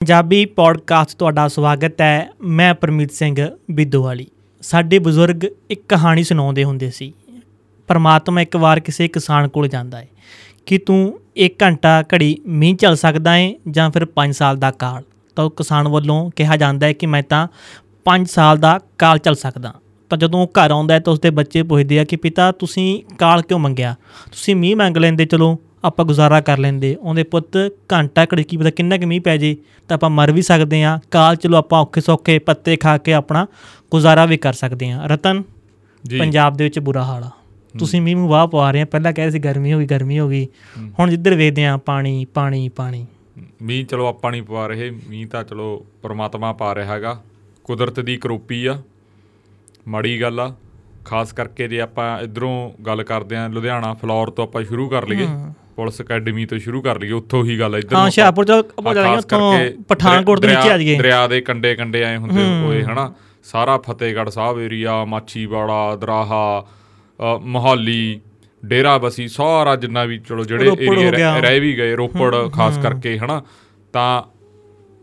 Punjabi podcast ਤੁਹਾਡਾ ਸਵਾਗਤ ਹੈ। ਮੈਂ ਪਰਮੀਤ ਸਿੰਘ ਬਿੱਦੋਵਾਲੀ। ਸਾਡੇ ਬਜ਼ੁਰਗ ਇੱਕ ਕਹਾਣੀ ਸੁਣਾਉਂਦੇ ਹੁੰਦੇ ਸੀ। ਪਰਮਾਤਮਾ ਇੱਕ ਵਾਰ ਕਿਸੇ ਕਿਸਾਨ ਕੋਲ ਜਾਂਦਾ ਹੈ ਕਿ ਤੂੰ 1 ਘੰਟਾ ਘੜੀ ਮੀਂਹ ਚੱਲ ਸਕਦਾ ਹੈ ਜਾਂ ਫਿਰ 5 ਸਾਲ ਦਾ ਕਾਲ। ਤਾਂ ਉਹ ਕਿਸਾਨ ਵੱਲੋਂ ਕਿਹਾ ਜਾਂਦਾ ਹੈ ਕਿ ਮੈਂ ਤਾਂ 5 ਸਾਲ ਦਾ ਕਾਲ ਚੱਲ ਸਕਦਾ। ਤਾਂ ਜਦੋਂ ਉਹ ਘਰ ਆਉਂਦਾ ਹੈ ਤਾਂ ਉਸਦੇ ਬੱਚੇ ਪੁੱਛਦੇ ਆ ਕਿ ਪਿਤਾ, ਤੁਸੀਂ ਕਾਲ ਕਿਉਂ ਮੰਗਿਆ? ਤੁਸੀਂ ਮੀਂਹ ਮੰਗ ਲੈਂਦੇ, ਚਲੋ। ਆਪਾਂ ਗੁਜ਼ਾਰਾ ਕਰ ਲੈਂਦੇ। ਉਹਦੇ ਪੁੱਤ ਘੰਟਾ ਘੜੀ ਕੀ ਪਤਾ ਕਿੰਨਾ ਕੁ ਮੀਂਹ ਪੈ ਜੇ ਤਾਂ ਆਪਾਂ ਮਰ ਵੀ ਸਕਦੇ ਆ ਕਾਲ ਚਲੋ ਆਪਾਂ ਔਖੇ ਸੌਖੇ ਪੱਤੇ ਖਾ ਕੇ ਆਪਣਾ ਗੁਜ਼ਾਰਾ ਵੀ ਕਰ ਸਕਦੇ ਆ ਰਤਨ ਜੀ। ਪੰਜਾਬ ਦੇ ਵਿੱਚ ਬੁਰਾ ਹਾਲ ਆ। ਤੁਸੀਂ ਮੀਂਹ ਨੂੰ ਵਾਹ ਪਵਾ ਰਹੇ ਆ ਪਹਿਲਾਂ ਕਹਿ ਰਹੇ ਸੀ ਗਰਮੀ ਹੋ ਗਈ ਗਰਮੀ ਹੋ ਗਈ। ਹੁਣ ਜਿੱਧਰ ਵੇਖਦੇ ਆ ਪਾਣੀ ਪਾਣੀ ਪਾਣੀ। ਮੀਂਹ ਚਲੋ ਆਪਾਂ ਨਹੀਂ ਪਵਾ ਰਹੇ। ਮੀਂਹ ਤਾਂ ਚਲੋ ਪ੍ਰਮਾਤਮਾ ਪਾ ਰਿਹਾ ਹੈਗਾ। ਕੁਦਰਤ ਦੀ ਕਰੋਪੀ ਆ। ਮਾੜੀ ਗੱਲ ਆ। ਖਾਸ ਕਰਕੇ ਜੇ ਆਪਾਂ ਇਧਰੋਂ ਗੱਲ ਕਰਦੇ ਆ ਲੁਧਿਆਣਾ ਫਲੋਰ ਤੋਂ ਆਪਾਂ ਸ਼ੁਰੂ ਕਰ ਲਈਏ। ਪੁਲਿਸ ਅਕੈਡਮੀ ਤੋਂ ਸ਼ੁਰੂ ਕਰ ਲਈਏ ਉੱਥੋਂ ਹੀ ਗੱਲ ਇਧਰ ਹਾਂ ਹੁਸ਼ਿਆਰਪੁਰ ਚ ਆਪਾਂ ਜਾਈਏ ਉੱਥੋਂ ਪਠਾਨਕੋਟ ਦੇ ਨੀਚੇ ਆ ਜਾਈਏ। ਦਰਿਆ ਦੇ ਕੰਡੇ ਕੰਡੇ ਆਏ ਹੁੰਦੇ ਹੋਏ ਹਨਾ? ਸਾਰਾ ਫਤਿਹਗੜ੍ਹ ਸਾਹਿਬ ਏਰੀਆ ਮਾਚੀਵਾੜਾ ਦਰਾਹਾ ਮੋਹਾਲੀ ਡੇਰਾ ਬਸੀ ਸਾਰਾ ਜਿੰਨਾ ਵੀ ਚਲੋ ਜਿਹੜੇ ਏਰੀਆ। ਰਹਿ ਵੀ ਗਏ ਰੋਪੜ ਖਾਸ ਕਰਕੇ ਹਨਾ? ਤਾਂ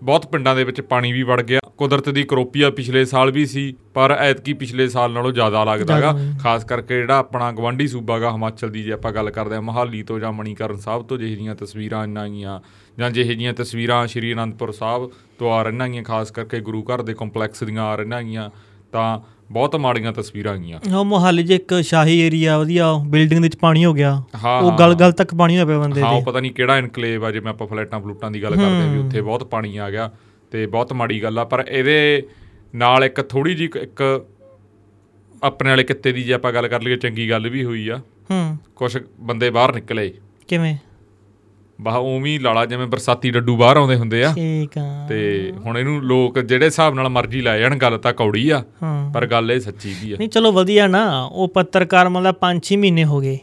ਬਹੁਤ ਪਿੰਡਾਂ ਦੇ ਵਿੱਚ ਪਾਣੀ ਵੀ ਵੜ ਗਿਆ। ਕੁਦਰਤ ਦੀ ਕਰੋਪੀਆ ਪਿਛਲੇ ਸਾਲ ਵੀ ਸੀ ਪਰ ਐਤਕੀ ਪਿਛਲੇ ਸਾਲ ਨਾਲੋਂ ਜ਼ਿਆਦਾ ਲੱਗਦਾਗਾ ਖਾਸ ਕਰਕੇ ਜਿਹੜਾ ਆਪਣਾ ਗਵਾਂਢੀ ਸੂਬਾਗਾ ਹਿਮਾਚਲ ਦੀ ਜੇ ਆਪਾਂ ਗੱਲ ਕਰਦੇ ਹਾਂ ਮਹਾਲੀ ਤੋਂ ਜਾਂ ਮਣੀਕਰਨ ਸਾਹਿਬ ਤੋਂ ਜਿਹੇ ਜਿਹੀਆਂ ਤਸਵੀਰਾਂ ਇੰਨਾਂ ਗੀਆਂ ਜਾਂ ਜਿਹੇ ਜਿਹੀਆਂ ਤਸਵੀਰਾਂ ਸ਼੍ਰੀ ਅਨੰਦਪੁਰ ਸਾਹਿਬ ਤੋਂ ਆ ਰਹੀਆਂ ਖਾਸ ਕਰਕੇ ਗੁਰੂ ਘਰ ਦੇ ਕੰਪਲੈਕਸ ਦੀਆਂ ਆ ਰਹੀਆਂ ਤਾਂ ਬਹੁਤ ਮਾੜੀਆਂ ਤਸਵੀਰਾਂ ਗੀਆਂ ਉਹ ਮੁਹਾਲੀ 'ਚ ਇੱਕ ਸ਼ਾਹੀ ਏਰੀਆ ਵਧੀਆ ਬਿਲਡਿੰਗ ਦੇ ਵਿੱਚ ਪਾਣੀ ਹੋ ਗਿਆ। ਹਾਂ, ਉਹ ਹਾਂ, ਗਲ ਗਲ ਤੱਕ ਪਾਣੀ ਹੋ ਪਿਆ ਬੰਦੇ ਹਾਂ ਦੇ। ਉਹ ਪਤਾ ਨਹੀਂ ਕਿਹੜਾ ਇਨਕਲੇਵ ਆ ਜਿਵੇਂ ਆਪਾਂ ਫਲੈਟਾਂ ਫਲੂਟਾਂ ਦੀ ਗੱਲ ਕਰਦੇ ਆ ਵੀ ਉੱਥੇ ਬਹੁਤ ਪਾਣੀ ਆ ਗਿਆ ਤੇ ਬਹੁਤ ਮਾੜੀ ਗੱਲ ਆ ਪਰ ਇਹਦੇ ਨਾਲ ਇੱਕ ਥੋੜੀ ਜੀ ਇੱਕ ਆਪਣੇ ਵਾਲੇ ਕਿੱਤੇ ਦੀ ਜੇ ਆਪਾਂ ਗੱਲ ਕਰ ਲਈਏ ਚੰਗੀ ਗੱਲ ਵੀ ਹੋਈ ਆ। ਹੂੰ। ਕੁਝ ਬੰਦੇ ਬਾਹਰ ਨਿਕਲੇ। ਕਿਵੇਂ? ਬਾਹ ਉਵੇਂ ਲਾਲਾ ਜਿਵੇਂ ਬਰਸਾਤੀ ਡੱਡੂ ਬਾਹਰ ਆਉਂਦੇ ਹੁੰਦੇ ਆ। ਠੀਕ ਆ। ਤੇ ਹੁਣ ਇਹਨੂੰ ਲੋਕ ਜਿਹੜੇ ਹਿਸਾਬ ਨਾਲ ਮਰਜ਼ੀ ਲੈ ਜਾਣ ਗੱਲ ਤਾਂ ਕੌੜੀ ਆ ਪਰ ਗੱਲ ਇਹ ਸੱਚੀ ਵੀ ਆ। ਨਹੀਂ ਚਲੋ ਵਧੀਆ ਨਾ ਉਹ ਪੱਤਰਕਾਰ ਮਤਲਬ 5-6 ਮਹੀਨੇ ਹੋ ਗਏ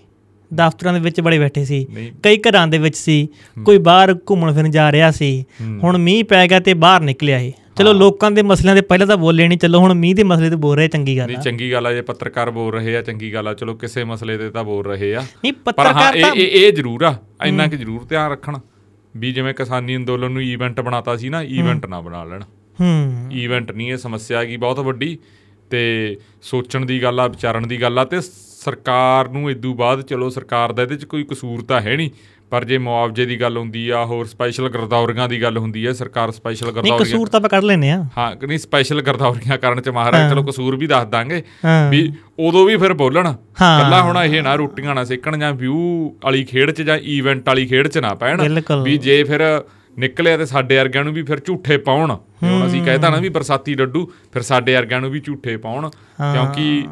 ਦਫ਼ਤਰਾਂ ਦੇ ਵਿੱਚ ਬੜੇ ਬੈਠੇ ਸੀ ਕਈ ਘਰਾਂ ਦੇ ਵਿੱਚ ਸੀ ਕੋਈ ਬਾਹਰ ਘੁੰਮਣ ਫਿਰਨ ਜਾ ਰਿਹਾ ਸੀ ਹੁਣ ਮੀਂਹ ਪੈ ਗਿਆ ਤੇ ਬਾਹਰ ਨਿਕਲਿਆ ਇਹ। ਚਲੋ ਲੋਕਾਂ ਦੇ ਮਸਲਿਆਂ ਦੇ ਪਹਿਲਾਂ ਤਾਂ ਬੋਲੇ ਨਹੀਂ ਚਲੋ ਹੁਣ ਮੀਂਹ ਦੇ ਮਸਲੇ ਤੇ ਬੋਲ ਰਹੇ ਚੰਗੀ ਗੱਲ ਨਹੀਂ ਆ। ਚੰਗੀ ਗੱਲ ਆ ਜੇ ਪੱਤਰਕਾਰ ਬੋਲ ਰਹੇ ਆ ਚੰਗੀ ਗੱਲ ਆ। ਚਲੋ ਕਿਸੇ ਮਸਲੇ ਤੇ ਤਾਂ ਬੋਲ ਰਹੇ ਆ। ਨਹੀਂ ਪੱਤਰਕਾਰ ਤਾਂ ਇਹ ਇਹ ਜ਼ਰੂਰ ਆ ਇੰਨਾ ਕਿ ਜ਼ਰੂਰ ਧਿਆਨ ਰੱਖਣ ਵੀ ਜਿਵੇਂ ਕਿਸਾਨੀ ਅੰਦੋਲਨ ਨੂੰ ਇਵੈਂਟ ਬਣਾਤਾ ਸੀ ਨਾ ਇਵੈਂਟ ਨਾ ਬਣਾ ਲੈਣ। ਹੂੰ। ਇਵੈਂਟ ਨਹੀਂ ਇਹ ਸਮੱਸਿਆ ਹੈਗੀ ਬਹੁਤ ਵੱਡੀ ਤੇ ਸੋਚਣ ਦੀ ਗੱਲ ਆ ਵਿਚਾਰਨ ਦੀ ਗੱਲ ਆ ਤੇ ਸਰਕਾਰ ਨੂੰ ਇਦੋਂ ਬਾਅਦ ਚਲੋ ਸਰਕਾਰ ਦਾ ਇਹਦੇ 'ਚ ਕੋਈ ਕਸੂਰ ਤਾਂ ਹੈ ਨਹੀਂ। ਪਰ ਜੇ ਮੁਆਵਜ਼ੇ ਦੀ ਗੱਲ ਹੁੰਦੀ ਆ ਹੋਰ ਸਪੈਸ਼ਲ ਗਰਦੌਰੀਆਂ ਦੀ ਗੱਲ ਹੁੰਦੀ ਹੈ ਸਰਕਾਰ ਸਪੈਸ਼ਲ ਨਹੀਂ ਗਰਦੌਰੀਆਂ ਕਸੂਰ ਤਾਂ ਆਪਾਂ ਕੱਢ ਲੈਨੇ ਆ। ਹਾਂ ਨਹੀਂ ਸਪੈਸ਼ਲ ਗਰਦੌਰੀਆਂ ਕਰਨ ਚ ਮਹਾਰਾਜ ਚਲੋ ਕਸੂਰ ਵੀ ਦੱਸ ਦਾਂਗੇ। ਵੀ ਉਦੋਂ ਵੀ ਫਿਰ ਬੋਲਣ। ਕੱਲਾ ਹੁਣ ਇਹ ਨਾ ਰੋਟੀਆਂ ਨਾ ਸੇਕਣ ਜਾਂ ਵਿਊ ਵਾਲੀ ਖੇਡ ਚ ਜਾਂ ਈਵੈਂਟ ਵਾਲੀ ਖੇਡ ਚ ਨਾ ਪੈਣ। ਵੀ ਜੇ ਫਿਰ ਨਿਕਲਿਆ ਤੇ ਸਾਡੇ ਵਰਗਿਆਂ ਨੂੰ ਵੀ ਫਿਰ ਝੂਠੇ ਪਾਉਣ। ਹੁਣ ਅਸੀਂ ਕਹਿਤਾ ਨਾ ਵੀ ਬਰਸਾਤੀ ਡੱਡੂ ਫਿਰ ਸਾਡੇ ਵਰਗਿਆਂ ਨੂੰ ਵੀ ਝੂਠੇ ਪਾਉਣ। ਕਿਉਂਕਿ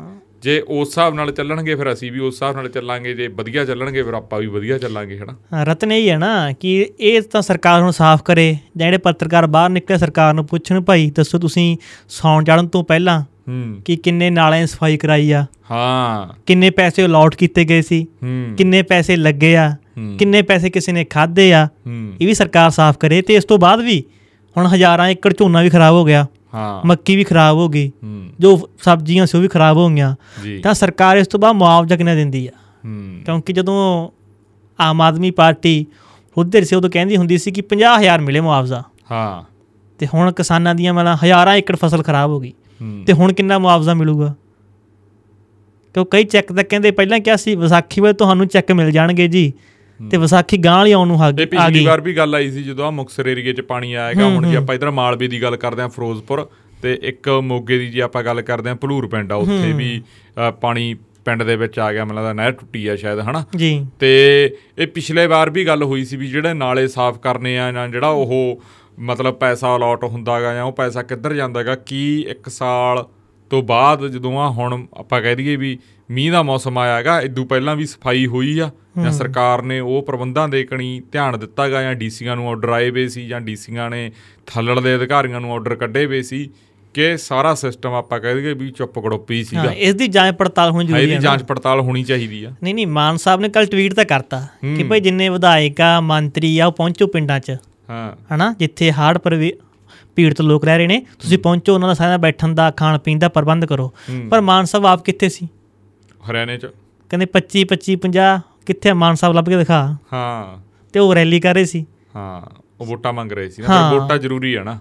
ਜੇ ਉਸ ਹਿਸਾਬ ਨਾਲ ਚੱਲਣਗੇ ਫਿਰ ਅਸੀਂ ਵੀ ਉਸ ਹਿਸਾਬ ਨਾਲ ਚੱਲਾਂਗੇ। ਜੇ ਵਧੀਆ ਚੱਲਣਗੇ ਫਿਰ ਆਪਾਂ ਵੀ ਵਧੀਆ ਚੱਲਾਂਗੇ ਹਨਾ? ਰਤਨ ਇਹ ਹੈ ਨਾ ਕਿ ਇਹ ਤਾਂ ਸਰਕਾਰ ਨੂੰ ਸਾਫ਼ ਕਰੇ। ਜਿਹੜੇ ਪੱਤਰਕਾਰ ਬਾਹਰ ਨਿਕਲੇ ਸਰਕਾਰ ਨੂੰ ਪੁੱਛਣ ਭਾਈ ਦੱਸੋ ਤੁਸੀਂ ਸੌਣ ਚੜਨ ਤੋਂ ਪਹਿਲਾਂ ਹੂੰ। ਕਿ ਕਿੰਨੇ ਨਾਲਿਆਂ ਸਫ਼ਾਈ ਕਰਾਈ ਆ? ਹਾਂ। ਕਿੰਨੇ ਪੈਸੇ ਅਲਾਟ ਕੀਤੇ ਗਏ ਸੀ? ਹੂੰ। ਕਿੰਨੇ ਪੈਸੇ ਲੱਗੇ ਆ। ਕਿੰਨੇ ਪੈਸੇ ਕਿਸੇ ਨੇ ਖਾਦੇ ਆ? ਇਹ ਵੀ ਸਰਕਾਰ ਸਾਫ਼ ਕਰੇ। ਤੇ ਇਸ ਤੋਂ ਬਾਅਦ ਵੀ ਹੁਣ ਹਜ਼ਾਰਾਂ ਏਕੜ ਝੋਨਾ ਵੀ ਖਰਾਬ ਹੋ ਗਿਆ। ਹਾਂ। ਮੱਕੀ ਵੀ ਖਰਾਬ ਹੋ ਗਈ। ਜੋ ਸਬਜ਼ੀਆਂ ਸੀ ਉਹ ਵੀ ਖਰਾਬ ਹੋ ਗਈਆਂ। ਤਾਂ ਸਰਕਾਰ ਇਸ ਤੋਂ ਬਾਅਦ ਮੁਆਵਜ਼ਾ ਕਿੰਨਾ ਦਿੰਦੀ ਆ? ਕਿਉਂਕਿ ਜਦੋਂ ਆਮ ਆਦਮੀ ਪਾਰਟੀ ਉਧਰ ਸੀ ਉਦੋਂ ਕਹਿੰਦੀ ਹੁੰਦੀ ਸੀ ਕਿ 50000 ਮਿਲੇ ਮੁਆਵਜ਼ਾ। ਹਾਂ। ਤੇ ਹੁਣ ਕਿਸਾਨਾਂ ਦੀਆਂ ਮਤਲਬ ਹਜ਼ਾਰਾਂ ਏਕੜ ਫਸਲ ਖਰਾਬ ਹੋ ਗਈ। ਤੇ ਹੁਣ ਕਿੰਨਾ ਮੁਆਵਜ਼ਾ ਮਿਲੂਗਾ? ਕਿਉਂ ਕਈ ਚੈੱਕ ਤਾਂ ਕਹਿੰਦੇ ਪਹਿਲਾਂ ਕਿਹਾ ਸੀ ਵਿਸਾਖੀ ਵੇਲੇ ਤੁਹਾਨੂੰ ਚੈੱਕ ਮਿਲ ਜਾਣਗੇ ਜੀ। ਤੇ ਵਿਸਾਖੀ ਗਾਂ ਵਾਲੀ ਆਉਣ ਨੂੰ ਆ ਆ ਪਿਛਲੀ ਗਈ। ਵਾਰ ਵੀ ਗੱਲ ਆਈ ਸੀ ਜਦੋਂ ਆ ਮੁਕਸਰ ਏਰੀਏ 'ਚ ਪਾਣੀ ਆਏਗਾ ਹੁਣ ਜੇ ਆਪਾਂ ਇਧਰ ਮਾਲਵੇ ਦੀ ਗੱਲ ਕਰਦੇ ਆ ਫਿਰੋਜ਼ਪੁਰ ਤੇ ਇੱਕ ਮੋਗੇ ਦੀ ਜੇ ਆਪਾਂ ਗੱਲ ਕਰਦੇ ਆ ਭਲੂਰ ਪਿੰਡ ਆ ਉੱਥੇ ਵੀ ਪਾਣੀ ਪਿੰਡ ਦੇ ਵਿੱਚ ਆ ਗਿਆ ਮੈਨੂੰ ਲੱਗਦਾ ਨਹਿਰ ਟੁੱਟੀ ਆ ਸ਼ਾਇਦ ਹਨਾ? ਜੀ। ਤੇ ਇਹ ਪਿਛਲੇ ਵਾਰ ਵੀ ਗੱਲ ਹੋਈ ਸੀ ਵੀ ਜਿਹੜੇ ਨਾਲੇ ਸਾਫ਼ ਕਰਨੇ ਆ ਜਾਂ ਜਿਹੜਾ ਉਹ ਮਤਲਬ ਪੈਸਾ ਅਲਾਟ ਹੁੰਦਾਗਾ ਜਾਂ ਉਹ ਪੈਸਾ ਕਿੱਧਰ ਜਾਂਦਾਗਾ ਕੀ ਇੱਕ ਸਾਲ ਤੋਂ ਬਾਅਦ ਜਦੋਂ ਆ ਹੁਣ ਆਪਾਂ ਕਹਿ ਦਈਏ ਵੀ ਮੀਂਹ ਦਾ ਮੌਸਮ ਆਇਆਗਾ ਇਦੋਂ ਪਹਿਲਾਂ ਵੀ ਸਫ਼ਾਈ ਹੋਈ ਆ ਜਾਂ ਸਰਕਾਰ ਨੇ ਉਹ ਪ੍ਰਬੰਧਾਂ ਦੇ ਕਣੀ ਧਿਆਨ ਦਿੱਤਾਗਾ ਜਾਂ ਡੀਸੀਆਂ ਨੂੰ ਆਰਡਰ ਆਏ ਵੇ ਸੀ ਜਾਂ ਡੀਸੀਆਂ ਨੇ ਥੱਲੜ ਦੇ ਅਧਿਕਾਰੀਆਂ ਨੂੰ ਆਰਡਰ ਕੱਢੇ ਵੇ ਸੀ ਕਿ ਸਾਰਾ ਸਿਸਟਮ ਆਪਾਂ ਕਹਿ ਦਈਏ ਵੀ ਚੁੱਪ ਗੜੋਪੀ ਹਾਂ ਸੀਗਾ। ਇਸ ਦੀ ਜਾਂਚ ਪੜਤਾਲ ਹੋਣੀ ਜ਼ਰੂਰੀ ਇਹਦੀ ਹੈ ਨਾ। ਜਾਂਚ ਪੜਤਾਲ ਹੋਣੀ ਚਾਹੀਦੀ ਆ। ਨਹੀਂ ਨਹੀਂ ਮਾਨ ਸਾਹਿਬ ਨੇ ਕੱਲ ਟਵੀਟ ਤਾਂ ਕਰਤਾ ਕਿ ਭਾਈ ਜਿੰਨੇ ਵਿਧਾਇਕ ਆ ਮੰਤਰੀ ਆ ਉਹ ਪਹੁੰਚੋ ਪਿੰਡਾਂ 'ਚ। ਹਾਂ। ਹਨਾ ਜਿੱਥੇ ਹਾਰਡ ਪੀੜਤ ਲੋਕ ਰਹਿ ਰਹੇ ਨੇ ਤੁਸੀਂ ਪਹੁੰਚੋ ਉਹਨਾਂ ਦਾ ਸਾਰਾ ਬੈਠਣ ਦਾ ਖਾਣ ਪੀਣ ਦਾ ਪ੍ਰਬੰਧ ਕਰੋ। ਪਰ ਮਾਨ ਸਾਹਿਬ ਆਪ ਕਿੱਥੇ ਸੀ? ਹਰਿਆਣੇ 'ਚ। ਕਹਿੰਦੇ 25 25 50 ਕਿੱਥੇ ਮਾਨ ਸਾਹਿਬ ਲੱਭ ਕੇ ਦਿਖਾ। ਹਾਂ। ਤੇ ਉਹ ਰੈਲੀ ਕਰ ਰਹੇ ਸੀ। ਹਾਂ ਉਹ ਵੋਟਾਂ ਮੰਗ ਰਹੇ ਸੀ ਨਾ। ਫਿਰ ਵੋਟਾਂ ਜ਼ਰੂਰੀ ਆ ਨਾ।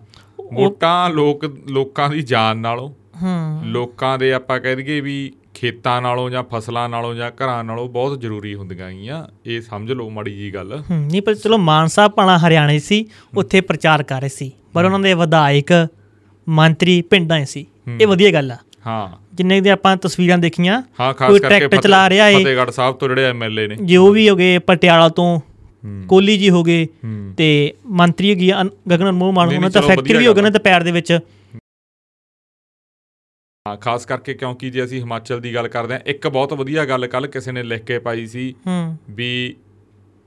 ਵੋਟਾਂ ਲੋਕ ਲੋਕਾਂ ਦੀ ਜਾਨ ਨਾਲੋਂ। ਹੂੰ। ਲੋਕਾਂ ਦੇ ਆਪਾਂ ਕਹਿ ਦਈਏ ਵੀ ਖੇਤਾਂ ਨਾਲੋਂ ਜਾਂ ਫਸਲਾਂ ਨਾਲੋਂ ਜਾਂ ਘਰਾਂ ਨਾਲੋਂ ਬਹੁਤ ਜ਼ਰੂਰੀ ਹੁੰਦੀਆਂ ਗੀਆਂ ਇਹ ਸਮਝ ਲਓ ਮਾੜੀ ਜੀ ਗੱਲ। ਨਹੀਂ ਪਰ ਚਲੋ ਮਾਨ ਸਾਹਿਬ ਪਾਣਾ ਹਰਿਆਣੇ ਸੀ ਉੱਥੇ ਪ੍ਰਚਾਰ ਕਰ ਰਹੇ ਸੀ। ਪਰ ਉਹਨਾਂ ਦੇ ਵਿਧਾਇਕ ਮੰਤਰੀ ਪਿੰਡਾਂ ਸੀ। ਇਹ ਵਧੀਆ ਗੱਲ ਆ। ਹਾਂ। ਜਿੰਨੇ ਦੀ ਆਪਾਂ ਤਸਵੀਰਾਂ ਦੇਖੀਆਂ ਕੋਈ ਟਰੈਕਟਰ ਚਲਾ ਰਿਹਾ ਏ। ਫਤਿਹਗੜ੍ਹ ਸਾਹਿਬ ਤੋਂ ਜਿਹੜੇ ਐਮਐਲਏ ਨੇ। ਜੇ ਉਹ ਵੀ ਹੋ ਗਏ ਪਟਿਆਲਾ ਤੋਂ ਹੂੰ। ਕੋਹਲੀ ਜੀ ਹੋ ਗਏ ਹੂੰ। ਤੇ ਮੰਤਰੀ ਹੈਗੀ ਆ ਗਗਨ ਅਨਮੋਲ ਮਾਨ ਉਹਨਾਂ ਤਾਂ ਫੈਕਟਰੀ ਵੀ ਵਧੀਆ ਹੋ ਗਏ ਨਾ ਦੁਪਹਿਰ ਦੇ ਵਿੱਚ। ਹਾਂ ਖਾਸ ਕਰਕੇ ਕਿਉਂਕਿ ਜੇ ਅਸੀਂ ਹਿਮਾਚਲ ਦੀ ਗੱਲ ਕਰਦੇ ਹਾਂ ਇੱਕ ਬਹੁਤ ਵਧੀਆ ਗੱਲ ਕੱਲ ਕਿਸੇ ਨੇ ਲਿਖ ਕੇ ਪਾਈ ਸੀ ਵੀ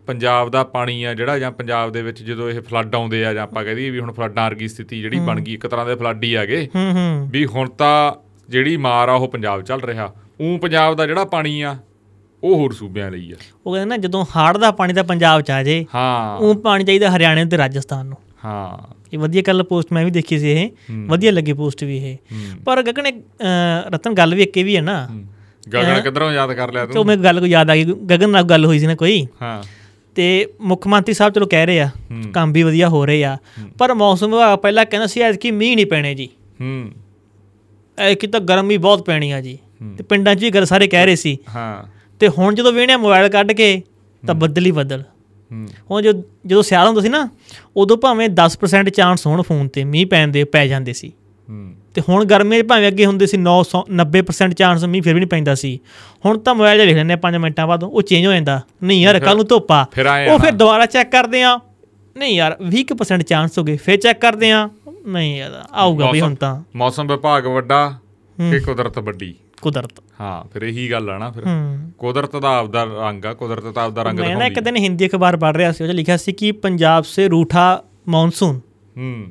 ਪੰਜਾਬ ਦਾ ਪਾਣੀ ਆ ਜਿਹੜਾ ਜਾਂ ਪੰਜਾਬ ਦੇ ਵਿੱਚ ਜਦੋਂ ਇਹ ਫਲੱਡ ਆਉਂਦੇ ਆ ਜਾਂ ਆਪਾਂ ਕਹਦੇ ਵੀ ਹੁਣ ਫਲੱਡਾਂ ਵਰਗੀ ਸਥਿਤੀ ਜਿਹੜੀ ਬਣ ਗਈ ਇੱਕ ਤਰ੍ਹਾਂ ਦੇ ਫਲੱਡ ਹੀ ਆਗੇ ਹੂੰ ਹੂੰ। ਵੀ ਹੁਣ ਤਾਂ ਜਿਹੜੀ ਮਾਰ ਆ ਉਹ ਪੰਜਾਬ ਚੱਲ ਰਿਹਾ। ਉਹ ਪੰਜਾਬ ਦਾ ਜਿਹੜਾ ਪਾਣੀ ਆ ਉਹ ਹੋਰ ਸੂਬਿਆਂ ਲਈ ਆ। ਉਹ ਕਹਿੰਦੇ ਨਾ ਜਦੋਂ ਹਾੜ ਦਾ ਪਾਣੀ ਤਾਂ ਪੰਜਾਬ ਚ ਆ ਜੇ ਹਾਂ। ਉਹ ਪਾਣੀ ਚਾਹੀਦਾ ਹਰਿਆਣੇ ਤੇ ਰਾਜਸਥਾਨ ਨੂੰ। ਹਾਂ। ਇਹ ਵਧੀਆ ਗੱਲ ਪੋਸਟ ਮੈਂ ਵੀ ਦੇਖੀ ਸੀ ਇਹ। ਵਧੀਆ ਲੱਗੀ ਪੋਸਟ ਵੀ ਇਹ। ਪਰ ਗਗਨ ਰਤਨ ਗੱਲ ਵੀ ਇੱਕ ਇਹ ਵੀ ਹੈ ਨਾ। ਗਗਨ ਕਿੱਧਰੋਂ ਯਾਦ ਕਰ ਲਿਆ ਤੇ? ਤੂੰ ਮੈਨੂੰ ਗੱਲ ਕੋਈ ਯਾਦ ਆ ਗਈ ਗਗਨ ਨਾਲ ਗੱਲ ਹੋਈ ਸੀ ਨਾ ਕੋਈ। ਹਾਂ। ਤੇ ਮੁੱਖ ਮੰਤਰੀ ਸਾਹਿਬ ਚਲੋ ਕਹਿ ਰਹੇ ਆ। ਕੰਮ ਵੀ ਵਧੀਆ ਹੋ ਰਹੇ ਆ। ਪਰ ਮੌਸਮ ਵਿਭਾਗ ਪਹਿਲਾਂ ਕਹਿੰਦਾ ਸੀ ਐਤਕੀ ਮੀਂਹ ਨਹੀਂ ਪੈਣੇ ਜੀ। ਹੂੰ। ਐਤਕੀ ਤਾਂ ਗਰਮੀ ਬਹੁਤ ਪੈਣੀ ਆ ਜੀ। ਤੇ ਪਿੰਡਾਂ 'ਚ ਵੀ ਗੱਲ ਸਾਰੇ ਕਹਿ ਰਹੇ ਸੀ। ਹਾਂ। ਤੇ ਹੁਣ ਜਦੋਂ ਵੇਣਿਆ ਮੋਬਾਈਲ ਕੱਢ ਕੇ ਤਾਂ ਬੱਦਲ ਹੀ ਬੱਦਲ। ਹੂੰ। ਹੁਣ ਜੋ ਜਦੋਂ ਸਿਆਲ ਹੁੰਦਾ ਸੀ ਨਾ ਉਦੋਂ ਭਾਵੇਂ 10% ਚਾਂਸ ਹੋਣ ਫੋਨ ਤੇ ਮੀਂਹ ਪੈਣ ਦੇ ਪੈ ਜਾਂਦੇ ਸੀ। ਹੂੰ। ਤੇ ਹੁਣ ਗਰਮੀ 'ਚ ਭਾਵੇਂ ਅੱਗੇ ਹੁੰਦੇ ਸੀ 900 90% ਚਾਂਸ ਮੀਂਹ ਫਿਰ ਵੀ ਨਹੀਂ ਪੈਂਦਾ ਸੀ। ਹੁਣ ਤਾਂ ਮੋਬਾਈਲ 'ਤੇ ਵੇਖ ਲੈਂਦੇ 5 ਮਿੰਟਾਂ ਬਾਅਦ ਉਹ ਚੇਂਜ ਹੋ ਜਾਂਦਾ। ਨਹੀਂ ਯਾਰ ਕੱਲ ਨੂੰ ਧੁੱਪ ਆ। ਉਹ ਆ ਫਿਰ। ਦੁਬਾਰਾ ਚੈੱਕ ਕਰਦੇ ਆ ਨਹੀਂ ਯਾਰ 20% ਚਾਂਸ ਹੋ ਗਏ ਫਿਰ ਚੈੱਕ ਕਰਦੇ ਆ ਨਹੀਂ ਯਾਰ ਆਊਗਾ ਵੀ ਹੁਣ ਤਾਂ। ਮੌਸਮ ਵਿਭਾਗ ਵੱਡਾ ਕਿ ਕੁਦਰਤ ਵੱਡੀ। ਕੁਦਰਤ। ਹਾਂ ਫਿਰ ਇਹੀ ਗੱਲ ਆ ਨਾ ਫਿਰ। ਕੁਦਰਤ ਦਾ ਆਪਦਾ ਰੰਗ ਆ ਕੁਦਰਤ ਦਾ ਆਪਦਾ ਰੰਗ ਮੈਂ ਨਾ ਇੱਕ ਦਿਖਾਉਂਦੀ ਦਿਨ ਹਿੰਦੀ ਅਖਬਾਰ ਪੜ੍ਹ ਰਿਹਾ ਸੀ ਉਹ 'ਚ ਲਿਖਿਆ ਸੀ ਕਿ ਪੰਜਾਬ ਸੇ ਰੂਠਾ ਮੌਨਸੂਨ। ਹੂੰ।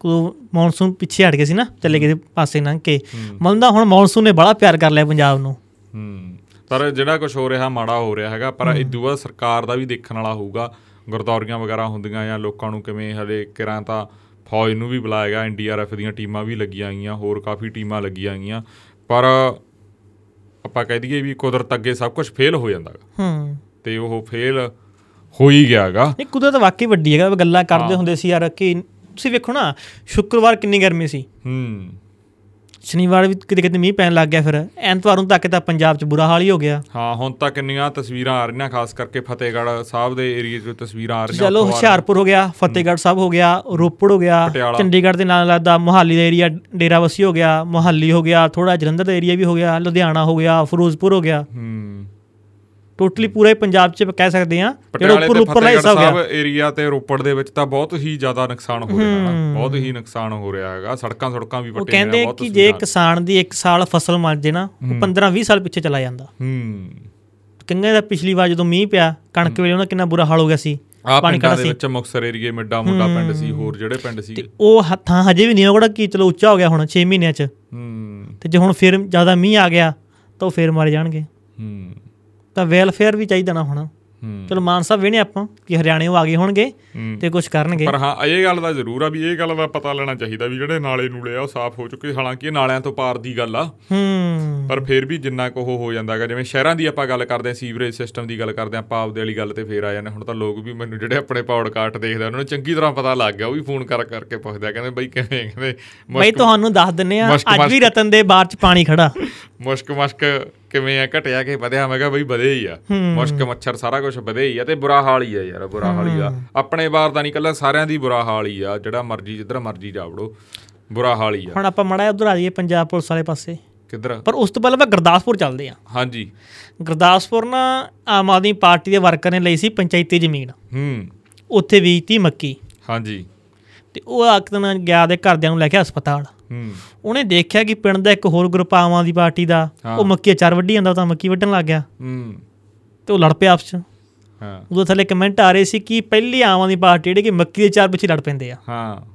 ਕੋ ਮੌਨਸੂਨ ਪਿੱਛੇ ਹਟ ਗਏ ਸੀ ਨਾ ਚੱਲੇ ਗਏ ਪਾਸੇ ਲੰਘ ਕੇ। ਮੰਨਦਾ ਹੁਣ ਮੌਨਸੂਨ ਨੇ ਬੜਾ ਪਿਆਰ ਕਰ ਲਿਆ ਪੰਜਾਬ ਨੂੰ। ਹੂੰ। ਪਰ ਜਿਹੜਾ ਕੁਝ ਹੋ ਰਿਹਾ ਮਾੜਾ ਹੋ ਰਿਹਾ ਹੈਗਾ ਪਰ ਇਦੋਂ ਬਾਅਦ ਸਰਕਾਰ ਦਾ ਵੀ ਦੇਖਣ ਵਾਲਾ ਹੋਊਗਾ। ਗੁਰਦੌਰੀਆਂ ਵਗੈਰਾ ਹੁੰਦੀਆਂ ਜਾਂ ਲੋਕਾਂ ਨੂੰ ਕਿਵੇਂ ਹਲੇ ਕਿਰਾਂ ਤਾਂ ਫੌਜ ਨੂੰ ਵੀ ਬੁਲਾਇਆ ਗਿਆ ਐਨਡੀਆਰਐਫ ਦੀਆਂ ਟੀਮਾਂ ਵੀ ਲੱਗੀਆਂ ਗਈਆਂ ਹੋਰ ਕਾਫੀ ਟੀਮਾਂ ਲੱਗੀਆਂ ਗਈਆਂ ਪਰ ਆਪਾਂ ਕਹਿ ਦਈਏ ਵੀ ਕੁਦਰਤ ਅੱਗੇ ਸਭ ਕੁਝ ਫੇਲ ਹੋ ਜਾਂਦਾ ਹੂੰ। ਤੇ ਉਹ ਫੇਲ ਹੋ ਹੀ ਗਿਆਗਾ ਇਹ ਕੁਦਰਤ ਵਾਕਈ ਵੱਡੀ ਹੈਗਾ ਗੱਲਾਂ ਕਰਦੇ ਹੁੰਦੇ ਸੀ ਯਾਰ ਕਿ ਤੁਸੀਂ ਵੇਖੋ ਨਾ ਸ਼ੁੱਕਰਵਾਰ ਕਿੰਨੀ ਗਰਮੀ ਸੀ। ਹੂੰ। ਸ਼ਨੀਵਾਰ ਵੀ ਕਿਤੇ ਕਿਤੇ ਮੀਂਹ ਪੈਣ ਲੱਗ ਗਿਆ ਫਿਰ। ਐਤਵਾਰ ਨੂੰ ਤੱਕ ਤਾਂ ਪੰਜਾਬ 'ਚ ਬੁਰਾ ਹਾਲ ਹੀ ਹੋ ਗਿਆ। ਹਾਂ ਹੁਣ ਤਾਂ ਕਿੰਨੀਆਂ ਤਸਵੀਰਾਂ ਆ ਰਹੀਆਂ ਖਾਸ ਕਰਕੇ ਫਤਿਹਗੜ੍ਹ ਸਾਹਿਬ ਦੇ ਏਰੀਆ 'ਚ ਤਸਵੀਰਾਂ ਆ ਰਹੀਆਂ ਚਲੋ ਹੁਸ਼ਿਆਰਪੁਰ ਹੋ ਗਿਆ ਫਤਿਹਗੜ੍ਹ ਸਾਹਿਬ ਹੋ ਗਿਆ ਰੋਪੜ ਹੋ ਗਿਆ। ਚੰਡੀਗੜ੍ਹ ਦੇ ਨਾਲ ਲੱਗਦਾ ਮੋਹਾਲੀ ਦਾ ਏਰੀਆ ਡੇਰਾਬੱਸੀ ਹੋ ਗਿਆ ਮੋਹਾਲੀ ਹੋ ਗਿਆ ਥੋੜਾ ਜਲੰਧਰ ਦਾ ਏਰੀਆ ਵੀ ਹੋ ਗਿਆ ਲੁਧਿਆਣਾ ਹੋ ਗਿਆ ਫਿਰੋਜ਼ਪੁਰ ਹੋ ਗਿਆ। ਹੂੰ। ਟੋਟਲੀ ਪੂਰੇ ਪੰਜਾਬ 'ਚ ਕਹਿ ਸਕਦੇ ਆ ਜਿਹੜਾ ਉੱਪਰ ਉੱਪਰਲਾ ਹਿੱਸਾ ਹੋ ਗਿਆ। ਏਰੀਆ ਤੇ ਰੋਪੜ ਦੇ ਵਿੱਚ ਤਾਂ ਬਹੁਤ ਹੀ ਜ਼ਿਆਦਾ ਨੁਕਸਾਨ ਹੋ ਰਿਹਾ ਹੈ। ਬਹੁਤ ਹੀ ਨੁਕਸਾਨ ਹੋ ਰਿਹਾ ਹੈਗਾ। ਸੜਕਾਂ ਸੜਕਾਂ ਵੀ ਉਹ ਪੱਟੀਆਂ ਕਹਿੰਦੇ ਨੇ ਬਹੁਤ ਕਿ ਜੇ ਕਿਸਾਨ ਦੀ ਇੱਕ ਸਾਲ ਫਸਲ ਮਰ ਜੇ ਨਾ ਉਹ 15-20 ਸਾਲ ਪਿੱਛੇ ਚਲਾ ਜਾਂਦਾ। ਹੂੰ। ਕਹਿੰਦੇ ਦਾ ਪਿਛਲੀ ਵਾਰ ਜਦੋਂ ਮੀਂਹ ਪਿਆ ਕਣਕ ਵੇਲੇ ਉਹਨਾਂ ਕਿੰਨਾ ਬੁਰਾ ਹਾਲ ਹੋ ਗਿਆ ਸੀ। ਪਾਣੀ ਪਿੰਡਾਂ ਖੜਾ ਦੇ ਸੀ। ਵਿੱਚ ਮੁਕਸਰ ਏਰੀਏ ਮਿੱਡਾ ਮੁੰਡਾ ਪਿੰਡ ਸੀ ਹੋਰ ਜਿਹੜੇ ਪਿੰਡ ਸੀ ਤੇ ਉਹ ਹ- ਥਾਂ ਹਜੇ ਵੀ ਨਹੀਂ ਹੋਗਾ ਕਿ ਚਲੋ ਉੱਚਾ ਹੋ ਗਿਆ ਹੁਣ 6 ਮਹੀਨਿਆਂ 'ਚ। ਹੂੰ। ਤੇ ਜੇ ਹੁਣ ਫਿਰ ਜ਼ਿਆਦਾ ਮੀਂਹ ਆ ਗਿਆ ਤਾਂ ਉਹ ਫਿਰ ਮਰ ਜਾਣਗੇ। ਹੂੰ। ਤਾਂ ਵੈਲਫੇਅਰ ਵੀ ਚਾਹੀਦਾ ਨਾ ਹੁਣ। ਚਲੋ ਮਾਨ ਸਾਹਿਬ ਵੇਣੇ ਆਪਾਂ ਕਿ ਹਰਿਆਣੇ ਉਹ ਆ ਗਏ ਹੋਣਗੇ। ਤੇ ਕੁਝ ਕਰਨਗੇ। ਪਰ ਹਾਂ ਇਹ ਗੱਲ ਦਾ ਜ਼ਰੂਰ ਆ ਵੀ ਇਹ ਗੱਲ ਦਾ ਪਤਾ ਲੈਣਾ ਚਾਹੀਦਾ ਵੀ ਜਿਹੜੇ ਨਾਲੇ ਨੂਲੇ ਆ ਉਹ ਸਾਫ਼ ਹੋ ਚੁੱਕੇ। ਹਾਲਾਂਕਿ ਇਹ ਨਾਲਿਆਂ ਤੋਂ ਪਾਰ ਦੀ ਗੱਲ ਆ। ਹੂੰ। ਪਰ ਫਿਰ ਵੀ ਜਿੰਨਾ ਕੁ ਹੋ ਜਾਂਦਾਗਾ ਜਿਵੇਂ ਸ਼ਹਿਰਾਂ ਦੀ ਆਪਾਂ ਗੱਲ ਕਰਦੇ ਆ ਸੀਵਰੇਜ ਸਿਸਟਮ ਦੀ ਗੱਲ ਕਰਦੇ ਆ ਆਪਾਂ ਆਪਦੇ ਵਾਲੀ ਗੱਲ ਤੇ ਫੇਰ ਆ ਜਾਂਦੇ ਹੁਣ ਤਾਂ ਲੋਕ ਵੀ ਮੈਨੂੰ ਜਿਹੜੇ ਆਪਣੇ ਪੌਡਕਾਸਟ ਦੇਖਦੇ ਉਹਨਾਂ ਨੂੰ ਚੰਗੀ ਤਰ੍ਹਾਂ ਪਤਾ ਲੱਗ ਗਿਆ ਉਹ ਵੀ ਫੋਨ ਕਰ ਕਰਕੇ ਪੁੱਛਦੇ ਆ ਕਹਿੰਦੇ ਬਈ ਕਿਵੇਂ ਕਹਿੰਦੇ ਬਈ ਤੁਹਾਨੂੰ ਦੱਸ ਦਿੰਨੇ ਆ ਅੱਜ ਵੀ ਰਤਨ ਦੇ ਬਾਹਰ 'ਚ ਪਾਣੀ ਖੜਾ। ਮੁਸ਼ਕ ਮਸ਼ਕ ਕਿਵੇਂ ਆ ਘਟਿਆ ਕਿ ਵਧਿਆ? ਮੈਂ ਕਿਹਾ ਬਈ ਵਧੇ ਹੀ ਆ। ਮੁਸ਼ਕ ਮੱਛਰ ਸਾਰਾ ਕੁਝ ਵਧੇ ਹੀ ਆ ਤੇ ਬੁਰਾ ਹਾਲ ਹੀ ਆ ਯਾਰ ਬੁਰਾ ਹਾਲ ਹੀ ਆ। ਆਪਣੇ ਬਾਰ ਦਾ ਨਹੀਂ ਕੱਲਾ ਸਾਰਿਆਂ ਦੀ ਬੁਰਾ ਹਾਲ ਹੀ ਆ। ਜਿਹੜਾ ਮਰਜ਼ੀ ਜਿੱਧਰ ਮਰਜ਼ੀ ਜਾਵੜੋ ਬੁਰਾ ਹਾਲ ਹੀ ਆ। ਹੁਣ ਆਪਾਂ ਮੜਾ ਉਧਰ ਆ ਜਾਈਏ ਪੰਜਾਬ ਪੁਲਿਸ ਵਾਲੇ ਪਾਸੇ। ਕਿੱਧਰ? ਪਰ ਉਸ ਤੋਂ ਪਹਿਲਾਂ ਆਪਾਂ ਗੁਰਦਾਸਪੁਰ ਚੱਲਦੇ ਆ ਹਾਂਜੀ। ਗੁਰਦਾਸਪੁਰ ਨਾ ਆਮ ਆਦਮੀ ਪਾਰਟੀ ਦੇ ਵਰਕਰ ਨੇ ਲਈ ਸੀ ਪੰਚਾਇਤੀ ਜ਼ਮੀਨ। ਹੂੰ। ਉੱਥੇ ਬੀਜਤੀ ਮੱਕੀ। ਹਾਂਜੀ। ਤੇ ਉਹ ਆਕਦਨ ਗਿਆ ਦੇ ਘਰਦਿਆਂ ਨੂੰ ਲੈ ਕੇ ਹਸਪਤਾਲ। ਉਹਨੇ ਦੇਖਿਆ ਕਿ ਪਿੰਡ ਦਾ ਇੱਕ ਹੋਰ ਗਰੁੱਪ ਆਮ ਆਦਮੀ ਪਾਰਟੀ ਦਾ। ਉਹ ਮੱਕੀ ਅਚਾਰ ਵੱਢੀ ਜਾਂਦਾ ਤਾਂ ਮੱਕੀ ਵੱਢਣ ਲੱਗ ਗਿਆ। ਹੂੰ। ਤੇ ਉਹ ਲੜ ਪਿਆ ਆਪਸ ਚ। ਹਾਂ। ਉਦੋਂ ਥੱਲੇ ਕਮੈਂਟ ਆ ਰਹੇ ਸੀ ਕਿ ਪਹਿਲੀ ਆਮ ਆਦਮੀ ਪਾਰਟੀ ਜਿਹੜੇ ਕਿ ਮੱਕੀ ਦੇ ਅਚਾਰ ਪਿੱਛੇ ਲੜ ਪੈਂਦੇ ਆ। ਹਾਂ।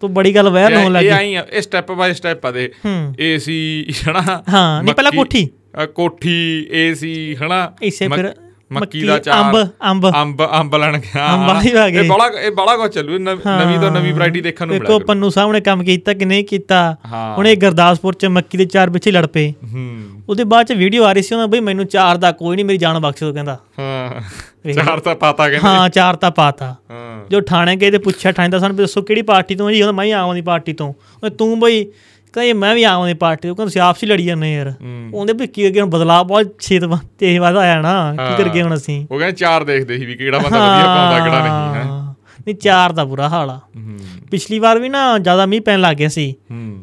ਤੋਂ ਬੜੀ ਗੱਲ ਵਾਇਰਲ ਹੋਣ ਇਹ ਲੱਗੀ ਆਈ ਆ ਇਹ ਸਟੈਪ ਬਾਈ ਸਟੈਪ ਆ ਦੇ। ਏਸੀ ਹਨਾ? ਹਾਂ, ਨਹੀਂ ਪਹਿਲਾਂ ਕੋਠੀ। ਕੋਠੀ ਏਸੀ ਹਨਾ? ਇਸੇ ਫਿਰ ਮੱਕੀ ਦਾ ਚਾਰ ਅੰਬ ਅੰਬ। ਅੰਬ ਅੰਬ ਲੈਣ ਗਿਆ। ਅੰਬ ਵਾਲੀ ਆ ਗਏ। ਇਹ ਬੜਾ ਇਹ ਬੜਾ ਕੁਝ ਚੱਲੂ ਨਵ- ਤੋਂ ਨਵੀਂ ਵੈਰਾਈਟੀ ਦੇਖਣ ਨੂੰ ਦੇਖੋ ਮਿਲਿਆ ਕਰੂ। ਪੰਨੂ ਸਾਹਮਣੇ ਕੰਮ ਕੀਤਾ ਕਿ ਨਹੀਂ ਕੀਤਾ? ਹਾਂ। ਹੁਣ ਇਹ ਗੁਰਦਾਸਪੁਰ ਚ ਮੱਕੀ ਦੇ ਚਾਰ ਪਿੱਛੇ ਲੜ ਪਏ। ਹੂੰ। ਉਹਦੇ ਬਾਅਦ ਚ ਵੀਡੀਓ ਆ ਰਹੀ ਸੀ ਉਹਨਾਂ ਬਈ ਮੈਨੂੰ ਚਾਰ ਦਾ ਕੋਈ ਨਹੀਂ ਮੇਰੀ ਜਾਨ ਬਖਸ਼ ਕਹਿੰਦਾ। ਹਾਂ। ਚਾਰ ਤਾਂ ਪਾਤਾ ਕਹਿੰਦੇ। ਹਾਂ ਚਾਰ ਤਾਂ ਪਾਤਾ। ਹਾਂ। ਜੋ ਥਾਣੇ ਗਏ ਤੇ ਪੁੱਛਿਆ ਥਾਣੇ ਦਾ ਸਾਨੂੰ ਦੱਸੋ ਕਿਹੜੀ ਪਾਰਟੀ ਤੋਂ ਜੀ? ਕਹਿੰਦਾ ਮੈਂ ਹੀ ਆਮ ਆਦਮੀ ਪਾਰਟੀ ਤੋਂ। ਤੂੰ ਬਈ ਕਹਿੰਦਾ ਜੀ ਮੈਂ ਵੀ ਆਮ ਆਦਮੀ ਪਾਰਟੀ ਤੋਂ ਕਹਿੰਦਾ ਤੁਸੀਂ ਆਪਸ ਹੀ ਲੜੀ ਜਾਂਦੇ ਯਾਰ। ਉਹਦੇ ਵੀ ਕੀ ਅੱਗੇ ਹੁਣ ਬਦਲਾਅ ਬਹੁਤ ਛੇਤ ਤੇ ਵਾਦਾ ਆਇਆ ਨਾ ਕੀ ਕਰ ਗਏ ਹੁਣ ਅਸੀਂ? ਉਹ ਕਹਿੰਦੇ ਚਾਰ ਦੇਖਦੇ ਸੀ ਵੀ ਕਿਹੜਾ ਬੰਦਾ ਵਧੀਆ ਪਾਉਂਦਾ ਕਿਹੜਾ ਨਹੀਂ ਹੈ। ਨਹੀਂ ਚਾਰ ਦਾ ਬੁਰਾ ਹਾਲ ਆ। ਪਿਛਲੀ ਵਾਰ ਵੀ ਨਾ ਜ਼ਿਆਦਾ ਮੀਂਹ ਪੈਣ ਲੱਗ ਗਿਆ ਸੀ।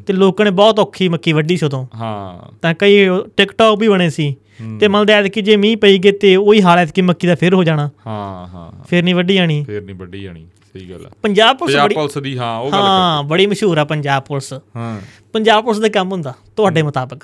ਤੇ ਲੋਕਾਂ ਨੇ ਬਹੁਤ ਔਖੀ ਮੱਕੀ ਵੱਢੀ ਸੀ ਉਦੋਂ। ਹਾਂ। ਤਾਂ ਕਈ ਟਿਕਟੌਕ ਵੀ ਬਣੇ ਸੀ। ਤੇ ਮਤਲਬ ਐਤ ਕਿ ਜੇ ਮੀਂਹ ਪਈ ਗਏ ਤੇ ਉਹੀ ਹਾਲਤ ਕਿ ਮੱਕੀ ਦਾ ਫਿਰ ਹੋ ਜਾਣਾ। ਹਾਂ ਹਾਂ ਫਿਰ ਨਹੀਂ ਵੱਢੀ ਜਾਣੀ। ਫੇਰ ਨਹੀਂ ਵੱਡੀ ਜਾਣੀ। ਸਹੀ ਗੱਲ ਆ। ਪੰਜਾਬ ਪੁਲਿਸ ਪੰਜਾਬ ਬੜੀ ਪੁਲਿਸ ਦੀ ਹਾਂ ਉਹ ਗੱਲ ਹਾਂ ਬੜੀ ਮਸ਼ਹੂਰ ਆ ਪੰਜਾਬ ਪੁਲਿਸ। ਹਾਂ। ਪੰਜਾਬ ਪੁਲਿਸ ਦਾ ਕੰਮ ਹੁੰਦਾ ਤੁਹਾਡੇ ਮੁਤਾਬਕ?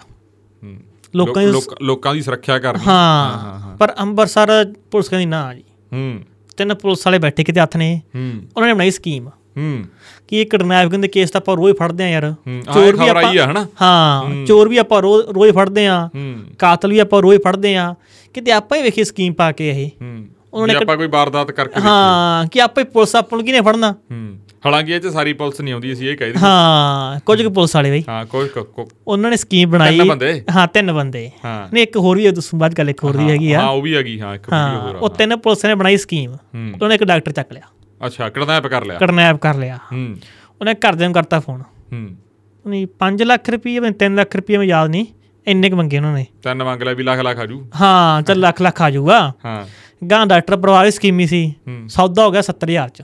ਹੂੰ। ਲੋਕਾਂ ਦੀ ਲੋਕ- ਦੀ ਸੁਰੱਖਿਆ ਕਰਨੀ। ਹਾਂ। ਪਰ ਅੰਮ੍ਰਿਤਸਰ ਪੁਲਿਸ ਕਹਿੰਦੀ ਨਾ ਜੀ। ਹੂੰ। ਤਿੰਨ ਪੁਲਿਸ ਵਾਲੇ ਬੈਠੇ ਕਿਤੇ ਹੱਥ ਨੇ। ਹੂੰ। ਉਹਨਾਂ ਨੇ ਬਣਾਈ ਸਕੀਮ। ਹੂੰ। ਕਿ ਇਹ ਕਿਡਨੈਪਿੰਗ ਦੇ ਕੇਸ ਤਾਂ ਆਪਾਂ ਰੋਜ਼ ਫੜਦੇ ਆ ਯਾਰ। ਹੂੰ। ਚੋਰ ਵੀ ਆਈ ਆ ਹਨਾ? ਹਾਂ ਚੋਰ ਵੀ ਆਪਾਂ ਰੋਜ਼ ਰੋਜ਼ ਫੜਦੇ ਆ ਹੂੰ। ਕਾਤਲ ਵੀ ਆਪਾਂ ਰੋਜ਼ ਫੜਦੇ ਆ ਕਿਤੇ ਆਪਾਂ ਹੀ ਵੇਖੀ ਸਕੀਮ ਪਾ ਕੇ ਇਹ। ਹੂੰ। ਉਹਨਾਂ ਜੇ ਆਪਾਂ ਕੋਈ ਵਾਰਦਾਤ ਕਰਕੇ ਹਾਂ ਕਿ ਆਪਾਂ ਪੁਲਿਸ ਆਪਾਂ ਨੂੰ ਕਿਹਨੇ ਫੜਨਾ? ਹੂੰ ਹਾਲਾਂਕਿ ਇਹ ਚ ਸਾਰੀ ਪੁਲਿਸ ਨਹੀਂ ਆਉਂਦੀ ਅਸੀਂ ਇਹ ਕਹਿ ਦਈਏ। ਹਾਂ ਕੁਝ ਕੁ ਪੁਲਿਸ ਵਾਲੇ ਬਈ। ਹਾਂ ਕੋਈ ਕੋ- ਉਹਨਾਂ ਨੇ ਸਕੀਮ ਬਣਾਈ। ਤਿੰਨ ਬੰਦੇ? ਹਾਂ ਤਿੰਨ ਬੰਦੇ। ਹਾਂ। ਨਹੀਂ ਇੱਕ ਹੋਰ ਵੀ ਹੈ ਤੁਸੀਂ ਬਾਅਦ ਗੱਲ ਇੱਕ ਹੋਰ ਵੀ ਹੈਗੀ ਆ। ਹਾਂ ਉਹ ਵੀ ਹੈਗੀ ਹਾਂ ਇੱਕ ਵੀਡੀਓ ਹੋਰ ਉਹ ਤਿੰਨ ਪੁਲਿਸ ਨੇ ਬਣਾਈ ਸਕੀਮ ਉਹਨੇ ਇੱਕ ਡਾਕਟਰ ਚੱਕ ਲਿਆ। ਅੱਛਾ ਕਿਡਨੈਪ ਕਰ ਲਿਆ। ਕਿਡਨੈਪ ਕਰ ਲਿਆ। ਹੂੰ। ਉਹਨੇ ਘਰਦਿਆਂ ਨੂੰ ਕਰਤਾ ਫੋਨ ਹੂੰ। ਨਹੀਂ 5 ਲੱਖ ਰੁਪਏ ਮੈਂ 3 ਲੱਖ ਰੁਪਏ ਮੈਂ ਯਾਦ ਨਹੀਂ। ਇੰਨੇ ਕੁ ਮੰਗੇ ਉਹਨਾਂ ਨੇ। ਤਿੰਨ ਮੰਗ ਲਿਆ ਵੀ ਲੱਖ ਲੱਖ ਆਜੂ ਹਾਂ ਚੱਲ ਲੱਖ ਲੱਖ ਆ ਜਾਊਗਾ ਹਾਂ। ਗਾਂ ਡਾਕਟਰ ਪਰਿਵਾਰ ਸਕੀਮੀ ਸੀ। ਸੌਦਾ ਹੋ ਗਿਆ 70000 ਚ।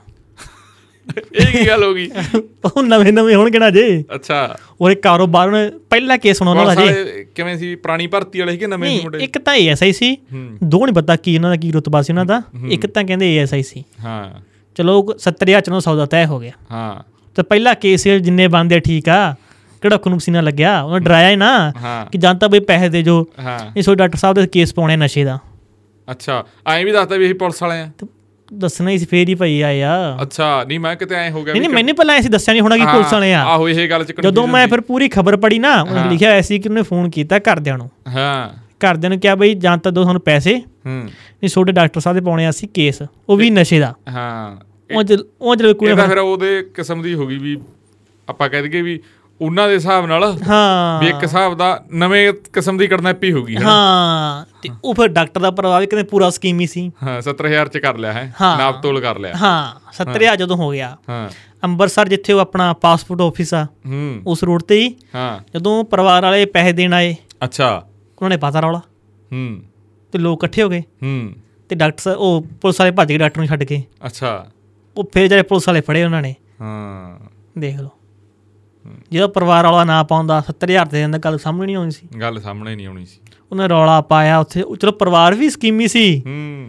ਇਹ ਕੀ ਗੱਲ ਹੋ ਗਈ? ਉਹ ਨਵੇਂ ਨਵੇਂ ਹੋਣਗੇ ਨਾ ਜੇ। ਅੱਛਾ। ਉਹ ਇੱਕ ਕਾਰੋਬਾਰ ਉਹਨੇ ਪਹਿਲਾ ਕੇਸ ਸੁਣਾ ਉਹਨਾਂ ਦਾ ਜੀ। ਕਿਵੇਂ ਸੀ? ਪੁਰਾਣੀ ਭਰਤੀ ਵਾਲੇ ਸੀ ਕਿ ਨਵੇਂ ਮੁੰਡੇ? ਇੱਕ ਤਾਂ ਏਐਸਆਈ ਸੀ। ਦੋ ਨਹੀਂ ਪਤਾ ਕੀ ਉਹਨਾਂ ਦਾ ਕੀ ਰੁਤਬਾ ਸੀ ਉਹਨਾਂ ਦਾ। ਇੱਕ ਤਾਂ ਕਹਿੰਦੇ ਏਐਸਆਈ ਸੀ। ਹਾਂ। ਚਲੋ 70000 ਚ ਉਹਨਾਂ ਸੌਦਾ ਤੈਅ ਹੋ ਗਿਆ। ਹਾਂ। ਤੇ ਪਹਿਲਾ ਕੇਸ ਜਿੰਨੇ ਬੰਦੇ ਠੀਕ ਆ ਕਿਹੜਾ ਖੁਨੂੰ ਪਸੀਨਾ ਲੱਗਿਆ ਉਹਨਾਂ ਡਰਾਇਆ ਹੀ ਨਾ ਕਿ ਜਾਂ ਤਾਂ ਬਈ ਪੈਸੇ ਦੇ ਜੋ। ਇਹ ਸੋ ਡਾਕਟਰ ਸਾਹਿਬ ਦੇ ਕੇਸ ਪਾਉਣੇ ਨਸ਼ੇ ਦਾ। ਅੱਛਾ ਐਂ ਵੀ ਦੱਸਦਾ ਵੀ ਅਸੀਂ ਪੁਲਿਸ ਵਾਲੇ ਆ। ਦੱਸਣਾ ਹੀ ਸੀ ਫੇਰ ਹੀ ਭਈ ਆਏ ਆ। ਅੱਛਾ ਨਹੀਂ ਮੈਂ ਕਿਤੇ ਐਂ ਹੋ ਗਿਆ ਨਹੀਂ ਮੈਨੂੰ ਪਹਿਲਾਂ ਐਸੀ ਦੱਸਿਆ ਨਹੀਂ ਹੋਣਾ ਕਿ ਪੁਲਿਸ ਵਾਲੇ ਆ। ਆਹੋ ਇਹ ਗੱਲ ਚ ਜਦੋਂ ਮੈਂ। ਫਿਰ ਪੂਰੀ ਖਬਰ ਪੜੀ ਨਾ ਉਹਨੇ ਲਿਖਿਆ ਹੋਇਆ ਸੀ ਕਿ ਉਹਨੇ ਫੋਨ ਕੀਤਾ ਘਰਦਿਆਂ ਨੂੰ। ਹਾਂ। ਘਰਦਿਆਂ ਨੂੰ ਕਿਹਾ ਬਈ ਜਾਂ ਤਾਂ ਦੋ ਤੁਹਾਨੂੰ ਪੈਸੇ ਹੂੰ। ਨਹੀਂ ਛੋਟੇ ਡਾਕਟਰ ਸਾਹਿਬ ਦੇ ਪਾਉਣੇ ਆ ਸੀ ਕੇਸ ਉਹ ਵੀ ਨਸ਼ੇ ਦਾ। ਹਾਂ। ਉਹ ਉਹ ਜਲ ਕੋਈ ਫਿਰ ਉਹਦੇ ਕਿਸਮ ਦੀ ਹੋ ਗਈ ਵੀ ਆਪਾਂ ਕਹਿ ਦਈਏ ਵੀ ਉਹਨਾਂ ਦੇ ਹਿਸਾਬ ਨਾਲ ਹਾਂ। ਵੀ ਇੱਕ ਹਿਸਾਬ ਦਾ ਨਵੇਂ ਕਿਸਮ ਦੀ ਕਡਨੈਪੀ ਹੋ ਗਈ ਹੈ ਤੇ ਉਹ ਫਿਰ ਡਾਕਟਰ ਦਾ ਪਰਵਾਹ ਕਹਿੰਦੇ ਪੂਰਾ ਸਕੀਮ ਹੀ ਸੀ। ਹਾਂ 70000 ਚ ਕਰ ਲਿਆ ਹੈ। ਨਾਪ ਤੋਲ ਕਰ ਲਿਆ। ਹਾਂ 70000 ਜਦੋਂ ਹੋ ਗਿਆ। ਹਾਂ। ਅੰਮ੍ਰਿਤਸਰ ਜਿੱਥੇ ਉਹ ਆਪਣਾ ਪਾਸਪੋਰਟ ਆਫਿਸ ਆ ਹੂੰ। ਉਸ ਰੋਡ ਤੇ ਹੀ ਹਾਂ। ਜਦੋਂ ਪਰਿਵਾਰ ਵਾਲੇ ਪੈਸੇ ਦੇਣ ਆਏ ਅੱਛਾ। ਉਹਨਾਂ ਨੇ ਪਤਾ ਰੌਲਾ। ਹੂੰ। ਤੇ ਲੋਕ ਇਕੱਠੇ ਹੋ ਗਏ। ਹੂੰ। ਤੇ ਡਾਕਟਰ ਉਹ ਪੁਲਿਸ ਵਾਲੇ ਭੱਜ ਗਏ ਡਾਕਟਰ ਨੂੰ ਛੱਡ ਕੇ। ਅੱਛਾ। ਉਹ ਫਿਰ ਜਿਹੜੇ ਪੁਲਿਸ ਵਾਲੇ ਫੜੇ ਉਹਨਾਂ ਨੇ। ਹਾਂ। ਦੇਖ ਲਓ। ਜਦੋਂ ਪਰਿਵਾਰ ਵਾਲਾ ਨਾ ਪਾਉਂਦਾ 70000 ਦੇ ਦਿੰਦਾ ਗੱਲ ਸਾਹਮਣੇ ਨਹੀਂ ਆਉਂਦੀ ਸੀ। ਗੱਲ ਸਾਹਮਣੇ ਨਹੀਂ ਆਉਣੀ ਸੀ। ਉਹਨੇ ਰੌਲਾ ਪਾਇਆ ਉੱਥੇ। ਉਹ ਚਲੋ ਪਰਿਵਾਰ ਵੀ ਸਕੀਮੀ ਸੀ। ਹੂੰ।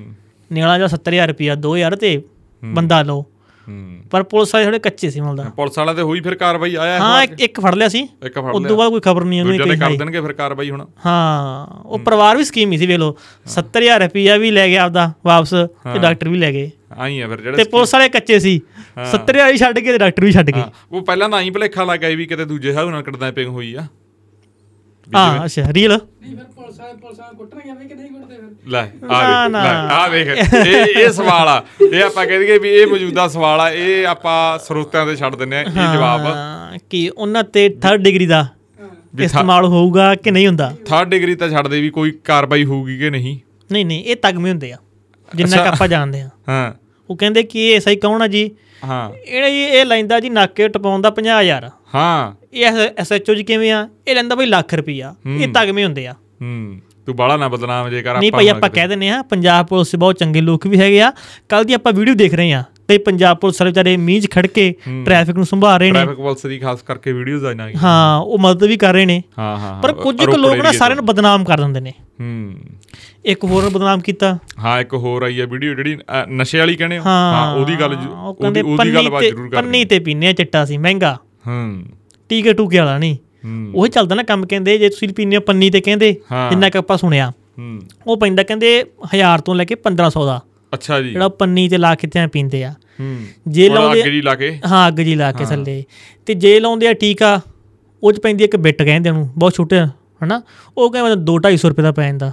ਨਿਆਲਾ ਜਿਹਾ 70000 ਰੁਪਿਆ 2000 ਤੇ ਬੰਦਾ ਲਓ। ਹੂੰ। ਪਰ ਪੁਲਿਸ ਵਾਲੇ ਥੋੜੇ ਕੱਚੇ ਸੀ ਮਲਦਾ। ਪੁਲਿਸ ਵਾਲਾ ਤੇ ਹੋਈ ਫਿਰ ਕਾਰਵਾਈ ਆਇਆ ਹਾਂ ਇੱਕ ਫੜ ਲਿਆ ਸੀ। ਇੱਕ ਫੜ ਉਸ ਲਿਆ। ਤੋਂ ਬਾਅਦ ਕੋਈ ਖਬਰ ਨਹੀਂ ਉਹਨੇ ਕੋਈ ਕਰ ਦੇਣਗੇ ਫਿਰ ਕਾਰਵਾਈ ਹੁਣ। ਹਾਂ ਉਹ ਪਰਿਵਾਰ ਵੀ ਸਕੀਮ ਹੀ ਸੀ ਵੇਖ ਲਓ। 70000 ਰੁਪਿਆ ਵੀ ਲੈ ਗਿਆ ਆਪਦਾ ਵਾਪਸ ਤੇ ਡਾਕਟਰ ਵੀ ਲੈ ਗਏ। ਆਈ ਆ ਫਿਰ ਤੇ ਜਿਹੜੇ ਪੁਲਿਸ ਵਾਲੇ ਕੱਚੇ ਸੀ। 70000 ਹੀ ਛੱਡ ਕੇ ਤੇ ਡਾਕਟਰ ਵੀ ਛੱਡ ਗਏ ਉਹ ਪਹਿਲਾਂ ਨਾ ਹੀ ਭਲੇਖਾ ਲੱਗ ਵੀ ਕਿਤੇ ਦੂਜੇ ਹਿਸਾਬ ਨਾਲ ਕਿਡਨੈਪਿੰਗ ਹੋਈ ਆ। ਹਾਂ ਅੱਛਾ ਰੀਲ ਨਹੀਂ ਫਿਰ ਪੁਲਿਸ ਵਾਲੇ ਪੁਲਿਸ ਵਾਲੇ ਕੁੱਟਣਗੇ ਐਵੇਂ ਕਿ ਨਹੀਂ ਕੁੱਟਦੇ ਫਿਰ? ਲੈ ਆ। ਲੈ ਆ ਦੇਖ ਇਹ ਇਹ ਸਵਾਲ ਆ। ਇਹ ਆਪਾਂ ਕਹਿ ਦਈਏ ਵੀ ਇਹ ਮੌਜੂਦਾ ਸਵਾਲ ਆ। ਇਹ ਆਪਾਂ ਸਰੋਤਿਆਂ ਤੇ ਛੱਡ ਦਿੰਨੇ ਆ। ਇਹ ਜਵਾਬ ਕਿ ਉਹਨਾਂ ਤੇ 3rd ਡਿਗਰੀ ਦਾ ਵੀ ਇਸਤੇਮਾਲ ਹੋਊਗਾ ਕਿ ਨਹੀਂ ਹੁੰਦਾ? ਥਰਡ ਡਿਗਰੀ ਤਾਂ ਛੱਡ ਦੇ ਵੀ ਕੋਈ ਕਾਰਵਾਈ ਹੋਊਗੀ ਕਿ ਨਹੀਂ? ਨਹੀਂ ਨਹੀਂ ਇਹ ਤਗਮੇ ਹੁੰਦੇ ਆ। ਜਿੰਨਾ ਕਿ ਆਪਾਂ ਜਾਣਦੇ ਆ। ਹਾਂ। ਉਹ ਕਹਿੰਦੇ ਕਿ ਇਹ ਸਹੀ ਕੌਣ ਆ ਜੀ? ਹਾਂ। ਇਹ ਜੀ ਇਹ ਲੈਂਦਾ ਜੀ ਨਾਕੇ ਟਪਾਉਣ ਦਾ 50000 ਹਾਂ। ਇਹ ਐਸਐਚਓ ਜੀ ਕਿਵੇਂ ਆ? ਇਹ ਲੈਂਦਾ ਬਈ ਲੱਖ ਰੁਪਈਆ। ਇਹ ਤਗਮੇ ਹੁੰਦੇ ਆ। ਹੂੰ। ਤੂੰ ਬਾਲਾ ਨਾ ਬਦਨਾਮ ਜੇ ਕਰ ਨਹੀਂ ਭਾਈ ਆਪਾਂ ਕਹਿ ਦਿੰਨੇ ਆ ਪੰਜਾਬ ਪੁਲਿਸ ਬਹੁਤ ਚੰਗੇ ਲੋਕ ਵੀ ਹੈਗੇ ਆ। ਕੱਲ ਦੀ ਆਪਾਂ ਵੀਡੀਓ ਦੇਖ ਰਹੇ ਆ ਕਈ ਪੰਜਾਬ ਪੁਲਿਸ ਵਾਲੇ ਵਿਚਾਰੇ ਮੀਂਹ 'ਚ ਖੜ ਕੇ ਟ੍ਰੈਫਿਕ ਨੂੰ ਸੰਭਾਲ ਰਹੇ ਨੇ। ਟ੍ਰੈਫਿਕ ਪੁਲਿਸ ਦੀ ਖਾਸ ਕਰਕੇ ਵੀਡੀਓਜ਼ ਆਈਆਂ ਗਈਆਂ। ਹਾਂ ਉਹ ਮਦਦ ਵੀ ਕਰ ਰਹੇ ਨੇ। ਹਾਂ ਹਾਂ ਪਰ ਕੁਝ ਕੁ ਲੋਕ ਨਾ ਸਾਰਿਆਂ ਨੂੰ ਬਦਨਾਮ ਕਰ ਦਿੰਦੇ ਨੇ। ਹੂੰ। ਇੱਕ ਹੋਰ ਨੂੰ ਬਦਨਾਮ ਕੀਤਾ। ਹਾਂ ਇੱਕ ਹੋਰ ਆਈ ਹੈ ਵੀਡੀਓ ਜਿਹੜੀ ਨਸ਼ੇ ਵਾਲੀ ਕਹਿੰਦੇ ਹੋ? ਉਹਦੀ ਗੱਲ ਉਹਦੀ ਉਹਦੀ ਪੰਨੀ ਗੱਲਬਾਤ ਤੇ ਜ਼ਰੂਰ ਕਰ ਪੰਨੀ ਤੇ ਪੀਨੇ ਚਿੱਟਾ ਸੀ ਮਹਿੰਗਾ। ਹੂੰ। ਟੀਕੇ ਟੂਕੇ ਵਾਲਾ ਨਹੀਂ। ਉਹ ਚੱਲਦਾ ਨਾ ਕੰਮ ਕਹਿੰਦੇ ਜੇ ਤੁਸੀਂ ਪੀਨੇ ਪੰਨੀ ਤੇ ਕਹਿੰਦੇ। ਜਿੰਨਾ ਕਿ ਆਪਾਂ ਸੁਣਿਆ। ਹੂੰ। ਉਹ ਪੈਂਦਾ ਕਹਿੰਦੇ 1000 ਤੋਂ ਲੈ ਕੇ 1500 ਦਾ। ਅੱਛਾ ਜੀ। ਜਿਹੜਾ ਪੰਨੀ ਤੇ ਲਾ ਕੇ ਤੇ ਐਂ ਪੀਂਦੇ ਆ। ਹੂੰ। ਜੇ ਲਾਉਂਦੇ ਅੱਗ ਜੀ ਲਾ ਕੇ। ਹਾਂ ਅੱਗ ਜੀ ਲਾ ਕੇ ਥੱਲੇ। ਤੇ ਜੇ ਲਾਉਂਦੇ ਆ ਟੀਕਾ ਉਹ ਚ ਪੈਂਦੀ ਇੱਕ ਬਿੱਟ ਕਹਿੰਦੇ ਉਹਨੂੰ ਬਹੁਤ ਛੋਟੇ ਹਨਾ? ਉਹ ਕਹਿੰਦੇ 2 250 ਰੁਪਏ ਦਾ ਪੈ ਜਾਂਦਾ।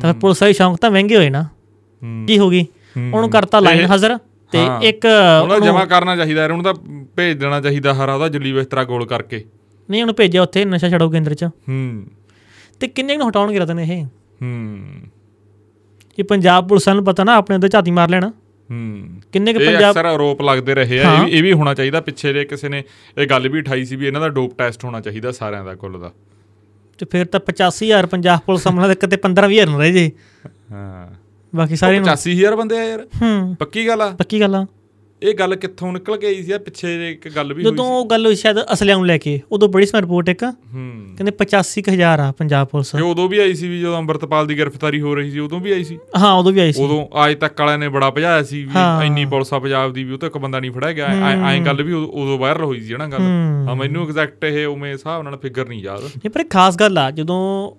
ਤਾਂ ਪੁਲਿਸ ਵਾਲੀ ਸ਼ੌਂਕ ਤਾਂ ਮਹਿੰਗੇ ਹੋਏ ਨਾ। ਹੂੰ। ਕੀ ਹੋ ਗਈ? ਉਹਨੂੰ ਕਰਤਾ ਲਾਈਨ ਹਾਜ਼ਰ ਤੇ। ਇੱਕ ਉਹਨੂੰ ਜਮਾ ਕਰਨਾ ਚਾਹੀਦਾ ਉਹਨੂੰ ਤਾਂ ਭੇਜ ਦੇਣਾ ਚਾਹੀਦਾ ਹਰਾ ਉਹਦਾ ਜੱਲੀ ਬਿਸਤਰਾ ਗੋਲ ਕਰਕੇ। ਨਹੀਂ ਉਹਨੂੰ ਭੇਜਿਆ ਉੱਥੇ ਨਸ਼ਾ ਛਡਾਓ ਕੇਂਦਰ ਚ। ਹੂੰ। ਤੇ ਕਿੰਨੇ ਨੂੰ ਹਟਾਉਣਗੇ ਰਤਨ ਇਹ? ਹੂੰ। ਇਹ ਪੰਜਾਬ ਪੁਲਿਸ ਨੂੰ ਪਤਾ ਨਾ ਆਪਣੇ ਅੰਦਰ ਝਾਤੀ ਮਾਰ ਲੈਣਾ। ਹੂੰ। ਕਿੰਨੇ ਕੁ ਪੰਜਾਬ ਅਕਸਰ ਆਰੋਪ ਲੱਗਦੇ ਰਹੇ ਆ ਇਹ ਵੀ ਇਹ ਵੀ ਹੋਣਾ ਚਾਹੀਦਾ ਪਿੱਛੇ ਜੇ ਕਿਸੇ ਨੇ ਇਹ ਗੱਲ ਵੀ ਉਠਾਈ ਸੀ ਵੀ ਇਹਨਾਂ ਦਾ ਡੋਪ ਟੈਸਟ ਹੋਣਾ ਚਾਹੀਦਾ ਸਾਰਿਆਂ ਦਾ ਕੁੱਲ ਦਾ। ਤੇ ਫਿਰ ਤਾਂ 85000 ਪੰਜਾਬ ਪੁਲਿਸ ਸਾਹਮਣੇ ਤੇ ਕਿਤੇ 15000 ਨਾ ਰਹਿ ਜੇ। ਹਾਂ। ਬਾਕੀ ਸਾਰੇ ਨੂੰ 85000 ਬੰਦੇ ਆ ਯਾਰ। ਹੂੰ। ਪੱਕੀ ਗੱਲ ਆ। ਪੱਕੀ ਗੱਲ ਆ। ਇਹ ਗੱਲ ਕਿੱਥੋਂ ਨਿਕਲ ਕੇ ਆਈ ਸੀ ਆ ਪਿੱਛੇ ਇੱਕ ਗੱਲ ਵੀ ਹੋਈ ਜਦੋਂ ਉਹ ਗੱਲ ਹੋਈ ਸ਼ਾਇਦ ਅਸਲਿਆਂ ਨੂੰ ਲੈ ਕੇ ਉਦੋਂ ਬੜੀ ਸਮ ਰਿਪੋਰਟ ਇੱਕ। ਕਹਿੰਦੇ 85000 ਆ ਪੰਜਾਬ ਪੁਲਿਸ। ਇਹ ਉਦੋਂ ਵੀ ਆਈ ਸੀ ਵੀ ਜਦੋਂ ਅੰਮ੍ਰਿਤਪਾਲ ਦੀ ਗ੍ਰਿਫਤਾਰੀ ਹੋ ਰਹੀ ਸੀ ਉਦੋਂ ਵੀ ਆਈ ਸੀ? ਹਾਂ ਉਦੋਂ ਵੀ ਆਈ ਸੀ। ਉਦੋਂ ਅੱਜ ਤੱਕ ਵਾਲਿਆਂ ਨੇ ਬੜਾ ਭਜਾਇਆ ਸੀ ਵੀ। ਇੰਨੀ ਪੁਲਿਸ ਆ ਪੰਜਾਬ ਦੀ ਵੀ ਉਹ ਤਾਂ ਇੱਕ ਬੰਦਾ ਨਹੀਂ ਫੜਿਆ ਗਿਆ। ਐ ਗੱਲ ਵੀ ਉਦੋਂ- ਵਾਇਰਲ ਹੋਈ ਸੀ ਨਾ ਗੱਲ। ਹੂੰ। ਮੈਨੂੰ ਐਗਜ਼ੈਕਟ ਇਹ ਉਵੇਂ ਹਿਸਾਬ ਨਾਲ ਫਿਗਰ ਨਹੀਂ ਯਾਦ। ਇਹ ਪਰ ਇੱਕ ਖਾਸ ਗੱਲ ਆ ਜਦੋਂ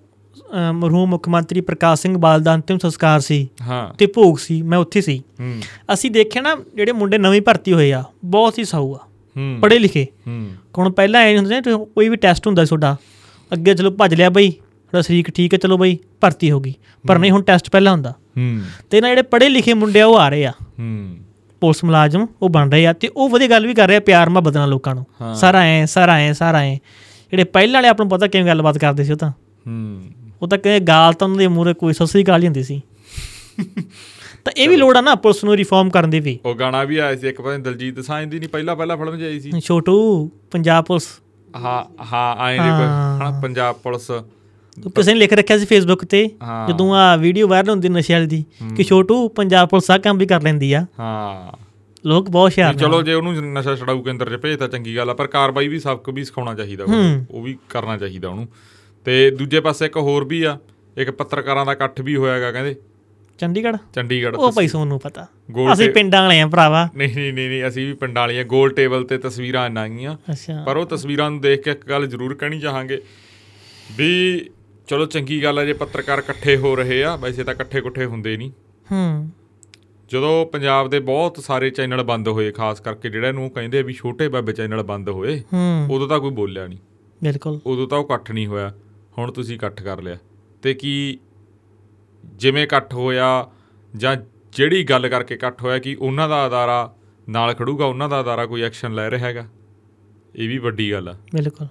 ਮਰਹੂਮ ਮੁੱਖ ਮੰਤਰੀ ਪ੍ਰਕਾਸ਼ ਸਿੰਘ ਬਾਦਲ ਦਾ ਅੰਤਿਮ ਸੰਸਕਾਰ ਸੀ ਹਾਂ। ਤੇ ਭੋਗ ਸੀ ਮੈਂ ਉੱਥੇ ਸੀ। ਹੂੰ। ਅਸੀਂ ਦੇਖਿਆ ਨਾ ਜਿਹੜੇ ਮੁੰਡੇ ਨਵੇਂ ਭਰਤੀ ਹੋਏ ਆ ਬਹੁਤ ਹੀ ਸਾਊ ਆ ਹੂੰ। ਪੜ੍ਹੇ ਲਿਖੇ। ਹੂੰ। ਹੁਣ ਪਹਿਲਾਂ ਐ ਹੁੰਦੇ ਨੇ ਕੋਈ ਵੀ ਟੈਸਟ ਹੁੰਦਾ ਤੁਹਾਡਾ ਅੱਗੇ ਚਲੋ ਭੱਜ ਲਿਆ ਬਈ ਤੁਹਾਡਾ ਸਰੀਰ ਠੀਕ ਹੈ ਚਲੋ ਬਈ ਭਰਤੀ ਹੋ ਗਈ। ਪਰ ਨਹੀਂ ਹੁਣ ਟੈਸਟ ਪਹਿਲਾਂ ਹੁੰਦਾ। ਹੂੰ। ਤੇ ਨਾ ਜਿਹੜੇ ਪੜ੍ਹੇ ਲਿਖੇ ਮੁੰਡੇ ਆ ਉਹ ਆ ਰਹੇ ਆ। ਹੂੰ। ਪੁਲਿਸ ਮੁਲਾਜ਼ਮ ਉਹ ਬਣ ਰਹੇ ਆ ਤੇ ਉਹ ਵਧੀਆ ਗੱਲ ਵੀ ਕਰ ਰਹੇ ਆ ਪਿਆਰ ਮੁਹੱਬਤ ਨਾਲ ਲੋਕਾਂ ਨੂੰ। ਸਾਰਾ ਐ ਸਾਰਾ ਐ ਸਾਰਾ ਐ। ਜਿਹੜੇ ਪਹਿਲਾਂ ਵਾਲੇ ਆਪਾਂ ਨੂੰ ਪਤਾ ਕਿਵੇਂ ਗੱਲਬਾਤ ਕਰਦੇ ਸੀ ਉਹ ਤਾਂ। ਹੂੰ। ਉਹ ਤਾਂ ਕਹਿੰਦੇ ਗਾਲ ਤਾਂ ਉਹਨਾਂ ਦੇ ਮੂਹਰੇ ਕੋਈ ਸਸਰੀ ਗਾਲ ਹੀ ਹੁੰਦੀ ਸੀ। ਤਾਂ ਇਹ ਵੀ ਲੋੜ ਆ ਨਾ ਪੁਲਿਸ ਨੂੰ ਰਿਫਾਰਮ ਕਰਨ ਦੀ ਵੀ। ਉਹ ਗਾਣਾ ਵੀ ਆਇਆ ਸੀ ਇੱਕ ਪਤਾ ਦਲਜੀਤ ਸਾਂਝ ਦੀ ਨਹੀਂ ਪਹਿਲਾਂ ਪਹਿਲਾਂ ਫਿਲਮ 'ਚ ਆਈ ਸੀ। ਛੋਟੂ ਪੰਜਾਬ ਪੁਲਿਸ। ਹਾਂ ਹਾਂ ਆਏ ਨੇ ਕੋਈ ਹਾਂ। ਹਨਾ ਪੰਜਾਬ ਪੁਲਿਸ। ਕਿਸੇ ਨੇ ਲਿਖ ਰੱਖਿਆ ਸੀ ਫੇਸਬੁੱਕ ਤੇ। ਜਦੋਂ ਆ ਵੀਡੀਓ ਵਾਇਰਲ ਹੁੰਦੀ ਨਸ਼ੇ ਵਾਲੀ ਦੀ ਕਿ ਛੋਟੂ ਪੰਜਾਬ ਪੁਲਿਸ ਆ ਕੰਮ ਵੀ ਕਰ ਲੈਂਦੀ ਆ। ਹਾਂ। ਲੋਕ ਬਹੁਤ ਹੁਸ਼ਿਆਰ ਨੇ ਚਲੋ ਜੇ ਉਹਨੂੰ ਨਸ਼ਾ ਛਡਾਊ ਕੇਂਦਰ 'ਚ ਭੇਜਤਾ ਚੰਗੀ ਗੱਲ ਆ ਪਰ ਕਾਰਵਾਈ ਵੀ ਸਬਕ ਵੀ ਸਿਖਾਉਣਾ ਚਾਹੀਦਾ। ਉਹ ਵੀ ਕਰਨਾ ਚਾਹੀਦਾ ਉਹਨੂੰ। ਤੇ ਦੂਜੇ ਪਾਸੇ ਇੱਕ ਹੋਰ ਵੀ ਆ ਇੱਕ ਪੱਤਰਕਾਰਾਂ ਦਾ ਇਕੱਠ ਵੀ ਹੋਇਆਗਾ ਕਹਿੰਦੇ। ਚੰਡੀਗੜ੍ਹ? ਚੰਡੀਗੜ੍ਹ ਉਹ ਭਾਈ ਸੋਨੂੰ ਪਤਾ। ਅਸੀਂ ਪਿੰਡਾਂ ਵਾਲੇ ਆ ਭਰਾਵਾ। ਨਹੀਂ ਨਹੀਂ ਨਹੀਂ ਅਸੀਂ ਵੀ ਪਿੰਡਾਂ ਵਾਲੀਆਂ ਗੋਲ ਟੇਬਲ ਤੇ ਤਸਵੀਰਾਂ ਆਈਆਂ। ਗਈਆਂ ਪਰ ਉਹ ਤਸਵੀਰਾਂ ਨੂੰ ਦੇਖ ਕੇ ਇੱਕ ਗੱਲ ਜ਼ਰੂਰ ਕਹਿਣੀ ਚਾਹਾਂਗੇ ਵੀ ਚਲੋ ਚੰਗੀ ਗੱਲ ਹੈ ਜੇ ਪੱਤਰਕਾਰ ਇਕੱਠੇ ਹੋ ਰਹੇ ਆ ਵੈਸੇ ਤਾਂ ਇਕੱਠੇ ਕੁੱਠੇ ਹੁੰਦੇ ਨਹੀਂ। ਹੂੰ। ਜਦੋਂ ਪੰਜਾਬ ਦੇ ਬਹੁਤ ਸਾਰੇ ਚੈਨਲ ਬੰਦ ਹੋਏ ਖਾਸ ਕਰਕੇ ਜਿਹੜਾ ਇਹਨੂੰ ਕਹਿੰਦੇ ਆ ਵੀ ਛੋਟੇ ਬਾਬੇ ਚੈਨਲ ਬੰਦ ਹੋਏ ਹੂੰ। ਉਦੋਂ ਤਾਂ ਕੋਈ ਬੋਲਿਆ ਨਹੀਂ। ਬਿਲਕੁਲ। ਉਦੋਂ ਤਾਂ ਉਹ ਇਕੱਠ ਨਹੀਂ ਹੋਇਆ। ਹੁਣ ਤੁਸੀਂ ਇਕੱਠ ਕਰ ਲਿਆ। ਤੇ ਕੀ ਜਿਵੇਂ ਇਕੱਠ ਹੋਇਆ ਜਾਂ ਜਿਹੜੀ ਗੱਲ ਕਰਕੇ ਇਕੱਠ ਹੋਇਆ ਕਿ ਉਹਨਾਂ ਦਾ ਅਦਾਰਾ ਨਾਲ ਖੜੂਗਾ ਉਹਨਾਂ ਦਾ ਅਦਾਰਾ ਕੋਈ ਐਕਸ਼ਨ ਲੈ ਰਿਹਾ ਹੈਗਾ? ਇਹ ਵੀ ਵੱਡੀ ਗੱਲ ਆ। ਬਿਲਕੁਲ।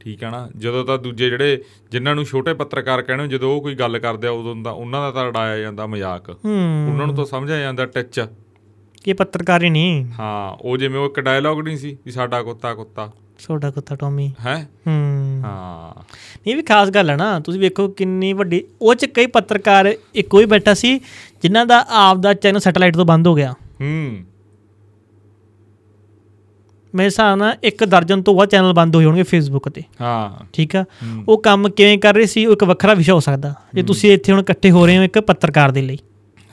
ਠੀਕ ਹੈ ਨਾ? ਜਦੋਂ ਤਾਂ ਦੂਜੇ ਜਿਹੜੇ ਜਿਨ੍ਹਾਂ ਨੂੰ ਛੋਟੇ ਪੱਤਰਕਾਰ ਕਹਿੰਦੇ ਜਦੋਂ ਉਹ ਕੋਈ ਗੱਲ ਕਰਦੇ ਆ ਉਦੋਂ ਤਾਂ ਉਹਨਾਂ ਦਾ ਤਾਂ ਉਡਾਇਆ ਜਾਂਦਾ ਮਜ਼ਾਕ। ਉਹਨਾਂ ਨੂੰ ਤਾਂ ਸਮਝਿਆ ਜਾਂਦਾ ਟੱਚ। ਇਹ ਪੱਤਰਕਾਰ ਹੀ ਨਹੀਂ। ਹਾਂ ਉਹ ਜਿਵੇਂ ਉਹ ਇੱਕ ਡਾਇਲੌਗ ਨਹੀਂ ਸੀ ਵੀ ਸਾਡਾ ਕੁੱਤਾ ਕੁੱਤਾ। ਛੋਟਾ ਕੁੱਤਾ ਟੋਮੀ। ਹੈ? ਹੂੰ। ਹਾਂ। ਇਹ ਵੀ ਖਾਸ ਗੱਲ ਹੈ ਨਾ। ਤੁਸੀਂ ਵੇਖੋ ਕਿੰਨੀ ਵੱਡੀ ਉਹ ਚ ਕਈ ਪੱਤਰਕਾਰ ਇੱਕ ਕੋਈ ਬੈਠਾ ਸੀ ਜਿਨ੍ਹਾਂ ਦਾ ਆਪ ਦਾ ਚੈਨਲ ਸੈਟੇਲਾਈਟ ਤੋਂ ਬੰਦ ਹੋ ਗਿਆ। ਹੂੰ। ਮੇਰੇ ਹਿਸਾਬ ਨਾਲ ਇੱਕ ਦਰਜਨ ਤੋਂ ਵੱਧ ਚੈਨਲ ਬੰਦ ਹੋਏ ਹੋਣਗੇ ਫੇਸਬੁੱਕ ਤੇ। ਹਾਂ। ਠੀਕ ਆ? ਉਹ ਕੰਮ ਕਿਵੇਂ ਕਰ ਰਹੇ ਸੀ ਉਹ ਇੱਕ ਵੱਖਰਾ ਵਿਸ਼ਾ ਹੋ ਸਕਦਾ। ਜੇ ਤੁਸੀਂ ਇੱਥੇ ਹੁਣ ਇਕੱਠੇ ਹੋ ਰਹੇ ਹੋ ਇੱਕ ਪੱਤਰਕਾਰ ਦੇ ਲਈ।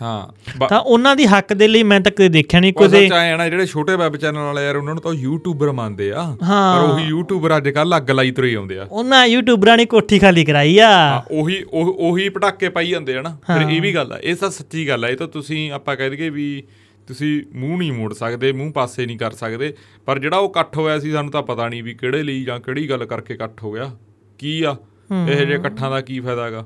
ਹਾਂ ਤਾਂ ਉਹਨਾਂ ਦੀ ਹੱਕ ਦੇ ਲਈ ਮੈਂ ਤਾਂ ਕਦੇ ਦੇਖਿਆ ਨਹੀਂ ਕੋਈ ਆ ਨਾ ਜਿਹੜੇ ਛੋਟੇ ਵੈਬ ਚੈਨਲ ਵਾਲੇ ਯਾਰ ਉਹਨਾਂ ਨੂੰ ਤਾਂ ਯੂਟਿਊਬਰ ਮੰਨਦੇ ਆ। ਪਰ ਉਹੀ ਯੂਟਿਊਬਰ ਅੱਜ ਕੱਲ ਅੱਗ ਲਾਈ ਤੁਰੇ ਆਉਂਦੇ ਆ। ਉਹਨਾਂ ਯੂਟਿਊਬਰਾਂ ਨੇ ਕੋਠੀ ਖਾਲੀ ਕਰਾਈ ਆ। ਉਹੀ ਉਹ- ਪਟਾਕੇ ਪਾਈ ਜਾਂਦੇ ਆ ਨਾ। ਫਿਰ ਇਹ ਵੀ ਗੱਲ ਆ ਇਹ ਤਾਂ ਸੱਚੀ ਗੱਲ ਆ ਇਹ ਤਾਂ ਤੁਸੀਂ ਆਪਾਂ ਕਹਿ ਦਈਏ ਵੀ ਤੁਸੀਂ ਮੂੰਹ ਨਹੀਂ ਮੋੜ ਸਕਦੇ ਮੂੰਹ ਪਾਸੇ ਨਹੀਂ ਕਰ ਸਕਦੇ ਪਰ ਜਿਹੜਾ ਉਹ ਇਕੱਠ ਹੋਇਆ ਸੀ ਸਾਨੂੰ ਤਾਂ ਪਤਾ ਨਹੀਂ ਵੀ ਕਿਹੜੇ ਲਈ ਜਾਂ ਕਿਹੜੀ ਗੱਲ ਕਰਕੇ ਇਕੱਠ ਹੋ ਗਿਆ। ਕੀ ਆ? ਇਹ ਜਿਹੇ ਇਕੱਠਾਂ ਦਾ ਕੀ ਫਾਇਦਾ ਹੈਗਾ?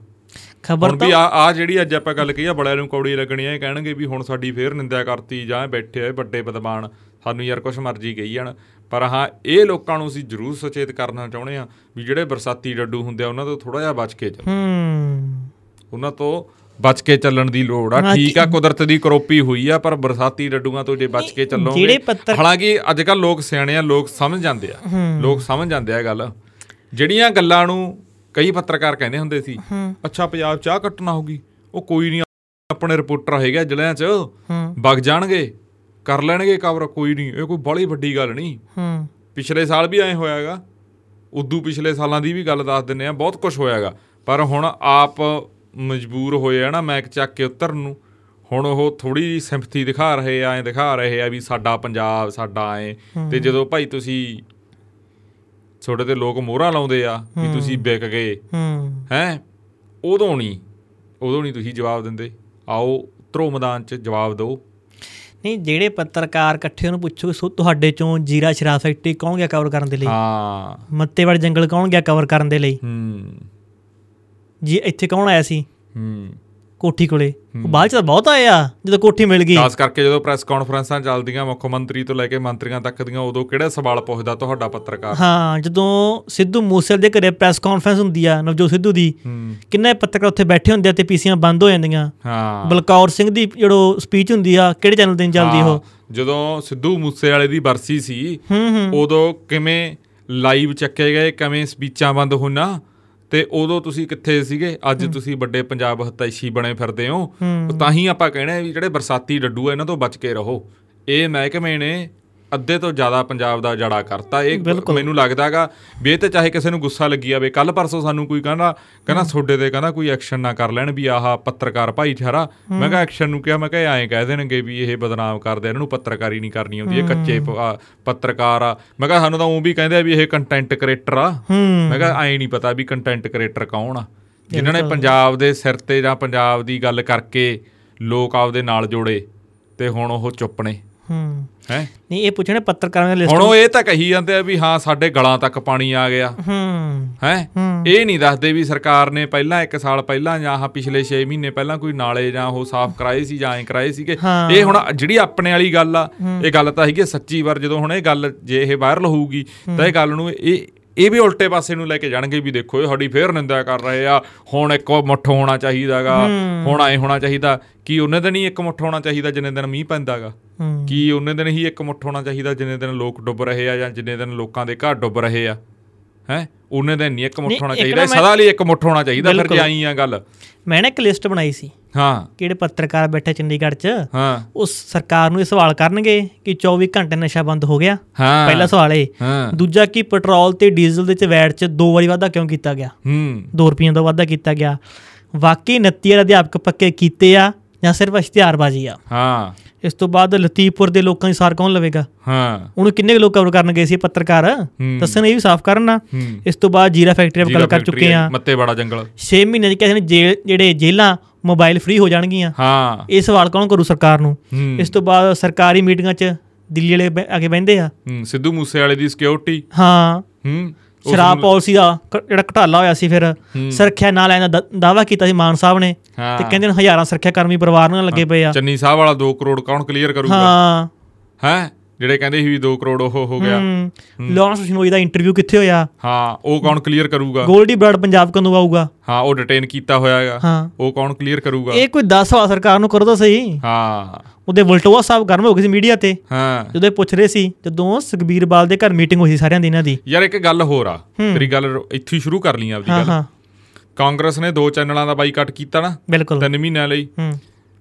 ਖਬਰ ਹੁਣ ਵੀ ਆ ਆ ਜਿਹੜੀ ਅੱਜ ਆਪਾਂ ਗੱਲ ਕਹੀ ਆ ਬੜਿਆਂ ਨੂੰ ਕੌੜੀ ਲੱਗਣੀ ਆ ਇਹ ਕਹਿਣਗੇ ਵੀ ਹੁਣ ਸਾਡੀ ਫੇਰ ਨਿੰਦਿਆ ਕਰਤੀ ਜਾਂ ਬੈਠੇ ਹੋਏ ਵੱਡੇ ਵਿਦਵਾਨ ਸਾਨੂੰ ਯਾਰ ਕੁਛ ਮਰਜ਼ੀ ਕਹੀ ਜਾਣ। ਪਰ ਹਾਂ ਇਹ ਲੋਕਾਂ ਨੂੰ ਅਸੀਂ ਜ਼ਰੂਰ ਸੁਚੇਤ ਕਰਨਾ ਚਾਹੁੰਦੇ ਆ ਵੀ ਜਿਹੜੇ ਬਰਸਾਤੀ ਡੱਡੂ ਹੁੰਦੇ ਆ ਉਹਨਾਂ ਤੋਂ ਥੋੜਾ ਜਿਹਾ ਬਚ ਕੇ ਚੱਲੋ। ਹੂੰ। ਉਹਨਾਂ ਤੋਂ ਬਚ ਕੇ ਚੱਲਣ ਦੀ ਲੋੜ ਆ। ਠੀਕ ਆ ਕੁਦਰਤ ਦੀ ਕਰੋਪੀ ਹੋਈ ਆ ਪਰ ਬਰਸਾਤੀ ਡੱਡੂਆਂ ਤੋਂ ਜੇ ਬਚ ਕੇ ਚੱਲੋਗੇ ਹਾਲਾਂਕਿ ਅੱਜ ਕੱਲ ਲੋਕ ਸਿਆਣੇ ਆ ਲੋਕ ਸਮਝ ਜਾਂਦੇ ਆ। ਲੋਕ ਸਮਝ ਜਾਂਦੇ ਆ ਗੱਲ। ਜਿਹੜੀਆਂ ਗੱਲਾਂ ਨੂੰ ਕਈ ਪੱਤਰਕਾਰ ਕਹਿੰਦੇ ਹੁੰਦੇ ਸੀ ਅੱਛਾ ਪੰਜਾਬ ਚਾਹ ਕੱਟਣਾ ਹੋਗੀ ਉਹ ਕੋਈ ਨਹੀਂ ਆਪਣੇ ਰਿਪੋਰਟਰ ਹੈਗਾ ਜ਼ਿਲ੍ਹਿਆਂ 'ਚ। ਵਗ ਜਾਣਗੇ ਕਰ ਲੈਣਗੇ ਕਵਰ ਕੋਈ ਨਹੀਂ। ਇਹ ਕੋਈ ਬੜੀ ਵੱਡੀ ਗੱਲ ਨਹੀਂ। ਹੂੰ। ਪਿਛਲੇ ਸਾਲ ਵੀ ਐਂ ਹੋਇਆਗਾ ਉਦੋਂ ਪਿਛਲੇ ਸਾਲਾਂ ਦੀ ਵੀ ਗੱਲ ਦੱਸ ਦਿੰਨੇ ਆ ਬਹੁਤ ਕੁਝ ਹੋਇਆਗਾ ਪਰ ਹੁਣ ਆਪ ਮਜਬੂਰ ਹੋਏ ਆ ਨਾ ਮੈਕ ਚੱਕ ਕੇ ਉਤਰਨ ਨੂੰ। ਹੁਣ ਉਹ ਥੋੜੀ ਜਿਹੀ ਸਿੰਪਥੀ ਦਿਖਾ ਰਹੇ ਆ ਐਂ ਦਿਖਾ ਰਹੇ ਆ ਵੀ ਸਾਡਾ ਪੰਜਾਬ ਸਾਡਾ ਐ। ਤੇ ਜਦੋਂ ਭਾਈ ਤੁਸੀਂ ਛੋਟੇ ਤੇ ਲੋਕ ਮੋਹਰਾਂ ਲਾਉਂਦੇ ਆ ਵੀ ਤੁਸੀਂ ਵਿਕ ਗਏ। ਹੂੰ। ਉਦੋਂ ਨਹੀਂ ਉਦੋਂ ਨਹੀਂ ਤੁਸੀਂ ਜਵਾਬ ਦਿੰਦੇ। ਆਓ ਉਤਰੋ ਮੈਦਾਨ 'ਚ ਜਵਾਬ ਦਿਓ। ਨਹੀਂ ਜਿਹੜੇ ਪੱਤਰਕਾਰ ਇਕੱਠੇ ਉਹਨੂੰ ਪੁੱਛੋ ਸੋ ਤੁਹਾਡੇ ਚੋਂ ਜੀਰਾ ਸ਼ਰਾਬ ਫੈਕਟਰੀ ਕੌਣ ਗਿਆ ਕਵਰ ਕਰਨ ਦੇ ਲਈ? ਹਾਂ। ਮੱਤੇਵਾੜ ਜੰਗਲ ਕੌਣ ਗਿਆ ਕਵਰ ਕਰਨ ਦੇ ਲਈ? ਹੂੰ। ਜੀ ਇੱਥੇ ਕੌਣ ਆਇਆ ਸੀ? ਹੂੰ। ਕੋਠੀ ਕੋਲੇ। ਉਹ ਬਾਅਦ ਚ ਤਾਂ ਬਹੁਤ ਆਏ ਆ ਜਦੋਂ ਕੋਠੀ ਮਿਲ ਗਈ। ਖਾਸ ਕਰਕੇ ਜਦੋਂ ਪ੍ਰੈਸ ਕਾਨਫਰੰਸਾਂ ਚੱਲਦੀਆਂ ਮੁੱਖ ਮੰਤਰੀ ਤੋਂ ਲੈ ਕੇ ਮੰਤਰੀਆਂ ਤੱਕ ਦੀਆਂ ਉਦੋਂ ਕਿਹੜੇ ਸਵਾਲ ਪੁੱਛਦਾ ਤੁਹਾਡਾ ਪੱਤਰਕਾਰ? ਹਾਂ ਜਦੋਂ ਸਿੱਧੂ ਮੂਸੇਵਾਲੇ ਦੇ ਘਰੇ ਪ੍ਰੈਸ ਕਾਨਫਰੰਸ ਹੁੰਦੀ ਆ ਨਵਜੋਤ ਸਿੱਧੂ ਦੀ ਕਿੰਨੇ ਪੱਤਰਕਾਰ ਉੱਥੇ ਬੈਠੇ ਹੁੰਦੇ ਆ ਤੇ ਪੀਸੀਆਂ ਬੰਦ ਹੋ ਜਾਂਦੀਆਂ। ਹਾਂ। ਬਲਕੌਰ ਸਿੰਘ ਦੀ ਜਿਹੜੋ ਸਪੀਚ ਹੁੰਦੀ ਆ ਕਿਹੜੇ ਚੈਨਲ ਤੇ ਚੱਲਦੀ ਹਾਂ, ਉਹ ਜਦੋਂ ਸਿੱਧੂ ਮੂਸੇ ਵਾਲੇ ਦੀ ਬਰਸੀ ਸੀ ਉਦੋਂ ਕਿਵੇਂ ਲਾਈਵ ਚੱਕੇ ਗਏ ਕਿਵੇਂ ਸਪੀਚਾਂ ਬੰਦ ਹੋਣਾ ਤੇ ਉਦੋਂ ਤੁਸੀਂ ਕਿੱਥੇ ਸੀਗੇ? ਅੱਜ ਤੁਸੀਂ ਵੱਡੇ ਪੰਜਾਬ ਹਤੈਸ਼ੀ ਬਣੇ ਫਿਰਦੇ ਹੋ। ਤਾਂ ਹੀ ਆਪਾਂ ਕਹਿਣਾ ਵੀ ਜਿਹੜੇ ਬਰਸਾਤੀ ਡੱਡੂ ਆ ਇਹਨਾਂ ਤੋਂ ਬਚ ਕੇ ਰਹੋ। ਇਹ ਮਹਿਕਮੇ ਨੇ ਅੱਧੇ ਤੋਂ ਜ਼ਿਆਦਾ ਪੰਜਾਬ ਦਾ ਜੜਾ ਕਰਤਾ। ਇਹ। ਮੈਨੂੰ ਲੱਗਦਾਗਾ ਵੀ ਇਹ ਤੇ ਚਾਹੇ ਕਿਸੇ ਨੂੰ ਗੁੱਸਾ ਲੱਗੀ ਜਾਵੇ ਕੱਲ ਪਰਸੋਂ ਸਾਨੂੰ ਕੋਈ ਕਹਿੰਦਾ ਕਹਿੰਦਾ ਤੁਹਾਡੇ ਤੇ ਕਹਿੰਦਾ ਕੋਈ ਐਕਸ਼ਨ ਨਾ ਕਰ ਲੈਣ ਵੀ ਆਹ ਪੱਤਰਕਾਰ ਭਾਈਚਾਰਾ ਮੈਂ ਕਿਹਾ ਐਕਸ਼ਨ ਨੂੰ ਕਿਹਾ ਮੈਂ ਕਿਹਾ ਐਂ ਕਹਿ ਦੇਣਗੇ ਵੀ ਇਹ ਬਦਨਾਮ ਕਰਦੇ ਇਹਨਾਂ ਨੂੰ ਪੱਤਰਕਾਰੀ ਨਹੀਂ ਕਰਨੀ ਆਉਂਦੀ ਇਹ ਕੱਚੇ ਪੱਤਰਕਾਰ ਆ। ਮੈਂ ਕਿਹਾ ਸਾਨੂੰ ਤਾਂ ਉਹ ਵੀ ਕਹਿੰਦੇ ਆ ਵੀ ਇਹ ਕੰਟੈਂਟ ਕ੍ਰੀਏਟਰ ਆ। ਮੈਂ ਕਿਹਾ ਐਂ ਨਹੀਂ ਪਤਾ ਵੀ ਕੰਟੈਂਟ ਕ੍ਰੀਏਟਰ ਕੌਣ ਆ। ਜਿਨ੍ਹਾਂ ਨੇ ਪੰਜਾਬ ਦੇ ਸਿਰ ਤੇ ਜਾਂ ਪੰਜਾਬ ਦੀ ਗੱਲ ਕਰਕੇ ਲੋਕ ਆਪਦੇ ਨਾਲ ਜੋੜੇ ਤੇ ਹੁਣ ਉਹ ਚੁੱਪ ਨੇ। ਹੂੰ। ਹੈ? ਨਹੀਂ ਇਹ ਪੁੱਛਣੇ ਪੱਤਰਕਾਰਾਂ ਦੀ ਲਿਸਟ ਹੁਣ ਉਹ ਇਹ ਤਾਂ ਕਹੀ ਜਾਂਦੇ ਆ ਵੀ ਹਾਂ ਸਾਡੇ ਗਲਾਂ ਤੱਕ ਪਾਣੀ ਆ ਗਿਆ। ਹੂੰ। ਹੈ। ਇਹ ਨਹੀਂ ਦੱਸਦੇ ਵੀ ਸਰਕਾਰ ਨੇ ਪਹਿਲਾਂ 1 ਸਾਲ ਪਹਿਲਾਂ ਜਾਂ ਆਹ ਪਿਛਲੇ 6 ਮਹੀਨੇ ਪਹਿਲਾਂ ਕੋਈ ਨਾਲੇ ਜਾਂ ਉਹ ਸਾਫ਼ ਕਰਾਏ ਸੀ ਜਾਂ ਐਂ ਕਰਾਏ ਸੀਗੇ। ਇਹ ਹੁਣ ਜਿਹੜੀ ਆਪਣੇ ਵਾਲੀ ਗੱਲ ਆ ਇਹ ਗੱਲ ਤਾਂ ਹੈਗੀ ਸੱਚੀ ਵਾਰ ਜਦੋਂ ਹੁਣ ਇਹ ਗੱਲ ਜੇ ਇਹ ਵਾਇਰਲ ਹੋਊਗੀ ਤਾਂ ਇਹ ਗੱਲ ਨੂੰ ਇਹ ਇਹ ਵੀ ਉਲਟੇ ਪਾਸੇ ਨੂੰ ਲੈ ਕੇ ਜਾਣਗੇ ਵੀ ਦੇਖੋ ਇਹ ਸਾਡੀ ਫੇਰ ਨਿੰਦਾ ਕਰ ਰਹੇ ਆ। ਹੁਣ ਇੱਕ ਮੁੱਠ ਹੋਣਾ ਚਾਹੀਦਾਗਾ। ਹੁਣ ਐ ਹੋਣਾ ਚਾਹੀਦਾ। ਕੀ ਉਹਨੇ ਦਿਨ ਹੀ ਇੱਕ ਮੁੱਠ ਹੋਣਾ ਚਾਹੀਦਾ ਜਿੰਨੇ ਦਿਨ ਮੀਂਹ ਪੈਂਦਾਗਾ? ਕੀ ਉਹਨੇ ਦਿਨ ਹੀ ਇੱਕ ਮੁੱਠ ਹੋਣਾ ਚਾਹੀਦਾ ਜਿੰਨੇ ਦਿਨ ਲੋਕ ਡੁੱਬ ਰਹੇ ਆ ਜਾਂ ਜਿੰਨੇ ਦਿਨ ਲੋਕਾਂ ਦੇ ਘਰ ਡੁੱਬ ਰਹੇ ਆ? ਹੈ? ਉਹਨੇ ਦਿਨ ਨਹੀਂ ਇੱਕ ਮੁੱਠ ਹੋਣਾ ਚਾਹੀਦਾ। ਸਦਾ ਲਈ ਇੱਕ ਮੁੱਠ ਹੋਣਾ ਚਾਹੀਦਾ। ਫਿਰ ਜੇ ਬਿਲਕੁਲ। ਆਈ ਆ ਗੱਲ। ਮੈਂ ਨਾ ਇੱਕ ਲਿਸਟ ਬਣਾਈ ਸੀ। ਹਾਂ। ਕਿਹੜੇ ਪੱਤਰਕਾਰ ਬੈਠੇ ਚੰਡੀਗੜ੍ਹ 'ਚ ਹਾਂ। ਉਸ ਸਰਕਾਰ ਨੂੰ ਇਹ ਸਵਾਲ ਕਰਨਗੇ ਕਿ 24 ਘੰਟੇ ਨਸ਼ਾ ਬੰਦ ਹੋ ਗਿਆ। ਹਾਂ। ਪਹਿਲਾ ਸਵਾਲ ਇਹ। ਹਾਂ। ਦੂਜਾ ਕਿ ਪੈਟਰੋਲ ਤੇ ਡੀਜ਼ਲ ਦੇ ਚ ਵੈਟ 'ਚ ਦੋ ਵਾਰੀ ਵਾਧਾ ਕਿਉਂ ਕੀਤਾ ਗਿਆ? ਹੂੰ। 2 ਰੁਪਈਆਂ ਦਾ ਵਾਧਾ ਕੀਤਾ ਗਿਆ। ਵਾਕਈ 29 ਅਧਿਆਪਕ ਪੱਕੇ ਕੀਤੇ ਆ ਜਾਂ ਸਿਰਫ ਇਸ਼ਤਿਹਾਰਬਾਜ਼ੀ ਆ? ਹਾਂ। ਇਸ ਤੋਂ ਬਾਅਦ ਲਤੀਫਪੁਰ ਦੇ ਲੋਕਾਂ ਦੀ ਸਾਰ ਕੌਣ ਲਵੇਗਾ? ਹਾਂ। ਉਹਨੂੰ ਕਿੰਨੇ ਲੋਕ ਕਵਰ ਕਰਨ ਗਏ ਸੀ ਪੱਤਰਕਾਰ? ਦੱਸਣ ਇਹ ਵੀ ਸਾਫ਼ ਕਰਨ ਇਸ ਤੋਂ ਬਾਅਦ ਜੀਰਾ ਫੈਕਟਰੀ ਆਪਾਂ ਗੱਲ ਕਰ ਚੁੱਕੇ ਆ ਮੱਤੇ ਬੜਾ ਜੰਗਲ। 6 ਮਹੀਨੇ ਨੇ ਜੇਲ੍ਹ ਜਿਹੜੇ ਜੇਲਾਂ ਮੋਬਾਈਲ ਫ੍ਰੀ ਹੋ ਜਾਣਗੀਆਂ। ਹਾਂ। ਇਹ ਸਵਾਲ ਕੌਣ ਕਰੂ ਸਰਕਾਰ ਨੂੰ? ਇਸ ਤੋਂ ਬਾਅਦ ਸਰਕਾਰੀ ਮੀਟਿੰਗਾਂ 'ਚ ਦਿੱਲੀ ਵਾਲੇ ਕੇ ਬਹਿੰਦੇ ਆ। ਹੂੰ ਸਿੱਧੂ ਮੂਸੇ ਵਾਲੇ ਦੀ ਸਿਕਿਉਰਿਟੀ ਹਾਂ। ਹੂੰ ਸ਼ਰਾਬ ਨੂੰ- ਪਾਲਿਸੀ ਦਾ ਜਿਹੜਾ ਘਟਾਲਾ ਹੋਇਆ ਸੀ ਫਿਰ। ਸੁਰੱਖਿਆ ਨਾਲ ਲੈਣ ਦਾ ਦਾਵਾ ਕੀਤਾ ਸੀ ਮਾਨ ਸਾਹਿਬ ਨੇ। ਤੇ ਕਹਿੰਦੇ ਨੇ ਹਜ਼ਾਰਾਂ ਸੁਰੱਖਿਆ ਕਰਮੀ ਪਰਿਵਾਰ ਨਾਲ ਲੱਗੇ ਪਏ ਆ। ਚੰਨੀ ਸਾਹਿਬ ਵਾਲਾ 2 ਕਰੋੜ ਕੌਣ ਕਲੀਅਰ ਕਰੂਗਾ? ਹਾਂ। ਹੈ? ਜਿਹੜੇ ਕਹਿੰਦੇ ਸੀ ਵੀ 2 ਕਰੋੜ ਉਹ ਹੋ ਗਿਆ। ਲਾਰੈਂਸ ਬਿਸ਼ਨੋਈ ਦਾ ਇੰਟਰਵਿਊ ਕਿੱਥੇ ਹੋਇਆ? ਹਾਂ ਉਹ ਕੌਣ ਕਲੀਅਰ ਕਰੂਗਾ? ਗੋਲਡੀ ਬਰਡ ਪੰਜਾਬ ਕਦੋਂ ਆਊਗਾ? ਹਾਂ ਉਹ ਡਿਟੇਨ ਕੀਤਾ ਹੋਇਆ ਹੈਗਾ। ਉਹ ਕੌਣ ਕਲੀਅਰ ਕਰੂਗਾ? ਇਹ ਕੋਈ 10 ਸਵਾਲ ਸਰਕਾਰ ਨੂੰ ਕਰੋ ਤਾਂ ਸਹੀ। ਹਾਂ। ਉਹਦੇ ਵਲਟੋਆ ਸਾਹਿਬ ਗਰਮ ਹੋ ਗਏ ਸੀ ਮੀਡੀਆ ਤੇ। ਹਾਂ। ਜਦੋਂ ਇਹ ਪੁੱਛ ਰਹੇ ਸੀ ਜਦੋਂ ਸੁਖਬੀਰ ਬਾਲ ਦੇ ਘਰ ਮੀਟਿੰਗ ਹੋਈ ਸੀ ਸਾਰਿਆਂ ਦੀ ਇਹਨਾਂ ਦੀ। ਯਾਰ ਇੱਕ ਗੱਲ ਹੋਰ ਆ। ਤੇਰੀ ਗੱਲ ਇੱਥੇ ਹੀ ਸ਼ੁਰੂ ਕਰ ਲਈ ਆਪਦੀ ਗੱਲ। ਹਾਂ। ਕਾਂਗਰਸ ਨੇ ਦੋ ਚੈਨਲਾਂ ਦਾ ਬਾਈਕਾਟ ਕੀਤਾ ਨਾ ਬਿਲਕੁਲ। ਤਿੰਨ ਮਹੀਨਿਆਂ ਲਈ।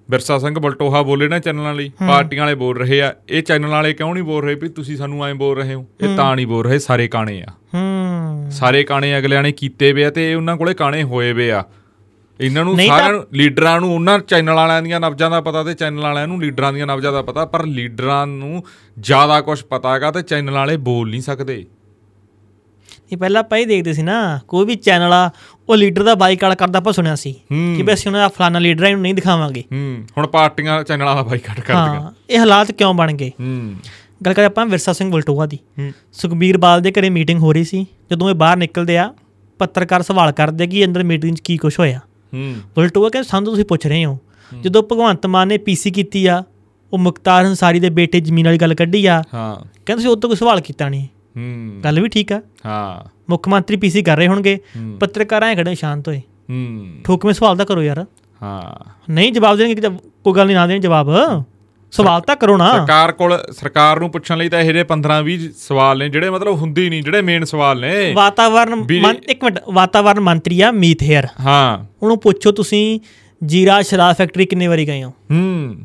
ਹੂੰ ਬਿਰਸਾ ਸਿੰਘ ਬਲਟੋਹਾ ਬੋਲੇ ਨਾ ਚੈਨਲਾਂ ਲਈ। ਪਾਰਟੀਆਂ ਵਾਲੇ ਬੋਲ ਰਹੇ ਆ। ਇਹ ਚੈਨਲ ਵਾਲੇ ਕਿਉਂ ਨਹੀਂ ਬੋਲ ਰਹੇ ਵੀ ਤੁਸੀਂ ਸਾਨੂੰ ਐਂ ਬੋਲ ਰਹੇ ਹੋ? ਇਹ ਤਾਂ ਨਹੀਂ ਬੋਲ ਰਹੇ ਸਾਰੇ ਕਾਣੇ ਆ। ਹੂੰ। ਸਾਰੇ ਕਾਣੇ ਅਗਲਿਆਂ ਨੇ ਕੀਤੇ ਵੇ ਆ ਤੇ ਉਹਨਾਂ ਕੋਲੇ ਕਾਣੇ ਹੋਏ ਵੇ ਆ। ਇਹਨਾਂ ਨੂੰ ਸਾਰਿਆਂ ਨੂੰ ਲੀਡਰਾਂ ਨੂੰ ਉਹਨਾਂ ਚੈਨਲ ਵਾਲਿਆਂ ਦੀਆਂ ਨਬਜ਼ਾਂ ਦਾ ਪਤਾ ਤੇ ਚੈਨਲ ਵਾਲਿਆਂ ਨੂੰ ਲੀਡਰਾਂ ਦੀਆਂ ਨਬਜ਼ਾਂ ਦਾ ਪਤਾ ਪਰ ਲੀਡਰਾਂ ਨੂੰ ਜ਼ਿਆਦਾ ਕੁਝ ਪਤਾ ਹੈਗਾ ਤੇ ਚੈਨਲ ਵਾਲੇ ਬੋਲ ਨਹੀਂ ਸਕਦੇ। ਇਹ ਪਹਿਲਾਂ ਆਪਾਂ ਹੀ ਦੇਖਦੇ ਸੀ ਨਾ ਕੋਈ ਵੀ ਚੈਨਲ ਆ ਉਹ ਲੀਡਰ ਦਾ ਬਾਈਕਾਟ ਕਰਦਾ ਆਪਾਂ ਸੁਣਿਆ ਸੀ। ਕਿ ਵੀ ਅਸੀਂ ਉਹਨਾਂ ਦਾ ਫਲਾਣਾ ਲੀਡਰ ਇਹਨੂੰ ਨਹੀਂ ਦਿਖਾਵਾਂਗੇ। ਹੁਣ ਪਾਰਟੀਆਂ ਚੈਨਲਾਂ ਦਾ ਬਾਈਕਾਟ ਕਰਦੀਆਂ ਹਾਂ ਇਹ ਹਾਲਾਤ ਕਿਉਂ ਬਣ ਗਏ? ਗੱਲ ਕਰਾਂ ਆਪਾਂ ਵਿਰਸਾ ਸਿੰਘ ਵਲਟੋਆ ਦੀ। ਸੁਖਬੀਰ ਬਾਲ ਦੇ ਘਰੇ ਮੀਟਿੰਗ ਹੋ ਰਹੀ ਸੀ ਜਦੋਂ ਇਹ ਬਾਹਰ ਨਿਕਲਦੇ ਆ ਪੱਤਰਕਾਰ ਸਵਾਲ ਕਰਦੇ ਕਿ ਅੰਦਰ ਮੀਟਿੰਗ 'ਚ ਕੀ ਕੁਝ ਹੋਇਆ। ਹੂੰ। ਵਲਟੋਆ ਕਹਿੰਦੇ ਸਾਨੂੰ ਤੁਸੀਂ ਪੁੱਛ ਰਹੇ ਹੋ। ਜਦੋਂ ਭਗਵੰਤ ਮਾਨ ਨੇ ਪੀਸੀ ਕੀਤੀ ਆ ਉਹ ਮੁਖਤਾਰ ਹੰਸਾਰੀ ਦੇ ਬੇਟੇ ਜ਼ਮੀਨ ਵਾਲੀ ਗੱਲ ਕੱਢੀ ਆ। ਹਾਂ। ਕਹਿੰਦੇ ਤੁਸੀਂ ਉਹ ਤੋਂ ਕੋਈ ਸਵਾਲ ਕੀਤਾ ਨਹੀਂ? ਗੱਲ ਵੀ ਠੀਕ ਆ। ਹਾਂ। ਮੁੱਖ ਮੰਤਰੀ ਪੀਸੀ ਕਰ ਰਹੇ ਹੋਣਗੇ। ਪੱਤਰਕਾਰ ਖੜੇ ਸ਼ਾਂਤ ਹੋਏ। ਹੂੰ। ਠੋਕਵੇਂ ਸਵਾਲ ਤਾਂ ਕਰੋ ਯਾਰ। ਹਾਂ। ਨਹੀਂ ਜਵਾਬ ਦੇਣਗੇ ਕਿ ਜਦ- ਕੋਈ ਗੱਲ ਨਹੀਂ ਨਾ ਦੇਣ ਜਵਾਬ। ਸਵਾਲ ਤਾਂ ਕਰੋ ਨਾ। ਸਰਕਾਰ ਕੋਲ ਸਰਕਾਰ ਨੂੰ ਪੁੱਛਣ ਲਈ ਤਾਂ ਇਹੋ ਜਿਹੇ 15 20 ਸਵਾਲ ਨੇ ਜਿਹੜੇ ਮਤਲਬ ਹੁੰਦੇ ਹੀ ਨਹੀਂ ਜਿਹੜੇ ਮੇਨ ਸਵਾਲ ਨੇ। ਵਾਤਾਵਰਨ ਵੀ- ਮੰ- ਇੱਕ ਮਿੰਟ ਵਾਤਾਵਰਨ ਮੰਤਰੀ ਆ ਮੀਤ ਹੇਅਰ। ਹਾਂ। ਉਹਨੂੰ ਪੁੱਛੋ ਤੁਸੀਂ ਜੀਰਾ ਸ਼ਰਾਬ ਫੈਕਟਰੀ ਕਿੰਨੇ ਵਾਰੀ ਗਏ ਹੋ? ਹੂੰ।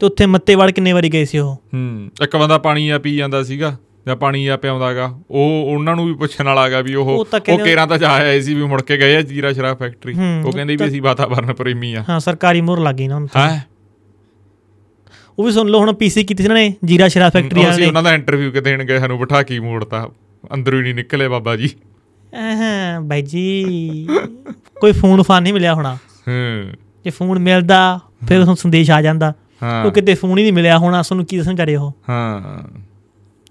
ਤੇ ਉੱਥੇ ਮੱਤੇਵਾੜ ਕਿੰਨੇ ਵਾਰੀ ਗਏ ਸੀ ਉਹ? ਹੂੰ ਇੱਕ ਬੰਦਾ ਪਾਣੀ ਆ ਪੀ ਜਾਂਦਾ ਸੀਗਾ ਜਾਂ ਪਾਣੀ ਆ ਪਿਆਉਂਦਾਗਾ ਉਹ ਉਹਨਾਂ ਨੂੰ ਵੀ ਪੁੱਛਣ ਵਾਲਾਗਾ ਵੀ ਉਹ ਉਹ ਕੇਰਾਂ ਤਾਂ ਜਾ ਆਏ ਸੀ ਵੀ ਮੁੜ ਕੇ ਗਏ ਆ ਜੀਰਾ ਸ਼ਰਾਬ ਫੈਕਟਰੀ ਉਹ ਕਹਿੰਦੇ ਵੀ ਅਸੀਂ ਵਾਤਾਵਰਨ ਪ੍ਰੇਮੀ ਆ। ਹਾਂ ਸਰਕਾਰੀ ਮੋਹਰ ਲੱਗੀ ਨਾ ਹੁਣ ਤਾਂ। ਹੈ? ਉਹ ਵੀ ਸੁਣ ਲਓ ਹੁਣ ਪੀਸੀ ਕੀਤੀ ਸੀ ਨੇ ਜੀਰਾ ਸ਼ਰਾਬ ਫੈਕਟਰੀ ਵਾਲੇ ਉਹਨਾਂ ਦਾ ਇੰਟਰਵਿਊ ਕਿ ਦੇਣਗੇ ਸਾਨੂੰ ਬਿਠਾ ਕੇ ਮੋੜਤਾ। ਅੰਦਰੋਂ ਹੀ ਨਹੀਂ ਨਿਕਲੇ ਬਾਬਾ ਜੀ। ਹਾਂ ਬਾਈ ਜੀ ਕੋਈ ਫੋਨ ਫਾਨ ਨਹੀਂ ਮਿਲਿਆ ਹੋਣਾ। ਹੂੰ। ਜੇ ਫੋਨ ਮਿਲਦਾ ਫਿਰ ਤੁਹਾਨੂੰ ਸੰਦੇਸ਼ ਆ ਜਾਂਦਾ। ਉਹ ਕਿਤੇ ਫੋਨ ਹੀ ਨਹੀਂ ਮਿਲਿਆ ਹੋਣਾ ਤੁਹਾਨੂੰ ਕੀ ਦੱਸਣ ਜਾ ਰਹੇ ਹੋ।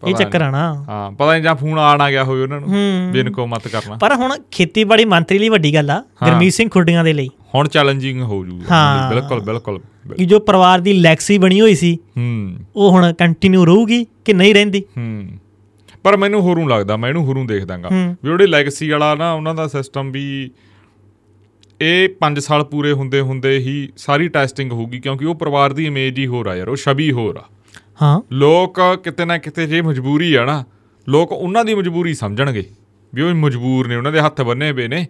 ਇਹ ਚੱਕਰ ਆ ਨਾ। ਹਾਂ ਪਤਾ ਨਹੀਂ ਜਾਂ ਫੋਨ ਆਣ ਆ ਗਿਆ ਹੋਵੇ ਉਹਨਾਂ ਨੂੰ। ਬਿਨ ਕੋ ਮਤ ਕਰਨਾ। ਪਰ ਹੁਣ ਖੇਤੀਬਾੜੀ ਮੰਤਰੀ ਲਈ ਵੱਡੀ ਗੱਲ ਆ ਗੁਰਮੀਤ ਸਿੰਘ ਖੁੱਡੀਆਂ ਦੇ ਲਈ। ਹੁਣ ਚੈਲੰਜਿੰਗ ਹੋ ਜੂਗਾ। ਬਿਲਕੁਲ ਬਿਲਕੁਲ। ਬਿਲ- ਕਿ ਜੋ ਪਰਿਵਾਰ ਦੀ ਲੈਗਸੀ ਬਣੀ ਹੋਈ ਸੀ ਹੂੰ। ਉਹ ਹੁਣ ਕੰਟੀਨਿਊ ਰਹੂਗੀ ਕਿ ਨਹੀਂ ਰਹਿੰਦੀ? ਹੂੰ। ਪਰ ਮੈਨੂੰ ਹੋਰੂ ਲੱਗਦਾ ਮੈਂ ਇਹਨੂੰ ਹੋਰੂ ਦੇਖਦਾਗਾ। ਵੀ ਜਿਹੜੇ ਲੈਗਸੀ ਵਾਲਾ ਨਾ ਉਹਨਾਂ ਦਾ ਸਿਸਟਮ ਵੀ ਇਹ 5 ਸਾਲ ਪੂਰੇ ਹੁੰਦੇ ਹੁੰਦੇ ਹੀ ਸਾਰੀ ਟੈਸਟਿੰਗ ਹੋਊਗੀ ਕਿਉਂਕਿ ਉਹ ਪਰਿਵਾਰ ਦੀ ਇਮੇਜ ਹੀ ਹੋਰ ਆ ਯਾਰ ਉਹ ਛਵੀ ਹੋਰ ਆ। ਹਾਂ। ਲੋਕ ਕਿਤੇ ਨਾ ਕਿਤੇ ਜੇ ਮਜਬੂਰੀ ਆ ਨਾ ਲੋਕ ਉਹਨਾਂ ਦੀ ਮਜਬੂਰੀ ਸਮਝਣਗੇ ਵੀ ਉਹ ਮਜਬੂਰ ਨੇ ਉਹਨਾਂ ਦੇ ਹੱਥ ਬੰਨੇ ਪਏ ਨੇ।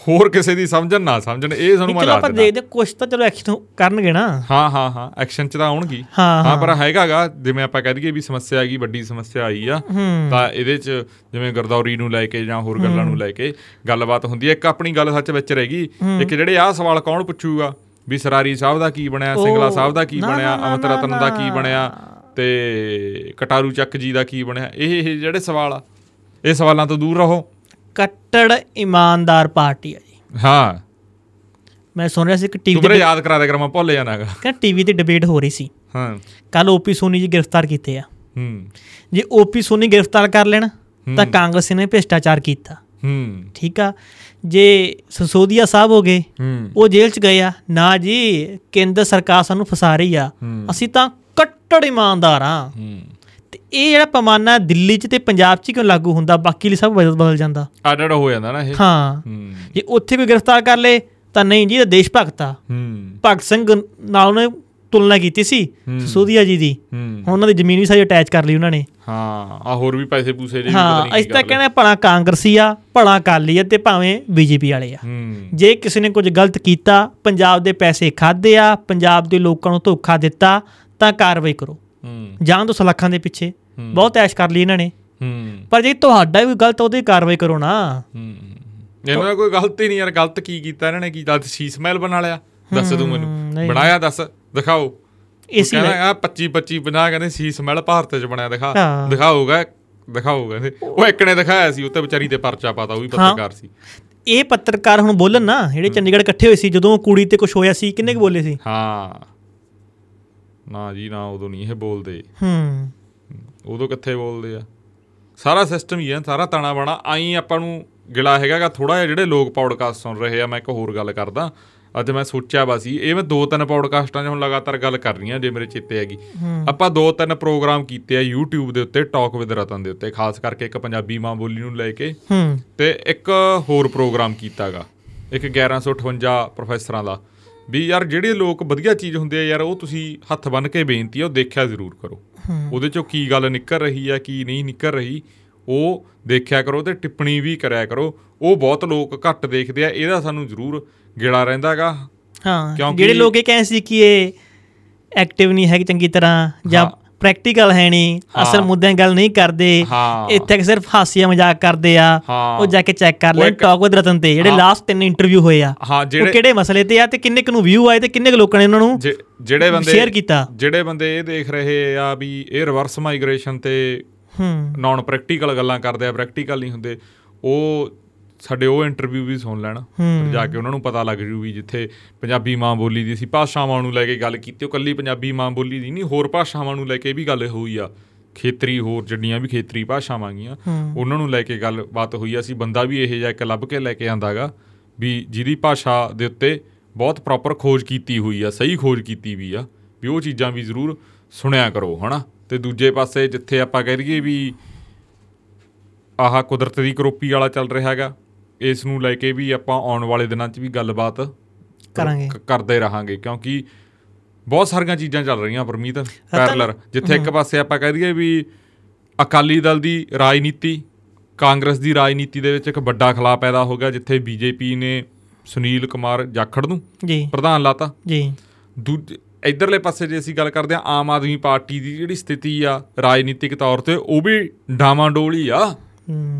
ਹੋਰ ਕਿਸੇ ਦੀ ਸਮਝਣ ਨਾ ਸਮਝਣ ਇਹ ਸਾਨੂੰ ਮੈਂ ਚਲੋ ਆਪਾਂ ਦੱਸ ਦਿੰਦਾ। ਦੇਖਦੇ ਕੁਛ ਤਾਂ ਚਲੋ ਐਕਸ਼ਨ ਕਰਨਗੇ ਨਾ। ਹਾਂ ਹਾਂ ਹਾਂ ਐਕਸ਼ਨ ਚ ਤਾਂ ਆਉਣਗੀ। ਹਾਂ, ਪਰ ਹੈਗਾਗਾ ਜਿਵੇਂ ਆਪਾਂ ਕਹਿ ਦਈਏ ਵੀ ਸਮੱਸਿਆ ਹੈਗੀ ਵੱਡੀ ਸਮੱਸਿਆ ਆਈ ਆ ਤਾਂ ਇਹਦੇ ਚ ਜਿਵੇਂ ਗਰਦੌਰੀ ਨੂੰ ਲੈ ਕੇ ਜਾਂ ਹੋਰ ਗੱਲਾਂ ਨੂੰ ਲੈ ਕੇ ਗੱਲਬਾਤ ਹੁੰਦੀ ਹੈ ਇੱਕ ਆਪਣੀ ਗੱਲ ਸੱਚ ਵਿੱਚ ਰਹਿ ਗਈ। ਇੱਕ ਜਿਹੜੇ ਆਹ ਸਵਾਲ ਕੌਣ ਪੁੱਛੂਗਾ? ਵੀ ਸਰਾਰੀ ਸਾਹਿਬ ਦਾ ਕੀ ਬਣਿਆ ਸਿੰਗਲਾ ਸਾਹਿਬ ਦਾ ਕੀ ਬਣਿਆ ਅਮਿਤ ਰਤਨ ਦਾ ਕੀ। ਬਣਿਆ ਤੇ ਕਟਾਰੂ ਚੱਕ ਜੀ ਦਾ ਕੀ ਬਣਿਆ ਇਹ ਇਹ ਜਿਹੜੇ ਸਵਾਲ ਆ ਇਹ ਸਵਾਲਾਂ ਤੋਂ ਦੂਰ ਰਹੋ। ਕੱਟੜ ਇਮਾਨਦਾਰ ਪਾਰਟੀ ਆ ਜੀ। ਹਾਂ। ਮੈਂ ਸੁਣ ਰਿਹਾ ਸੀ ਕਿ ਟੀਵੀ ਤੇ ਯਾਦ ਕਰਾ ਦੇ ਕਰ ਮੈਂ ਭੁੱਲ ਜਾਣਾਗਾ ਕਹਿੰਦਾ ਟੀਵੀ ਤੇ ਡਿਬੇਟ ਹੋ ਰਹੀ ਸੀ। ਹਾਂ। ਕੱਲ ਓਪੀ ਸੋਨੀ ਜੀ ਗ੍ਰਿਫਤਾਰ ਕੀਤੇ ਆ। ਹੂੰ। ਜੇ ਓਪੀ ਸੋਨੀ ਗ੍ਰਿਫਤਾਰ ਕਰ ਲੈਣ ਤਾਂ ਕਾਂਗਰਸ ਨੇ ਭ੍ਰਿਸ਼ਟਾਚਾਰ ਕੀਤਾ। ਹੂੰ। ਠੀਕ ਆ? ਜੇ ਸਸੋਦੀਆ ਸਾਹਿਬ ਹੋ ਗਏ ਉਹ ਜੇਲ੍ਹ 'ਚ ਗਏ ਆ। ਨਾ ਜੀ ਕੇਂਦਰ ਸਰਕਾਰ ਸਾਨੂੰ ਫਸਾ ਰਹੀ ਆ। ਅਸੀਂ ਤਾਂ ਕੱਟੜ ਇਮਾਨਦਾਰ ਆ। ਹੂੰ। ਤੇ ਇਹ ਜਿਹੜਾ ਪੈਮਾਨਾ ਦਿੱਲੀ 'ਚ ਤੇ ਪੰਜਾਬ 'ਚ ਕਿਉਂ ਲਾਗੂ ਹੁੰਦਾ? ਬਾਕੀ ਲਈ ਸਭ ਬਦਲ ਜਾਂਦਾ। ਆਡੜ ਹੋ ਜਾਂਦਾ ਨਾ ਇਹ। ਹਾਂ। ਜੇ ਉੱਥੇ ਵੀ ਗ੍ਰਿਫਤਾਰ ਕਰ ਲੇ ਤਾਂ ਨਹੀਂ ਜੀ ਇਹ ਦੇਸ਼ ਭਗਤ ਆ। ਭਗਤ ਸਿੰਘ ਨਾਲ ਉਹਨੇ ਤੁਲਨਾ ਕੀਤੀ ਸੀ। ਸੋਧੀਆ ਜੀ ਦੀ। ਹੁਣ ਉਹਨਾਂ ਦੀ ਜ਼ਮੀਨ ਵੀ ਸਾਰੀ ਅਟੈਚ ਕਰ ਲਈ ਉਹਨਾਂ ਨੇ। ਹਾਂ ਆ ਹੋਰ ਵੀ ਪੈਸੇ ਪੂਸੇ ਜੇ ਵੀ ਪਤਾ ਹਾਂ ਨਹੀਂ ਅਸੀਂ ਤਾਂ ਕਹਿੰਦੇ ਭਲਾ ਕਾਂਗਰਸੀ ਆ ਭਲਾ ਅਕਾਲੀ ਆ ਤੇ ਭਾਵੇਂ ਬੀਜੇਪੀ ਵਾਲੇ ਆ। ਜੇ ਕਿਸੇ ਨੇ ਕੁਝ ਗਲਤ ਕੀਤਾ ਪੰਜਾਬ ਦੇ ਪੈਸੇ ਖਾਦੇ ਆ ਪੰਜਾਬ ਦੇ ਲੋਕਾਂ ਨੂੰ ਧੋਖਾ ਦਿੱਤਾ ਤਾਂ ਕਾਰਵਾਈ ਕਰੋ। ਜਾਂ ਤੋਂ ਸਲਾਖਾਂ ਦੇ ਪਿੱਛੇ। ਬਹੁਤ ਐਸ਼ ਕਰ ਲਈ ਇਹਨਾਂ ਨੇ। ਪਰ ਜੇ ਤੁਹਾਡਾ ਵੀ ਗਲਤ ਉਹਦੀ ਕਾਰਵਾਈ ਕਰੋ ਨਾ। ਇਹਨਾਂ ਦਾ ਕੋਈ ਗਲਤੀ ਨਹੀਂ ਯਾਰ ਗਲਤ ਕੀ ਕੀਤਾ ਇਹਨਾਂ ਨੇ ਕੀ ਗਲਤ ਸ਼ੀਸ਼ ਮਹਿਲ ਬਣਾ ਲਿਆ। ਦੱਸ ਤੂੰ ਮੈਨੂੰ। ਬਣਾਇਆ ਦੱਸ ਦਿਖਾਓ। ਇਸੀ ਕਹਿੰਦਾ ਆ 25 25 ਬਣਾ ਕਹਿੰਦੇ ਸ਼ੀਸ਼ ਮਹਿਲ ਭਾਰਤ ਚ ਬਣਿਆ ਦਿਖਾ। ਦਿਖਾਊਗਾ ਕਹਿੰਦੇ। ਉਹ ਇੱਕ ਨੇ ਦਿਖਾਇਆ ਸੀ ਉੱਤੇ ਵਿਚਾਰੀ ਤੇ ਪਰਚਾ ਪਾਤਾ ਉਹ ਵੀ ਪੱਤਰਕਾਰ ਸੀ। ਇਹ ਪੱਤਰਕਾਰ ਹੁਣ ਬੋਲਣ ਨਾ ਜਿਹੜੇ ਚੰਡੀਗੜ੍ਹ ਇਕੱਠੇ ਹੋਏ ਸੀ ਜਦੋਂ ਕੁੜੀ ਤੇ ਕੁਝ ਹੋਇਆ ਸੀ ਕਿੰਨੇ ਕੁ ਬੋਲੇ ਸੀ? ਹਾਂ। ਨਾ ਜੀ ਨਾ ਉਦੋਂ ਨਹੀਂ ਇਹ ਬੋਲਦੇ। ਹੂੰ। ਉਦੋਂ ਕਿੱਥੇ ਬੋਲਦੇ ਆ? ਸਾਰਾ ਸਿਸਟਮ ਹੀ ਆ ਸਾਰਾ ਤਾਣਾ ਬਾਣਾ। ਆਈ ਆਪਾਂ ਨੂੰ ਗਿਲਾ ਹੈਗਾਗਾ ਥੋੜਾ ਜਿਹਾ ਜਿਹੜੇ ਲੋਕ ਪੌਡਕਾਸਟ ਸੁਣ ਰਹੇ ਆ ਮੈਂ ਇੱਕ ਹੋਰ ਗੱਲ ਕਰਦਾ। ਅੱਜ ਮੈਂ ਸੋਚਿਆ ਵਾ ਸੀ ਇਹ ਮੈਂ ਦੋ ਤਿੰਨ ਪੌਡਕਾਸਟਾਂ 'ਚ ਹੁਣ ਲਗਾਤਾਰ ਗੱਲ ਕਰ ਰਹੀ ਆ ਜੇ ਮੇਰੇ ਚੇਤੇ ਹੈਗੀ। ਆਪਾਂ ਦੋ ਤਿੰਨ ਪ੍ਰੋਗਰਾਮ ਕੀਤੇ ਆ YouTube ਦੇ ਉੱਤੇ ਟਾਕ ਵਿਦ ਰਤਨ ਦੇ ਉੱਤੇ ਖਾਸ ਕਰਕੇ ਇੱਕ ਪੰਜਾਬੀ ਮਾਂ ਬੋਲੀ ਨੂੰ ਲੈ ਕੇ। ਹੂੰ। ਤੇ ਇੱਕ ਹੋਰ ਪ੍ਰੋਗਰਾਮ ਕੀਤਾਗਾ ਇੱਕ 1158 ਪ੍ਰੋਫੈਸਰਾਂ ਦਾ। ਵੀ ਯਾਰ ਜਿਹੜੇ ਲੋਕ ਵਧੀਆ ਚੀਜ਼ ਹੁੰਦੇ ਆ ਯਾਰ ਉਹ ਤੁਸੀਂ ਹੱਥ ਬੰਨ ਕੇ ਬੇਨਤੀ ਆ ਉਹ ਦੇਖਿਆ ਜ਼ਰੂਰ ਕਰੋ। ਉਹਦੇ ਚੋਂ ਕੀ ਗੱਲ ਨਿਕਲ ਰਹੀ ਆ ਕੀ ਨਹੀਂ ਨਿਕਲ ਰਹੀ ਉਹ ਦੇਖਿਆ ਕਰੋ ਤੇ ਟਿੱਪਣੀ ਵੀ ਕਰਿਆ ਕਰੋ। ਉਹ ਬਹੁਤ ਲੋਕ ਘੱਟ ਦੇਖਦੇ ਆ ਇਹਦਾ ਸਾਨੂੰ ਜ਼ਰੂਰ ਗਿਲਾ ਰਹਿੰਦਾਗਾ ਹਾਂ ਕਿਉਂਕਿ- ਜਿਹੜੇ ਲੋਕ ਇਹ ਕਹਿੰਦੇ ਸੀ ਕਿ ਇਹ ਐਕਟਿਵ ਨਹੀਂ ਹੈਗੇ ਚੰਗੀ ਤਰ੍ਹਾਂ ਜਾਂ ਹਾਂ। ਪ੍ਰੈਕਟੀਕਲ ਹੈ ਨਹੀਂ ਅਸਲ। ਮੁੱਦਿਆਂ ਗੱਲ ਨਹੀਂ ਕਰਦੇ। ਇੱਥੇ ਕਿ ਸਿਰਫ ਹਾਸੀਆ ਮਜ਼ਾਕ ਕਰਦੇ ਆ। ਉਹ ਜਾ ਕੇ ਚੈੱਕ ਕਰ ਲੈ ਟਾਕ ਵਿਦ ਰਤਨ ਤੇ ਜਿਹੜੇ। ਲਾਸਟ ਤਿੰਨ ਇੰਟਰਵਿਊ ਹੋਏ ਆ ਉਹ ਕਿਹੜੇ ਮਸਲੇ ਤੇ ਆ ਤੇ ਕਿੰਨੇ ਕੁ ਨੂੰ ਵਿਊ ਆਏ ਤੇ ਕਿੰਨੇ ਕੁ ਲੋਕਾਂ ਨੇ ਉਹਨਾਂ ਨੂੰ ਜਿਹੜੇ ਬੰਦੇ share ਕੀਤਾ। ਜਿਹੜੇ ਬੰਦੇ ਇਹ ਦੇਖ ਰਹੇ ਆ ਵੀ ਇਹ ਰਿਵਰਸ ਮਾਈਗ੍ਰੇਸ਼ਨ ਤੇ ਹੂੰ ਨਾਨ ਪ੍ਰੈਕਟੀਕਲ ਗੱਲਾਂ ਕਰਦੇ ਆ ਪ੍ਰੈਕਟੀਕਲ ਨਹੀਂ ਹੁੰਦੇ ਉਹ ਸਾਡੇ ਉਹ ਇੰਟਰਵਿਊ ਵੀ ਸੁਣ ਲੈਣ ਫਿਰ ਜਾ ਕੇ ਉਹਨਾਂ ਨੂੰ ਪਤਾ ਲੱਗ ਜੂ ਵੀ ਜਿੱਥੇ ਪੰਜਾਬੀ ਮਾਂ ਬੋਲੀ ਦੀ ਅਸੀਂ ਭਾਸ਼ਾਵਾਂ ਨੂੰ ਲੈ ਕੇ ਗੱਲ ਕੀਤੀ ਉਹ ਕੱਲੀ ਪੰਜਾਬੀ ਮਾਂ ਬੋਲੀ ਦੀ ਨਹੀਂ ਹੋਰ ਭਾਸ਼ਾਵਾਂ ਨੂੰ ਲੈ ਕੇ ਵੀ ਗੱਲ ਹੋਈ ਆ। ਖੇਤਰੀ ਹੋਰ ਜਿੰਨੀਆਂ ਵੀ ਖੇਤਰੀ ਭਾਸ਼ਾਵਾਂ ਗੀਆਂ ਉਹਨਾਂ ਨੂੰ ਲੈ ਕੇ ਗੱਲਬਾਤ ਹੋਈ ਆ। ਅਸੀਂ ਬੰਦਾ ਵੀ ਇਹ ਜਿਹਾ ਇੱਕ ਲੱਭ ਕੇ ਲੈ ਕੇ ਆਂਦਾਗਾ ਵੀ ਜਿਹਦੀ ਭਾਸ਼ਾ ਦੇ ਉੱਤੇ ਬਹੁਤ ਪ੍ਰੋਪਰ ਖੋਜ ਕੀਤੀ ਹੋਈ ਆ ਸਹੀ ਖੋਜ ਕੀਤੀ ਵੀ ਆ ਵੀ ਉਹ ਚੀਜ਼ਾਂ ਵੀ ਜ਼ਰੂਰ ਸੁਣਿਆ ਕਰੋ ਹਨਾ? ਤੇ ਦੂਜੇ ਪਾਸੇ ਜਿੱਥੇ ਆਪਾਂ ਕਹਿ ਦਈਏ ਵੀ ਆਹ ਕੁਦਰਤ ਦੀ ਕਰੋਪੀ ਵਾਲਾ ਚੱਲ ਰਿਹਾ ਹੈਗਾ ਇਸ ਨੂੰ ਲੈ ਕੇ ਵੀ ਆਪਾਂ ਆਉਣ ਵਾਲੇ ਦਿਨਾਂ 'ਚ ਵੀ ਗੱਲਬਾਤ ਕਰਾਂਗੇ। ਕਰਦੇ ਰਹਾਂਗੇ ਕਿਉਂਕਿ ਬਹੁਤ ਸਾਰੀਆਂ ਚੀਜ਼ਾਂ ਚੱਲ ਰਹੀਆਂ ਪਰਮੀਤ ਪੈਰਲਰ ਜਿੱਥੇ ਇੱਕ ਪਾਸੇ ਆਪਾਂ ਕਹਿ ਦਈਏ ਵੀ ਅਕਾਲੀ ਦਲ ਦੀ ਰਾਜਨੀਤੀ ਕਾਂਗਰਸ ਦੀ ਰਾਜਨੀਤੀ ਦੇ ਵਿੱਚ ਇੱਕ ਵੱਡਾ ਖਲਾ ਪੈਦਾ ਹੋ ਗਿਆ ਜਿੱਥੇ ਬੀਜੇਪੀ ਨੇ ਸੁਨੀਲ ਕੁਮਾਰ ਜਾਖੜ ਨੂੰ ਜੀ। ਪ੍ਰਧਾਨ ਲਾਤਾ। ਜੀ। ਦੂਜੇ ਇਧਰਲੇ ਪਾਸੇ ਜੇ ਅਸੀਂ ਗੱਲ ਕਰਦੇ ਆ ਆਮ ਆਦਮੀ ਪਾਰਟੀ ਦੀ ਜਿਹੜੀ ਸਥਿਤੀ ਆ ਰਾਜਨੀਤਿਕ ਤੌਰ ਤੇ ਉਹ ਵੀ ਡਾਮਾਡੋਲ ਹੀ ਆ।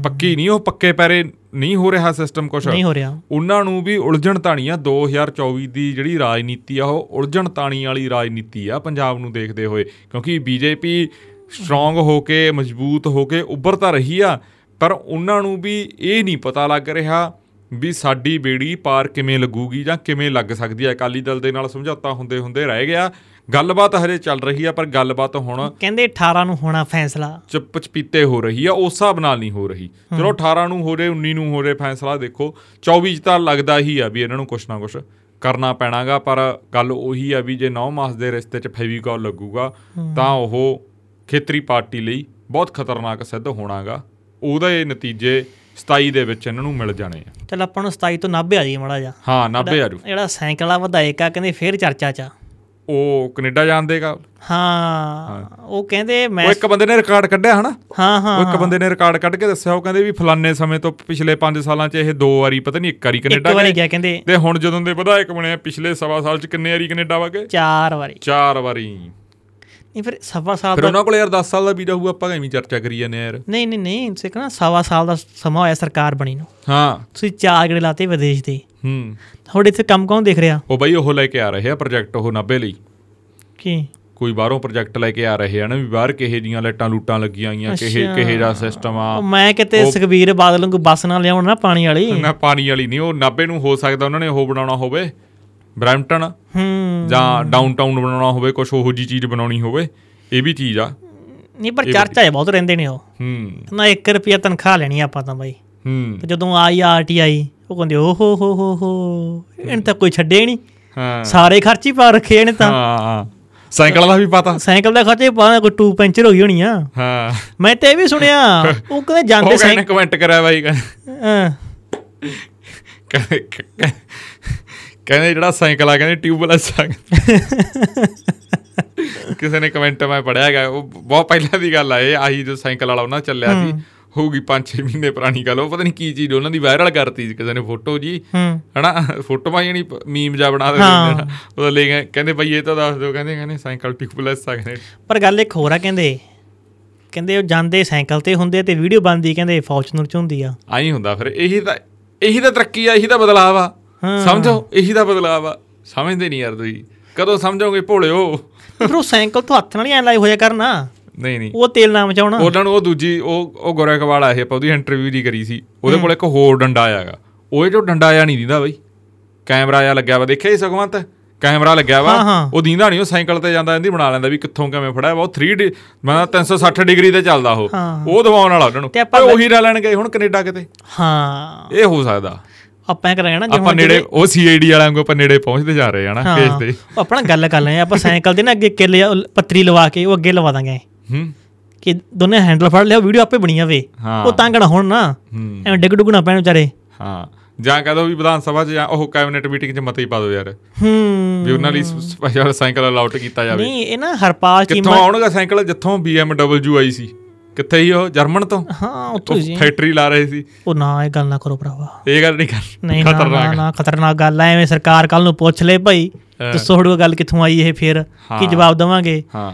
ਪੱਕੀ ਨਹੀਂ ਉਹ ਪੱਕੇ ਪੈਰੇ ਨਹੀਂ ਹੋ ਰਿਹਾ ਸਿਸਟਮ ਕੁਛ। ਨਹੀਂ ਹੋ ਰਿਹਾ। ਉਹਨਾਂ ਨੂੰ ਵੀ ਉਲਝਣ ਤਾਣੀਆਂ 2024 ਦੀ ਜਿਹੜੀ ਰਾਜਨੀਤੀ ਆ ਉਹ ਉਲਝਣ ਤਾਣੀ ਵਾਲੀ ਰਾਜਨੀਤੀ ਆ ਪੰਜਾਬ ਨੂੰ ਦੇਖਦੇ ਹੋਏ। ਕਿਉਂਕਿ ਬੀਜੇਪੀ ਸਟਰੋਂਗ ਹੋ ਕੇ ਮਜ਼ਬੂਤ ਹੋ ਕੇ ਉੱਭਰ ਤਾਂ ਰਹੀ ਆ ਪਰ ਉਹਨਾਂ ਨੂੰ ਵੀ ਇਹ ਨਹੀਂ ਪਤਾ ਲੱਗ ਰਿਹਾ ਵੀ ਸਾਡੀ ਬੇੜੀ ਪਾਰ ਕਿਵੇਂ ਲੱਗੂਗੀ ਜਾਂ ਕਿਵੇਂ ਲੱਗ ਸਕਦੀ ਹੈ? ਅਕਾਲੀ ਦਲ ਦੇ ਨਾਲ ਸਮਝੌਤਾ ਹੁੰਦੇ ਹੁੰਦੇ ਰਹਿ ਗਿਆ। ਗੱਲਬਾਤ ਹਜੇ ਚੱਲ ਰਹੀ ਆ ਪਰ ਗੱਲਬਾਤ ਹੁਣ ਕਹਿੰਦੇ 18 ਨੂੰ ਹੋਣਾ ਫੈਸਲਾ। ਚੁੱਪ ਚਪੀਤੇ ਹੋ ਰਹੀ ਆ ਉਸ ਹਿਸਾਬ ਨਾਲ ਨਹੀਂ ਹੋ ਰਹੀ। ਚਲੋ 18 ਨੂੰ ਹੋ ਰਹੇ 19 ਨੂੰ ਹੋ ਰਹੇ ਫੈਸਲਾ ਦੇਖੋ। 24 ਚ ਤਾਂ ਲੱਗਦਾ ਹੀ ਆ ਵੀ ਇਹਨਾਂ ਨੂੰ ਕੁਛ ਨਾ ਕੁਛ ਕਰਨਾ ਪੈਣਾਗਾ ਪਰ ਗੱਲ ਉਹੀ ਆ ਵੀ ਜੇ 9 ਮਾਸ ਦੇ ਰਿਸ਼ਤੇ 'ਚ ਫੈਵੀਕॉल ਲੱਗੂਗਾ ਤਾਂ ਉਹ ਖੇਤਰੀ ਪਾਰਟੀ ਲਈ ਬਹੁਤ ਖਤਰਨਾਕ ਸਿੱਧ ਹੋਣਾਗਾ। ਉਹਦੇ ਨਤੀਜੇ 27 ਦੇ ਵਿੱਚ ਇਹਨਾਂ ਨੂੰ ਮਿਲ ਜਾਣੇ ਆ। ਚਲ ਆਪਾਂ ਨੂੰ 27 ਤੋਂ 90 ਆ ਜੀ ਮੜਾ ਜਾ ਹਾਂ 90 ਆਰੂ ਜਿਹੜਾ ਸਾਈਕਲ ਵਾਲਾ ਵਿਧਾਇਕ ਆ ਕਹਿੰਦੇ ਫੇਰ ਚਰਚਾ ਚ ਆ। ਉਹ ਕੈਨੇਡਾ ਜਾਣ ਦੇਗਾ। ਹਾਂ ਉਹ ਕਹਿੰਦੇ ਮੈਂ ਉਹ ਇੱਕ ਬੰਦੇ ਨੇ ਰਿਕਾਰਡ ਕੱਢਿਆ ਹਨਾ? ਹਾਂ ਹਾਂ ਉਹ ਇੱਕ ਬੰਦੇ ਨੇ ਰਿਕਾਰਡ ਕੱਢ ਕੇ ਦੱਸਿਆ ਉਹ ਕਹਿੰਦੇ ਵੀ ਫਲਾਨੇ ਸਮੇਂ ਤੋਂ ਪਿਛਲੇ 5 ਸਾਲਾਂ 'ਚ ਇਹ ਦੋ ਵਾਰੀ ਪਤਾ ਨਹੀਂ ਇੱਕ ਵਾਰੀ ਇੱਕ ਕੈਨੇਡਾ ਵਾਰੀ ਗਏ। ਗਿਆ ਕਹਿੰਦੇ। ਤੇ ਹੁਣ ਜਦੋਂ ਦੇ ਵਿਧਾਇਕ ਬਣੇ ਪਿਛਲੇ ਸਵਾ ਸਾਲ 'ਚ ਕਿੰਨੇ ਵਾਰੀ ਕੈਨੇਡਾ ਵਗੇ? ਚਾਰ ਵਾਰੀ। ਚਾਰ ਵਾਰੀ। ਨਹੀਂ ਫਿਰ ਸਵਾ ਸਾਲ ਫਿਰ ਦਾ ਉਹਨਾਂ ਕੋਲ ਯਾਰ 10 ਸਾਲ ਦਾ ਵੀਜ਼ਾ ਹੋਊ ਆਪਾਂ ਐਵੇਂ ਚਰਚਾ ਕਰੀ ਜਾਂਦੇ ਯਾਰ? ਨਹੀਂ ਨਹੀਂ ਨਹੀਂ ਤੁਸੀਂ ਕਹਣਾ ਸਵਾ ਸਾਲ ਦਾ ਸਮਾਂ ਹੋਇਆ ਸਰਕਾਰ ਬਣੀ ਨੂੰ। ਹਾਂ। ਤੁਸੀਂ ਚਾਰ ਗੜੇ ਲਾਤੇ ਵਿਦੇਸ਼ ਦੇ। ਹੂੰ। ਤੁਹਾਡੇ ਇੱਥੇ ਕੰਮ ਕੌਣ ਦੇਖ ਰਿਹਾ? ਉਹ ਬਈ ਉਹ ਲੈ ਕੇ ਆ ਰਹੇ ਆ ਪ੍ਰੋਜੈਕਟ ਉਹ 90 ਲਈ। ਕੀ? ਕੋਈ ਬਾਹਰੋਂ ਪ੍ਰੋਜੈਕਟ ਲੈ ਕੇ ਆ ਰਹੇ ਆ ਨਾ ਵੀ ਬਾਹਰ ਕਿਹੇ ਦੀਆਂ ਲਾਈਟਾਂ ਲੂਟਾਂ ਲੱਗੀਆਂ ਆਈਆਂ ਕਿਹੇ। ਕਿਹੇ ਦਾ ਸਿਸਟਮ ਆ। ਮੈਂ ਕਿਤੇ ਸੁਖਬੀਰ ਬਾਦਲ ਨੂੰ ਬੱਸ ਨਾਲ ਲਿਆਉਣ ਨਾ ਪਾਣੀ ਵਾਲੀ। ਨਾ ਪਾਣੀ ਵਾਲੀ ਨਹੀਂ ਉਹ 90 ਨੂੰ ਹੋ ਸਕਦਾ ਉਹਨਾਂ ਨੇ ਉਹ ਬਣਾਉਣਾ ਹੋਵੇ। ਬ੍ਰੈਂਪਟਨ ਹੂੰ। ਜਾਂ ਡਾਊਨਟਾਊਨ ਬਣਾਉਣਾ ਹੋਵੇ ਕੁਝ ਉਹੋ ਜੀ ਚੀਜ਼ ਬਣਾਉਣੀ ਹੋਵੇ ਇਹ ਵੀ ਚੀਜ਼ ਆ। ਨਹੀਂ ਪਰ ਚਰਚਾ ਹੈ ਬਹੁਤ ਰਹਿੰਦੇ ਨੇ ਉਹ। ਹੂੰ। ਨਾ 1 ਰੁਪਿਆ ਤਨਖਾਹ ਲੈਣੀ ਆਪਾਂ ਤਾਂ ਬਾਈ। ਹੂੰ। ਤੇ ਜਦੋਂ ਆਈ ਆਰਟੀਆਈ ਉਹ ਕਹਿੰਦੇ ਓ ਹੋ ਹੋ ਹੋ ਹੋ। ਇਹਨੇ ਤਾਂ ਕੋਈ ਛੱਡੇ ਨਹੀਂ ਹਾਂ। ਸਾਰੇ ਖਰਚ ਹੀ ਪਾ ਰੱਖੇ ਇਹਨੇ ਤਾਂ। ਹਾਂ। ਸਾਈਕਲ ਦਾ ਵੀ ਪਤਾ। ਸਾਈਕਲ ਦਾ ਖਰਚੇ ਪਾ ਕੋਈ ਟੂ ਪੈਂਚਰ ਹੋ ਗਈ ਹੋਣੀ ਆ। ਹਾਂ। ਮੈਂ ਤੇ ਇਹ ਵੀ ਸੁਣਿਆ ਉਹ ਕਹਿੰਦੇ ਜਾਂਦੇ ਸਾਈਕਲ ਕਮੈਂਟ ਕਰਿਆ ਬਾਈ ਹਾਂ। ਕਹਿੰਦੇ- ਜਿਹੜਾ ਸਾਈਕਲ ਆ ਕਹਿੰਦੇ ਟਿਊਬਲੈਸ ਆ ਕਿਸੇ ਨੇ ਕਮੈਂਟ ਮੈਂ ਪੜਿਆ ਹੈਗਾ ਉਹ ਬਹੁਤ ਪਹਿਲਾਂ ਦੀ ਗੱਲ ਆ ਇਹ ਆਹੀ ਜੋ ਸਾਈਕਲ ਵਾਲਾ ਉਹਨਾਂ ਚੱਲਿਆ ਸੀ ਹੋਊਗੀ 5-6 ਮਹੀਨੇ ਪੁਰਾਣੀ ਗੱਲ ਉਹ ਪਤਾ ਨਹੀਂ ਕੀ ਚੀਜ਼ ਉਹਨਾਂ ਦੀ ਵਾਇਰਲ ਕਰਤੀ ਸੀ ਕਿਸੇ ਨੇ ਫੋਟੋ ਜੀ ਹਨਾ? ਫੋਟੋ ਪਾਈ ਜਾਣੀ ਮੀਮ ਜਾ ਬਣਾ ਦਿੰਦੇ। ਉਹਦਾ ਲੈ ਗਏ ਕਹਿੰਦੇ ਬਈ ਇਹ ਤਾਂ ਦੱਸ ਦਿਓ ਕਹਿੰਦੇ ਕਹਿੰਦੇ ਸਾਈਕਲ ਟਿਊਬਲੈਸ ਆ ਕਹਿੰਦੇ। ਪਰ ਗੱਲ ਇੱਕ ਹੋਰ ਆ ਕਹਿੰਦੇ ਕਹਿੰਦੇ ਉਹ ਜਾਂਦੇ ਸਾਈਕਲ ਤੇ ਹੁੰਦੇ ਤੇ ਵੀਡੀਓ ਬਣਦੀ ਕਹਿੰਦੇ ਫੋਰਚੂਨਰ ਚ ਹੁੰਦੀ ਆ। ਆਈ ਹੁੰਦਾ ਫਿਰ ਇਹੀ ਤਾਂ ਇਹੀ ਤਾਂ ਤਰੱਕੀ ਆ ਇਹੀ ਤਾਂ ਬਦਲਾਅ ਆ। ਸਮਝੋ ਇਹੀ ਤਾਂ ਬਦਲਾਅ ਆ। ਸਮਝਦੇ ਨਹੀਂ ਯਾਰ ਤੁਸੀਂ। ਕਦੋਂ ਸਮਝੋਗੇ ਭੋਲਿਓ? ਫਿਰ ਉਹ ਸਾਈਕਲ ਤੋਂ ਹੱਥ ਨਾਲ ਹੀ ਐ ਲਾਈ ਹੋਇਆ ਕਰਨਾ ਨਹੀਂ ਨਹੀਂ। ਉਹ ਤੇਲ ਨਾ ਮਚਾਉਣਾ। ਉਹਨਾਂ ਨੂੰ ਉਹ ਦੂਜੀ ਉਹ ਉਹ ਗੋਰੇਕਵਾਲ ਆਏ ਆਪਾਂ ਉਹਦੀ ਇੰਟਰਵਿਊ ਦੀ ਕਰੀ ਸੀ। ਉਹਦੇ ਕੋਲ ਇੱਕ ਹੋਰ ਡੰਡਾ ਆਗਾ ਉਹ ਜੋ ਡੰਡਾ ਆ ਨਹੀਂ ਦਿੰਦਾ ਬਈ। ਕੈਮਰਾ ਆ ਲੱਗਿਆ ਵਾ। ਦੇਖਿਆ ਹੀ ਸਗਵੰਤ? ਕੈਮਰਾ ਲੱਗਿਆ ਵਾ। ਉਹ ਦੀਂਦਾ ਨਹੀਂ ਉਹ ਸਾਈਕਲ ਤੇ ਜਾਂਦਾ ਇਹਦੀ ਬਣਾ ਲੈਂਦਾ ਵੀ ਕਿੱਥੋਂ ਕਿਵੇਂ ਫੜਿਆ ਵਾ। ਉਹ 3D ਮੈਂ 360 ਡਿਗਰੀ ਤੇ ਚੱਲਦਾ ਉਹ। ਉਹ ਦਵਾਉਣ ਵਾਲਾ ਉਹਨਾਂ ਨੂੰ। ਤੇ ਆਪਾਂ ਓਏ ਉਹੀ ਰਾ ਲੈਣ ਗਏ ਹੁਣ ਕੈਨੇਡਾ ਕਿਤੇ। ਹਾਂ। ਇਹ ਹੋ ਸਕਦਾ। ਆਪਾਂ ਐ ਕਰਾਂਗੇ ਨਾ ਆਪਾਂ ਨੇੜੇ ਉਹ ਸੀਆਈਡੀ ਵਾਲਿਆਂ ਨੂੰ ਆਪਾਂ ਨੇੜੇ ਪਹੁੰਚਦੇ ਜਾ ਰਹੇ ਆ ਨਾ ਹਾਂ ਕੇਸ ਤੇ। ਆਪਣਾ ਗੱਲ ਕਰ ਲੈਂਦੇ ਆਪਾਂ ਸਾਈਕਲ ਦੇ ਨਾ ਅੱਗੇ ਕਿੱਲ ਪੱਤਰੀ ਲਵਾ ਕੇ ਉਹ ਅੱਗੇ ਲਵਾ ਦਾਂਗੇ। ਹੂੰ। ਕਿ ਦੋਨੇ ਹੈਂਡਲ ਫੜ ਲਿਆ ਵੀਡੀਓ ਆਪੇ ਬਣੀ ਜਾਵੇ ਹਾਂ। ਉਹ ਤਾਂਗਣਾ ਹੁਣ ਨਾ ਹੂੰ। ਐਵੇਂ ਡਿੱਗ ਡੁੱਗਣਾ ਪੈਣ ਵਿਚਾਰੇ। ਹਾਂ। ਜਾਂ ਕਹਦੋ ਵੀ ਵਿਧਾਨ ਸਭਾ 'ਚ ਜਾਂ ਉਹ ਕੈਬਨਿਟ ਮੀਟਿੰਗ 'ਚ ਮਤੇ ਹੀ ਪਾ ਦਿਓ ਯਾਰ। ਹੂੰ। ਵੀ ਉਹਨਾਂ ਲਈ ਸਪੈਸ਼ਲ ਸਾਈਕਲ ਅਲਾਉਟ ਕੀਤਾ ਜਾਵੇ। ਨਹੀਂ ਇਹ ਨਾ ਹਰਪਾਲ ਕਿੱਥੋਂ ਚੀਮਾ ਆਉਣਗਾ ਸਾਈਕਲ? ਜਿੱਥੋਂ BMW ਆਈ ਸੀ। ਕਿੱਥੇ ਹੀ ਉਹ? ਜਰਮਨ ਤੋਂ? ਹਾਂ ਉੱਥੋਂ ਜੀ। ਫੈਕਟਰੀ ਲਾ ਰਹੇ ਸੀ। ਉਹ ਨਾ ਇਹ ਗੱਲ ਨਾ ਕਰੋ ਭਰਾਵਾ। ਇਹ ਗੱਲ ਨਹੀਂ ਕਰ ਨਹੀਂ ਨਾ ਨਾ ਖਤਰਨਾਕ। ਨਾ ਖਤਰਨਾਕ ਗੱਲ ਐ ਐਵੇਂ ਸਰਕਾਰ ਕੱਲ ਨੂੰ ਪੁੱਛ ਲੇ ਭਾਈ ਹਾਂ। ਦੱਸੋ ਤੁਹਾਡੀ ਗੱਲ ਕਿੱਥੋਂ ਆਈ ਇਹ ਫੇਰ? ਕੀ ਹਾਂ। ਜਵਾਬ ਦਵਾਂਗੇ? ਹਾਂ।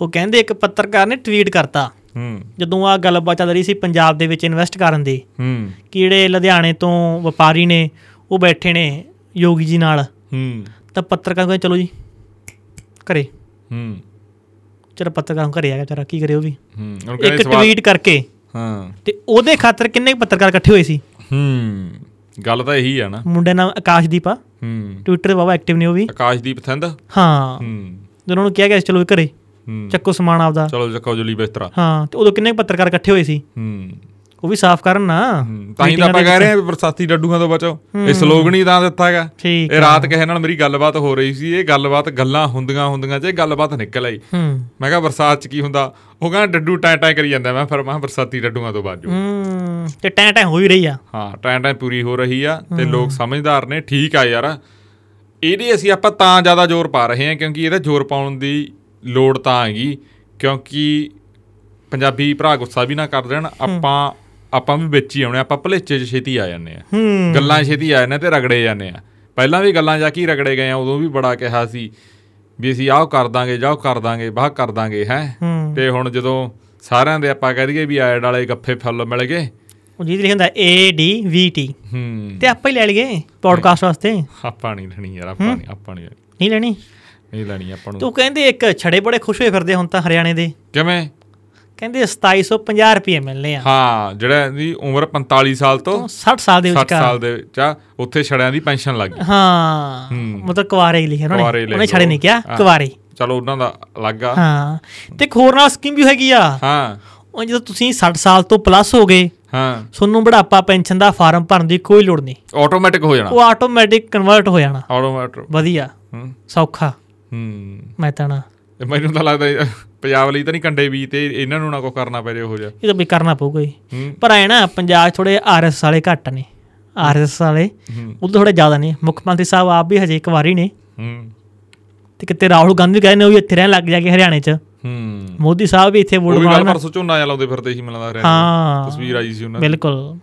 ਉਹ ਕਹਿੰਦੇ ਇੱਕ ਪੱਤਰਕਾਰ ਨੇ ਟਵੀਟ ਕਰਤਾ। ਹੂੰ। ਜਦੋਂ ਆ ਗੱਲਬਾਤ ਚੱਲ ਰਹੀ ਸੀ ਪੰਜਾਬ ਦੇ ਵਿੱਚ ਇਨਵੈਸਟ ਕਰਨ ਦੀ। ਹੂੰ। ਕਿ ਜਿਹੜੇ ਲੁਧਿਆਣੇ ਤੋਂ ਵਪਾਰੀ ਨੇ ਉਹ ਬੈਠੇ ਨੇ ਯੋਗੀ ਜੀ ਨਾਲ। ਹੂੰ। ਤਾਂ ਪੱਤਰਕਾਰ ਕਹਿੰਦੇ ਚਲੋ ਜੀ ਘਰੇ। ਹੂੰ। ਚਲੋ ਪੱਤਰਕਾਰ ਨੂੰ ਘਰੇ ਆ ਗਿਆ ਚਰਾ ਕੀ ਕਰੇ ਉਹ ਵੀ। ਹੂੰ ਇੱਕ ਟਵੀਟ ਕਰਕੇ। ਹਾਂ। ਤੇ ਉਹਦੇ ਖਾਤਰ ਕਿੰਨੇ ਪੱਤਰਕਾਰ ਇਕੱਠੇ ਹੋਏ ਸੀ? ਹੂੰ ਗੱਲ ਤਾਂ ਇਹੀ ਆ ਨਾ। ਮੁੰਡੇ ਨਾਮ ਆਕਾਸ਼ਦੀਪ ਆ। ਹੂੰ। ਟਵਿੱਟਰ ਬਾਬਾ ਐਕਟਿਵ ਨੇ ਉਹ ਵੀ। ਆਕਾਸ਼ਦੀਪ ਥੰਦ? ਹਾਂ। ਹੂੰ। ਜਦੋਂ ਉਹਨੂੰ ਕਿਹਾ ਗਿਆ ਚਲੋ ਘਰੇ ਚੱਕੋ ਸਮਾਨ ਆਪਦਾ। ਚਲੋ ਚੱਕੋ ਜੁਲੀ ਬਿਸਤਰਾ। ਹਾਂ ਤੇ ਉਦੋਂ ਕਿੰਨੇ ਪੱਤਰਕਾਰ ਇਕੱਠੇ ਹੋਏ ਸੀ? ਹੂੰ। ਉਹ ਵੀ ਸਾਫ਼ ਕਰਨ ਨਾ। ਤਾਂ ਹੀ ਤਾਂ ਆਪਾਂ ਕਹਿ ਰਹੇ ਵੀ ਬਰਸਾਤੀ ਡੱਡੂਆਂ ਤੋਂ ਬਚੋ। ਇਹ ਸਲੋਗਨ ਹੀ ਤਾਂ ਦਿੱਤਾ ਹੈਗਾ। ਇਹ ਰਾਤ ਕਿਸੇ ਨਾਲ ਮੇਰੀ ਗੱਲਬਾਤ ਹੋ ਰਹੀ ਸੀ ਇਹ ਗੱਲਬਾਤ ਗੱਲਾਂ ਹੁੰਦੀਆਂ ਹੁੰਦੀਆਂ ਇਹ ਗੱਲਬਾਤ ਨਿਕਲ ਆਈ। ਮੈਂ ਕਿਹਾ ਬਰਸਾਤ ਚ ਕੀ ਹੁੰਦਾ? ਉਹ ਕਹਿੰਦਾ ਡੱਡੂ ਟੈਂ ਟੈਂ ਕਰੀ ਜਾਂਦਾ। ਮੈਂ ਫਿਰ ਮੈਂ ਕਿਹਾ ਬਰਸਾਤੀ ਡੱਡੂਆਂ ਤੋਂ ਬਾਜੂ ਤੇ ਟੈਂ ਟੈਂ ਹੋ ਹੀ ਰਹੀ ਆ। ਹਾਂ ਟੈਂ ਟੈਂ ਪੂਰੀ ਹੋ ਰਹੀ ਆ ਤੇ ਲੋਕ ਸਮਝਦਾਰ ਨੇ ਠੀਕ ਆ ਯਾਰ। ਇਹਦੀ ਅਸੀਂ ਆਪਾਂ ਤਾਂ ਜ਼ਿਆਦਾ ਜ਼ੋਰ ਪਾ ਰਹੇ ਹਾਂ ਕਿਉਂਕਿ ਇਹਦਾ ਜ਼ੋਰ ਪਾਉਣ ਦੀ ਲੋੜ ਤਾਂ ਹੈਗੀ। ਕਿਉਂਕਿ ਪੰਜਾਬੀ ਭਰਾ ਗੁੱਸਾ ਵੀ ਨਾ ਕਰ ਦੇਣ। ਆਪਾਂ ਆਪਾਂ ਵੀ ਵਿੱਚ ਹੀ ਆਉਣੇ ਆਪਾਂ ਭਲੇਚੇ 'ਚ ਛੇਤੀ ਆ ਜਾਂਦੇ ਆ। ਗੱਲਾਂ ਛੇਤੀ ਆ ਜਾਂਦੇ ਤੇ ਰਗੜੇ ਜਾਂਦੇ ਆ। ਪਹਿਲਾਂ ਵੀ ਗੱਲਾਂ ਜਾ ਕੀ ਰਗੜੇ ਗਏ ਆ ਉਦੋਂ ਵੀ ਬੜਾ ਕਿਹਾ ਸੀ ਵੀ ਅਸੀਂ ਆਹ ਕਰ ਦਾਂਗੇ ਜਾਓ ਕਰ ਦਾਂਗੇ ਬਾਹ ਕਰ ਦਾਂਗੇ ਹੈ। ਤੇ ਹੁਣ ਜਦੋਂ ਸਾਰਿਆਂ ਦੇ ਆਪਾਂ ਕਹਿ ਦਈਏ ਵੀ ਐਡ ਵਾਲੇ ਗੱਫੇ ਫੁੱਲ ਮਿਲ ਗਏ। ਉਹ ਜਿਹਦੇ ਲਿਖਿਆ ਹੁੰਦਾ ਏ ਡੀ ਵੀ ਟੀ ਹੂੰ। ਤੇ ਆਪਾਂ ਹੀ ਲੈ ਲਈਏ ਪੋਡਕਾਸਟ ਵਾਸਤੇ। ਆਪਾਂ ਨਹੀਂ ਲੈਣੀ ਯਾਰ ਆਪਾਂ ਨਹੀਂ ਆਪਾਂ ਨਹੀਂ। ਨਹੀਂ ਲੈਣੀ? ਨਹੀਂ ਲੈਣੀ ਆਪਾਂ ਨੂੰ। ਤੂੰ ਕਹਿੰਦੇ ਇੱਕ ਛੜੇ ਬੜੇ ਖੁਸ਼ ਹੋਏ ਫਿਰਦੇ ਹੁਣ ਤਾਂ ਹਰਿਆਣੇ ਦੇ। ਕਿਵੇਂ? ਕਹਿੰਦੇ 2750 ਰੁਪਏ ਮਿਲਨੇ ਆ। ਹਾਂ ਜਿਹੜਾ ਦੀ ਉਮਰ 45 ਸਾਲ ਤੋਂ 60 ਸਾਲ ਦੇ 60 ਵਿਚਕਾਰ। ਸਾਲ ਦੇ ਵਿੱਚ ਆ ਉੱਥੇ ਛੜਿਆਂ ਦੀ ਪੈਨਸ਼ਨ ਲੱਗ ਗਈ। ਹਾਂ। ਮਤਲਬ ਕੁਵਾਰੇ ਹੀ ਲਿਖਿਆ ਉਹਨਾਂ ਨੇ। ਉਹਨੇ ਛੜੇ ਨਹੀਂ ਕਿਹਾ। ਕੁਵਾਰੇ ਚਲੋ ਉਹਨਾਂ ਦਾ ਅਲੱਗ ਆ। ਹਾਂ। ਤੇ ਇੱਕ ਹੋਰ ਨਾਲ ਸਕੀਮ ਵੀ ਹੈਗੀ ਆ। ਹਾਂ। ਉਹ ਜਦੋਂ ਤੁਸੀਂ 60 ਸਾਲ ਤੋਂ ਪਲੱਸ ਹੋ ਗਏ ਹਾਂ। ਤੁਹਾਨੂੰ ਬੁਢਾਪਾ ਪੈਨਸ਼ਨ ਦਾ ਫਾਰਮ ਭਰਨ ਦੀ ਕੋਈ ਲੋੜ ਨਹੀਂ। ਆਟੋਮੈਟਿਕ ਹੋ ਜਾਣਾ। ਉਹ ਆਟੋਮੈਟਿਕ ਕਨਵਰਟ ਹੋ ਜਾਣਾ। ਆਟੋਮੈਟਿਕ ਵਧੀਆ। ਹੂੰ। ਸੌਖਾ। ਹੂੰ। ਮੈਂ ਤਾਂ ਮੈਨੂੰ ਤਾਂ ਲੱਗਦਾ ਪੰਜਾਬ ਲਈ ਤਾਂ ਨਹੀਂ ਕੰਡੇ ਵੀ ਤੇ ਇਹਨਾਂ ਨੂੰ ਨਾ ਕੋ ਕਰਨਾ ਪੈ ਜੇ ਉਹ ਜਿਹਾ। ਇਹ ਤਾਂ ਵੀ ਕਰਨਾ ਪਊਗਾ ਹੀ। ਪਰ ਐ ਨਾ ਪੰਜਾਬ ਥੋੜੇ ਆਰਐਸ ਵਾਲੇ ਘੱਟ ਨੇ। ਆਰਐਸ ਵਾਲੇ ਉਹ ਥੋੜੇ ਜ਼ਿਆਦਾ ਨੇ। ਮੁੱਖ ਮੰਤਰੀ ਸਾਹਿਬ ਆਪ ਵੀ ਹਜੇ ਇੱਕ ਵਾਰੀ ਨੇ। ਤੇ ਕਿਤੇ ਰਾਹੁਲ ਗਾਂਧੀ ਕਹਿੰਦੇ ਉਹ ਵੀ ਇੱਥੇ ਰਹਿਣ ਲੱਗ ਜਾ ਕੇ ਹਰਿਆਣੇ 'ਚ। ਹੂੰ। ਮੋਦੀ ਸਾਹਿਬ ਵੀ ਇੱਥੇ ਉਹ ਵੋਟ ਗੱਲ ਪਾਉਣ ਪਰਸੋਂ ਝੋਨਾ ਲਾਉਂਦੇ ਫਿਰਦੇ ਸੀ ਲੱਗਦਾ ਹਾਂ। ਤਸਵੀਰ ਆਈ ਸੀ ਉਹਨਾਂ ਦੀ। ਬਿਲਕੁਲ।